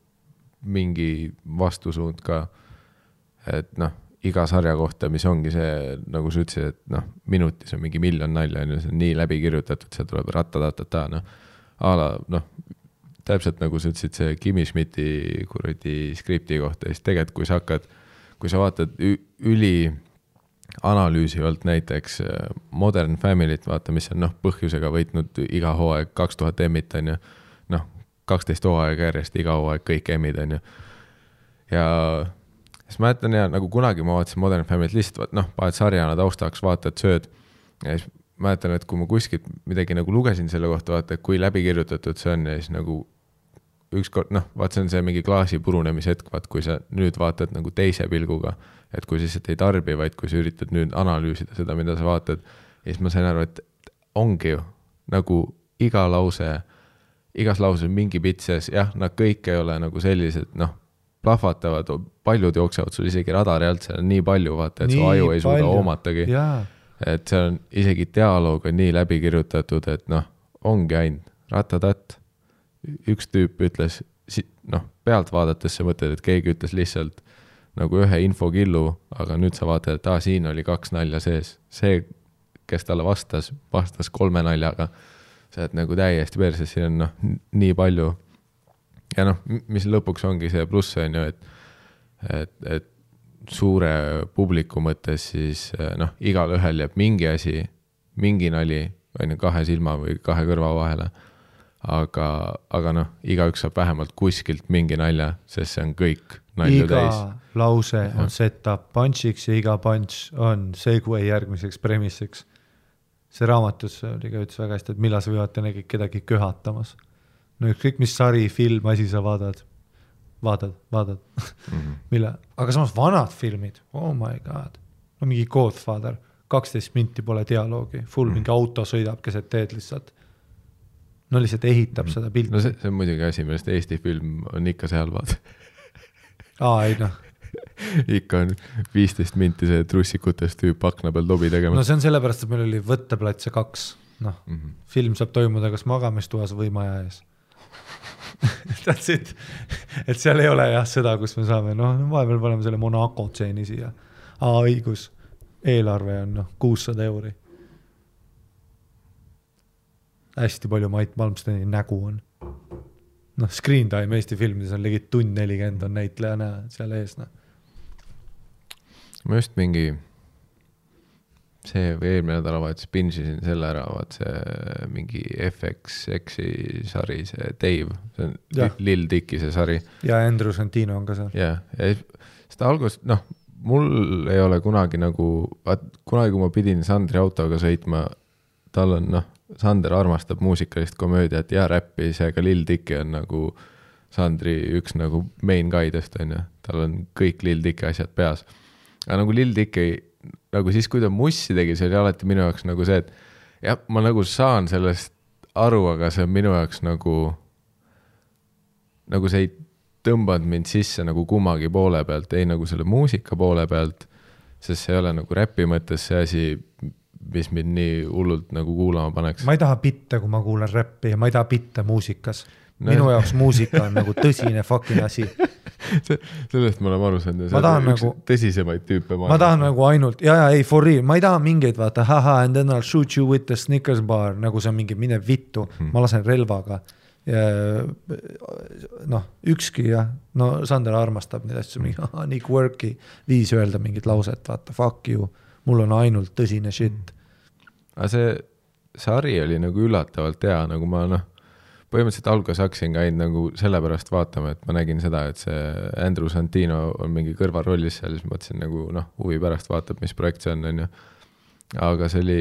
mingi vastusuund ka. et noh iga sarja kohta, mis ongi see, nagu sa ütlesid, et noh, minutis on mingi miljon nalja, on ju, see on nii läbi kirjutatud, seal tuleb rattatatata, noh. a la noh, täpselt nagu sa ütlesid, see Kimi Schmidti kuradi skripti kohta, siis tegelikult, kui sa hakkad, kui sa vaatad üli analüüsivalt näiteks äh, Modern Family't, vaata, mis on noh, põhjusega võitnud iga hooaeg kaks tuhat emmit, on ju. noh, kaksteist hooaega järjest, iga hooaeg kõik emmid, on ju. ja siis mäletan ja nagu kunagi ma vaatasin Modern Family't lihtsalt, noh, paned sarjana taustaks, vaatad, sööd. ja siis mäletan, et kui ma kuskilt midagi nagu lugesin selle kohta, vaata, kui läbikirjutatud see on ja siis nagu ükskord noh, vaat see on see mingi klaasi purunemise hetk, vaat kui sa nüüd vaatad nagu teise pilguga, et kui sa lihtsalt ei tarbi, vaid kui sa üritad nüüd analüüsida seda, mida sa vaatad, ja siis ma sain aru, et ongi ju nagu iga lause, igas lauses mingi pitt sees, jah, nad kõik ei ole nagu sellised, noh plahvatavad, paljud jooksevad sul isegi radari alt, seal on nii palju, vaata, et nii su aju ei suuda hoomatagi. et see on, isegi dialoog on nii läbi kirjutatud, et noh, ongi ainult ratatatt. üks tüüp ütles, noh, pealt vaadates sa mõtled, et keegi ütles lihtsalt nagu ühe infokillu, aga nüüd sa vaatad, et aa, siin oli kaks nalja sees. see, kes talle vastas, vastas kolme naljaga. sa oled nagu täiesti perses, siin on noh, nii palju ja noh, mis lõpuks ongi see pluss, on ju, et, et, et suure publiku mõttes siis noh, igalühel jääb mingi asi, mingi nali, on ju, kahe silma või kahe kõrva vahele. aga, aga noh, igaüks saab vähemalt kuskilt mingi nalja, sest see on kõik nalju iga täis. lause on set-up punch'iks ja iga punch on segue järgmiseks premise'iks see raamatus oli ka ütles väga hästi, et millal sa teha kõik kedagi köhatamas. no ükskõik, mis sari, film, asi sa vaatad, vaatad, vaatad, mille, aga samas vanad filmid, oh my god, no mingi Godfather, kaksteist minti pole dialoogi, full mingi auto sõidab keset teed lihtsalt. no lihtsalt ehitab seda pilti. No see, see on muidugi asi, millest Eesti film on ikka seal, vaata. aa ei noh, ikka on viisteist minti see trussikutest tüüp akna peal lobi no tegemas see on sellepärast, et meil oli võtteplatse kaks, noh, mm. -hmm. film saab toimuda kas magamistoas või maja ees. That's it, et seal ei ole jah seda, kus me saame, noh, vahepeal paneme selle Monaco tseeni siia. aa, õigus, eelarve on noh, kuussada euri. hästi palju Mait Malmsteni nägu on. noh, screen time Eesti filmides on ligi tund nelikümmend on näitleja näha seal ees, noh. ma just mingi, see või eelmine nädalavahetus pinsisin selle ära, vaat see mingi FX-X-i sari, see Dave, see on Jah. Li- Lil Dicki see sari ja Andrew Santino on ka seal. ja, ja seda algust, noh, mul ei ole kunagi nagu, vaat kunagi, kui ma pidin Sandri autoga sõitma, tal on noh, Sander armastab muusikalist komöödiat ja räppi, seega Lil Dicky on nagu Sandri üks nagu main guidest on ju, tal on kõik Lil Dicky asjad peas. aga nagu Lil Dicky nagu siis, kui ta mussi tegi, see oli alati minu jaoks nagu see, et jah, ma nagu saan sellest aru, aga see on minu jaoks nagu, nagu see ei tõmbanud mind sisse nagu kummagi poole pealt, ei nagu selle muusika poole pealt, sest see ei ole nagu räpi mõttes see asi, mis mind nii hullult nagu kuulama paneks. ma ei taha bitte, kui ma kuulan räppi ja ma ei taha bitte muusikas No- minu jaoks muusika on nagu tõsine fucking asi. sellest me oleme aru saanud. Ma tahan nagu- tõsisemaid tüüpe ma tahan nagu ainult ja, ja ei for real, ma ei taha mingeid vaata haha and then I will shoot you with the Snickers bar nagu see on mingi mine vittu hmm., ma lasen relvaga. noh, ükski jah, no Sander armastab neid asju, mingi ahah, nii quirky viis öelda mingit lauset, vaata fuck you, mul on ainult tõsine shit. aga see sari oli nagu üllatavalt hea, nagu ma noh, põhimõtteliselt alguses hakkasin ka ainult nagu sellepärast vaatama, et ma nägin seda, et see Andrew Santino on mingi kõrvalrollis seal, siis mõtlesin nagu noh, huvi pärast vaatab, mis projekt see on, on ju. aga see oli,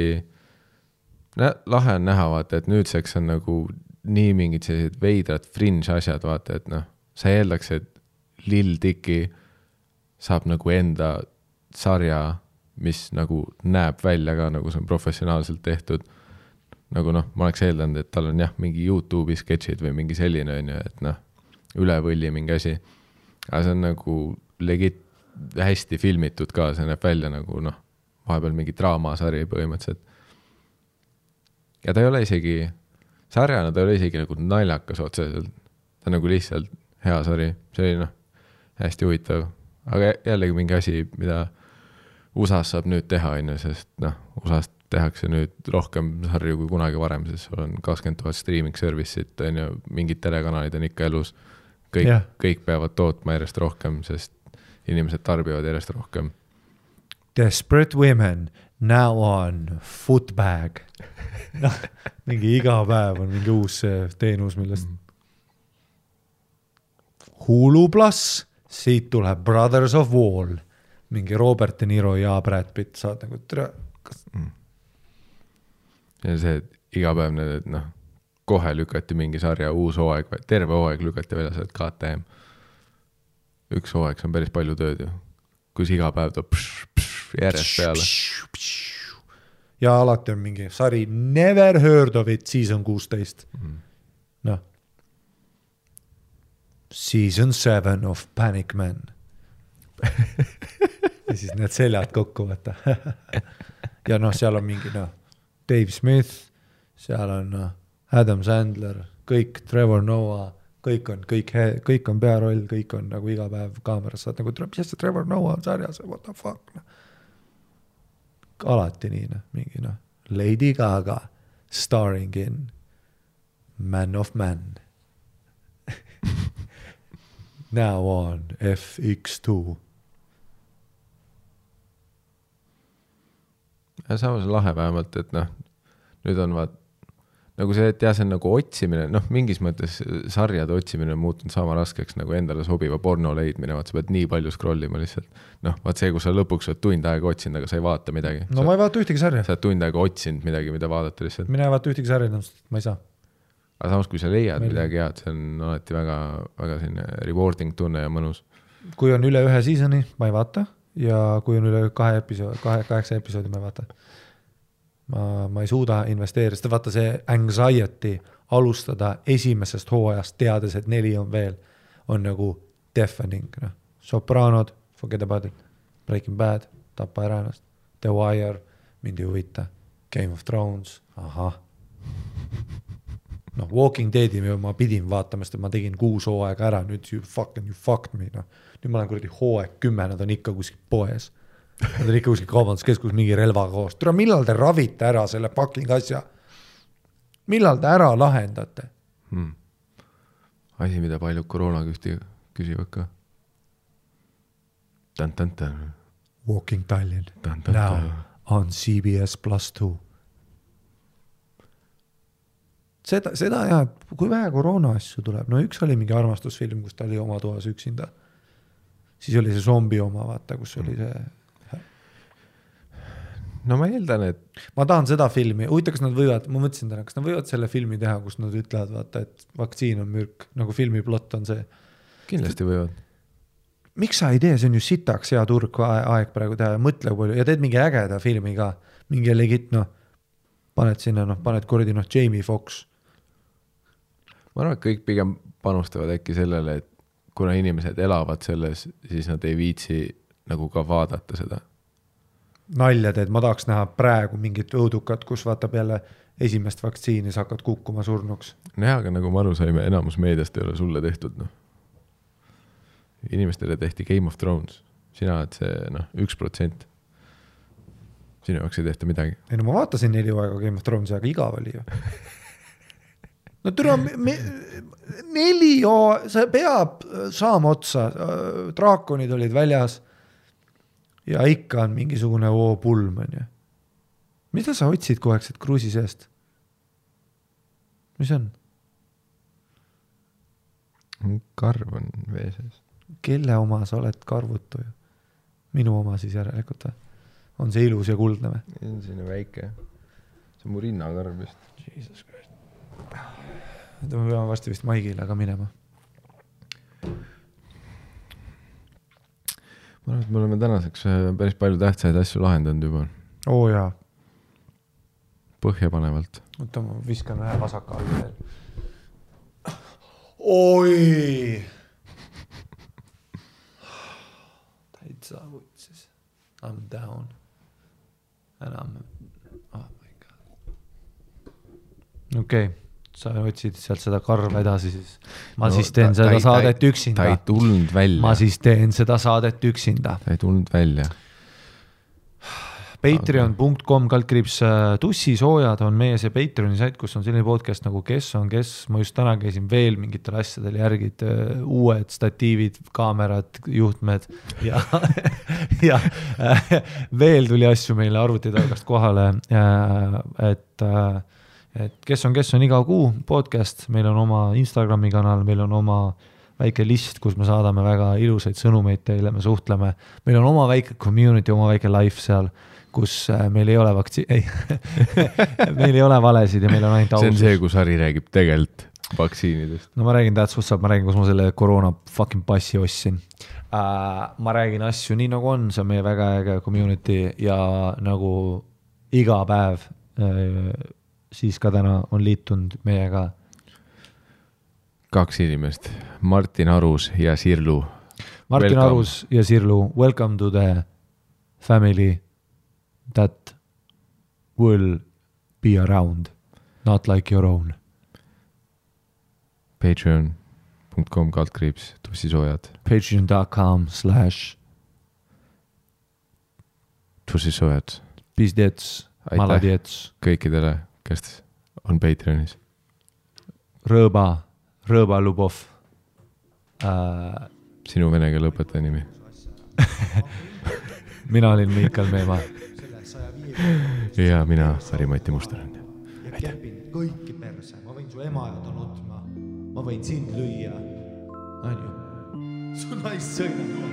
lahe on näha, vaata, et nüüdseks on nagu nii mingid sellised veidrad fringe asjad, vaata, et noh, sa eeldaks, et Lil Dicky saab nagu enda sarja, mis nagu näeb välja ka nagu see on professionaalselt tehtud nagu noh, ma oleks eeldanud, et tal on jah, mingi Youtube'i sketšid või mingi selline on ju, et noh, üle võlli mingi asi. aga see on nagu legit hästi filmitud ka, see näeb välja nagu noh, vahepeal mingi draamasari põhimõtteliselt. ja ta ei ole isegi, sarjana ta ei ole isegi nagu naljakas otseselt, ta on nagu lihtsalt hea sari, see oli noh, hästi huvitav, aga jällegi mingi asi, mida USA-s saab nüüd teha, on ju, sest noh, USA-s tehakse nüüd rohkem sarju kui kunagi varem, sest sul on kakskümmend tuhat streaming service'it, on ju, mingid telekanalid on ikka elus. kõik yeah., kõik peavad tootma järjest rohkem, sest inimesed tarbivad järjest rohkem. Desperate women, now on footbag. noh, mingi iga päev on mingi uus see teenus, millest. Hulu pluss, siit tuleb Brothers of Wall, mingi Robert De Niro ja Brad Pitt, saad nagu tere, see on see, et iga päev need, et noh, kohe lükati mingi sarja uus hooaeg, terve hooaeg lükati välja, sa oled KTM. üks hooaeg, see on päris palju tööd ju. kus iga päev tuleb järjest peale. ja alati on mingi sari Never heard of it, season kuusteist. noh. Season seven of Panic Man. ja siis need seljad kokku võtta. ja noh, seal on mingi noh, Dave Smith, seal on noh, Adam Sandler, kõik Trevor Noah, kõik on, kõik, kõik on pearoll, kõik on nagu iga päev kaameras, saad nagu, mis asja Trevor Noah on sarjas, what the fuck noh. alati nii noh, mingi noh, Lady Gaga starring in Man of Man. Now on FX2 ja samas on lahe vähemalt, et noh, nüüd on vaat, nagu see, et jah, see on nagu otsimine, noh, mingis mõttes sarjade otsimine on muutunud sama raskeks nagu endale sobiva porno leidmine, vaat sa pead nii palju scroll ima lihtsalt. noh, vaat see, kus sa lõpuks oled tund aega otsinud, aga sa ei vaata midagi no ma ei vaata ühtegi sarja, sa oled tund aega otsinud midagi, mida vaadata lihtsalt. mina ei vaata ühtegi sarja, ma ei saa. aga samas, kui sa leiad Meil- midagi head, see on alati väga, väga selline rewarding tunne ja mõnus. kui on üle ühe season'i, ma ei vaata ja kui on üle kahe episoodi, kahe, kaheksa episoodi, ma ei vaata. ma, ma ei suuda investeerida, sest vaata see anxiety alustada esimesest hooajast, teades, et neli on veel, on nagu deafening, noh. Sopranod, forget about it, Breaking Bad, tapa ära ennast, The Wire, mind ei huvita, Game of Thrones, ahah. noh, Walking Deadi ma pidin vaatama, sest ma tegin kuus hooaega ära, nüüd you fucking you fucked me, noh. nüüd ma olen kuradi hooaeg kümme, nad on ikka kuskil poes. Nad on ikka kuskil kaubanduskeskuses mingi relvaga koos, tule millal te ravite ära selle fucking asja? millal te ära lahendate? hmm.. asi, mida paljud koroonakühti küsivad ka. Walking Tallinn, now. on CBS pluss two. seda, seda ja, kui vähe koroona asju tuleb, no üks oli mingi armastusfilm, kus ta oli oma toas üksinda. siis oli see zombi oma, vaata, kus oli see, no ma eeldan, et ma tahan seda filmi, huvitav, kas nad võivad, ma mõtlesin täna, kas nad võivad selle filmi teha, kus nad ütlevad, vaata, et vaktsiin on mürk, nagu filmi plott on see. kindlasti võivad. miks sa ei tee, see on ju sitaks hea turg, aeg praegu teha mõtle palju ja teed mingi ägeda filmi ka, mingi legit noh, paned sinna noh, paned kuradi noh, Jamie Fox ma arvan, et kõik pigem panustavad äkki sellele, et kuna inimesed elavad selles, siis nad ei viitsi nagu ka vaadata seda. nalja teed, ma tahaks näha praegu mingit õudukat, kus vaatab jälle esimest vaktsiini, sa hakkad kukkuma surnuks. nojah, aga nagu me aru saime, enamus meediast ei ole sulle tehtud, noh. inimestele tehti Game of Thrones, sina oled see noh, üks protsent. sinu jaoks ei tehta midagi. ei no ma vaatasin neli hooaega Game of Thronesi, aga igav oli ju. no türa, neli hooaega, see peab saama otsa, draakonid olid väljas. ja ikka on mingisugune oo-pulm on ju. mida sa otsid kogu aeg sealt kruusi seest? mis on, karv on vee sees. kelle oma sa oled, karvutu ju? minu oma siis järelikult või? on see ilus ja kuldne või? see on selline väike, see on mu rinnakarv vist. Jesus Christ. Me peame varsti vist Maigile ka minema. ma arvan, et me oleme tänaseks äh, päris palju tähtsaid asju lahendanud juba, oo oh, jaa, põhjapanevalt. oota ma viskan ühe vasaka alla veel. oi. täitsa vutsis. I m down. enam, oh my god. okei okay., sa otsid sealt seda karva edasi siis. ma no, siis teen ta, seda ta, saadet ta üksinda ei. tulnud välja ma, siis teen seda saadet üksinda. ta ei tulnud välja. Patreon.com kaldkriips äh, tussisoojad on meie see Patreoni sait, kus on selline podcast nagu Kes on kes, ma just täna käisin veel mingitel asjadel järgi, et äh, uued statiivid, kaamerad, juhtmed ja, ja äh, veel tuli asju meile arvutitargast kohale, et äh, et kes on kes on iga kuu podcast, meil on oma Instagrami kanal, meil on oma väike list, kus me saadame väga ilusaid sõnumeid teile, me suhtleme, meil on oma väike community, oma väike life seal, kus äh, meil ei ole vaktsi-, ei, meil ei ole valesid ja meil on ainult see on ausus see, kus Harri räägib tegelikult vaktsiinidest. no ma räägin that's what's up, ma räägin, kus ma selle koroona fucking passi ostsin uh,. ma räägin asju nii nagu on, see on meie väga äge community ja nagu iga päev uh,, siis ka täna on liitunud meiega kaks inimest, Martin Arus ja Sirlu. Martin Welcome. Arus ja Sirlu, welcome to the family that will be around, not like your own. Patreon.com kaldkriips, tussisoojad, Patreon.com slash tussisoojad pizdets, Aitäh. maladjets, kõikidele, kes on Patreonis. rõõba, rõõba Lubov äh,. sinu vene keele õpetaja nimi. mina olin Miikal Meemaa. ja mina, Harri-Mati Mustonen. aitäh. kõiki perse, ma võin su ema ajada nutma, ma võin sind lüüa, onju. su naist sõimata.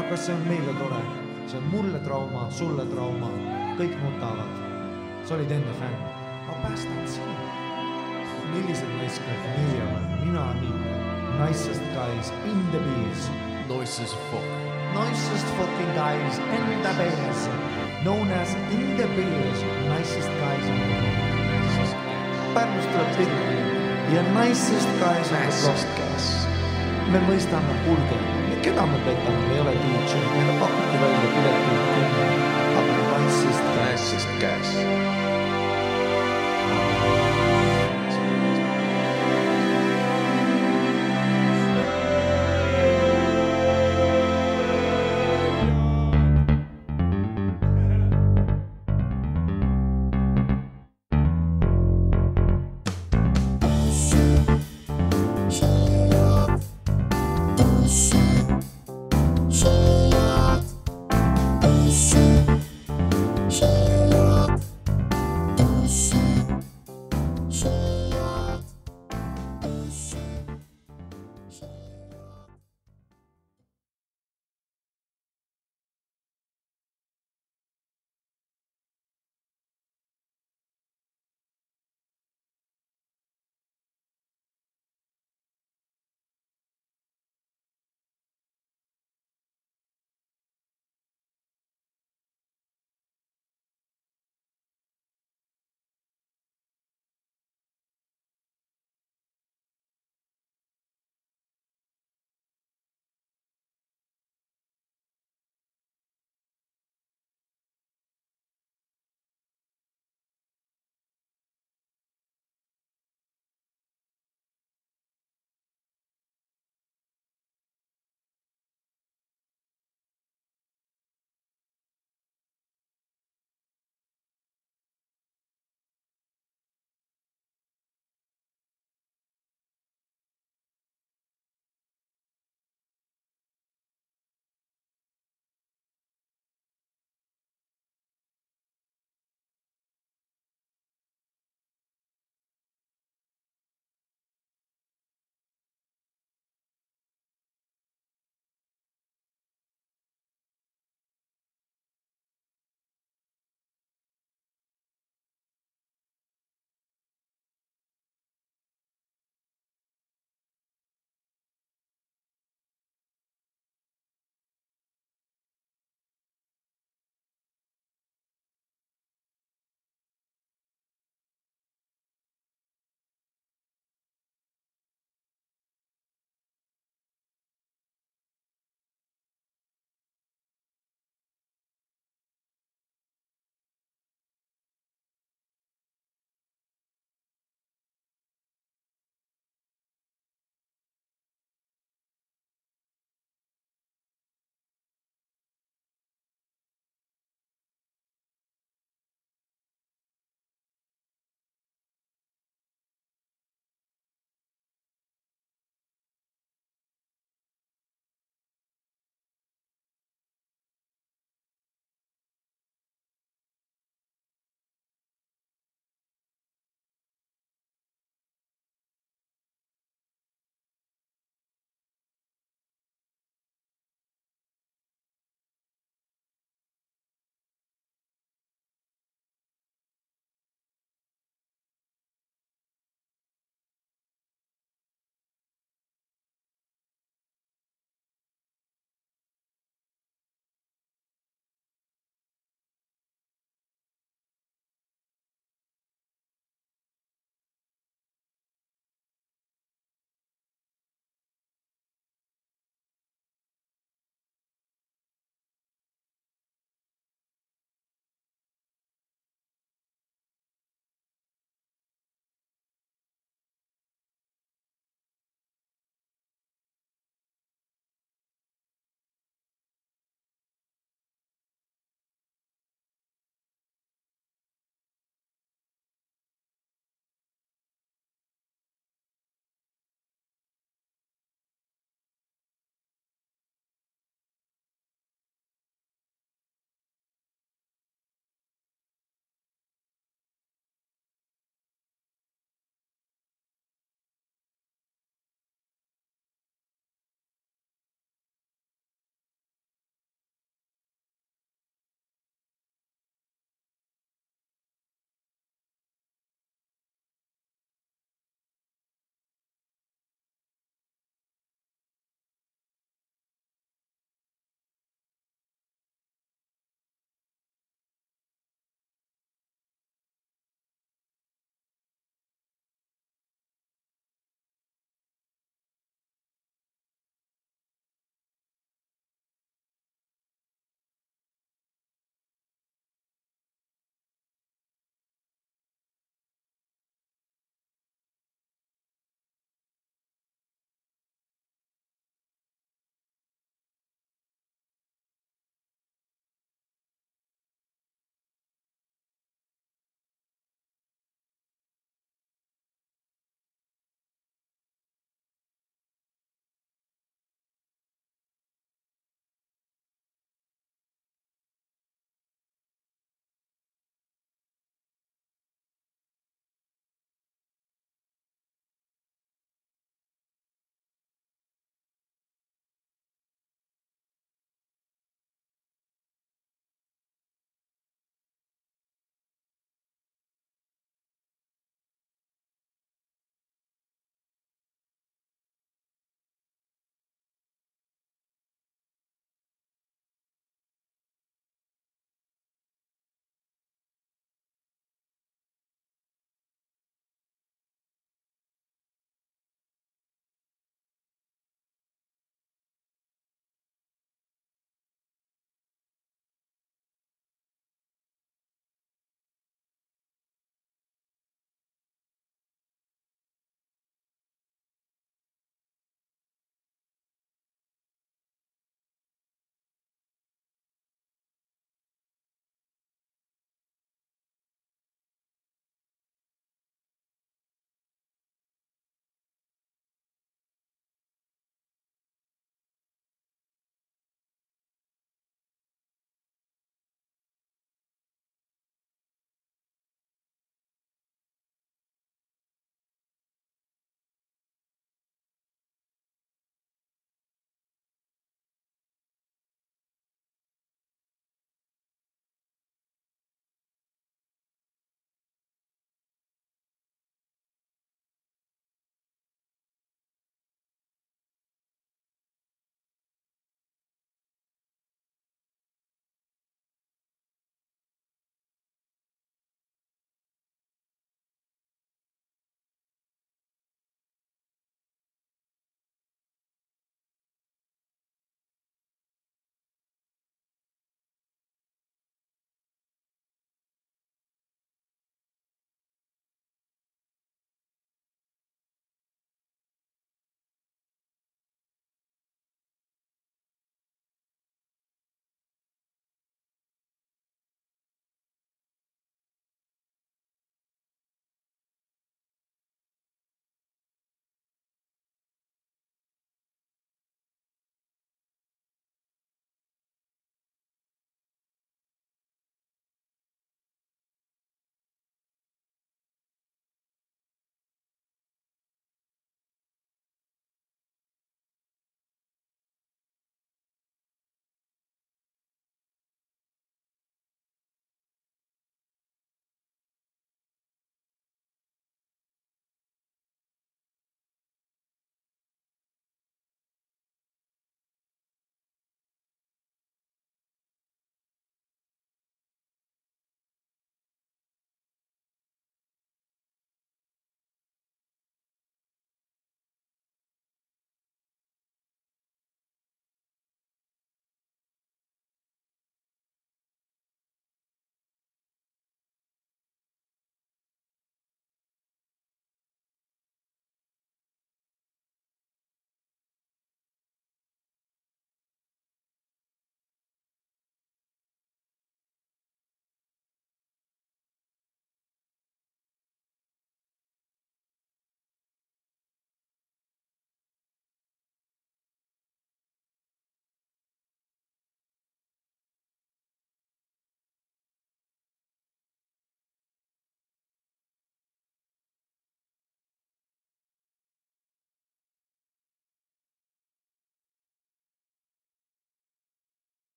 aga see on meile tore? see on mulle trauma, sulle trauma, kõik nutavad. sa olid enne fänn, päästan sinu. millised naiskad meie oleme, mina nii, nicest guys in the bees, Noises fuck. nicest fucking guys in the bees, known as in the bees, nicest guys in the bees. Pärnust tuleb Trigger ja nicest guys on the block. me mõistame, kuulge, keda me petame, me ei ole DJ, meile pakuti välja piletid kümme, aga nicest guys. Nicest guys.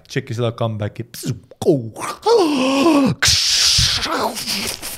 comeback, tšeki seda comeback'i.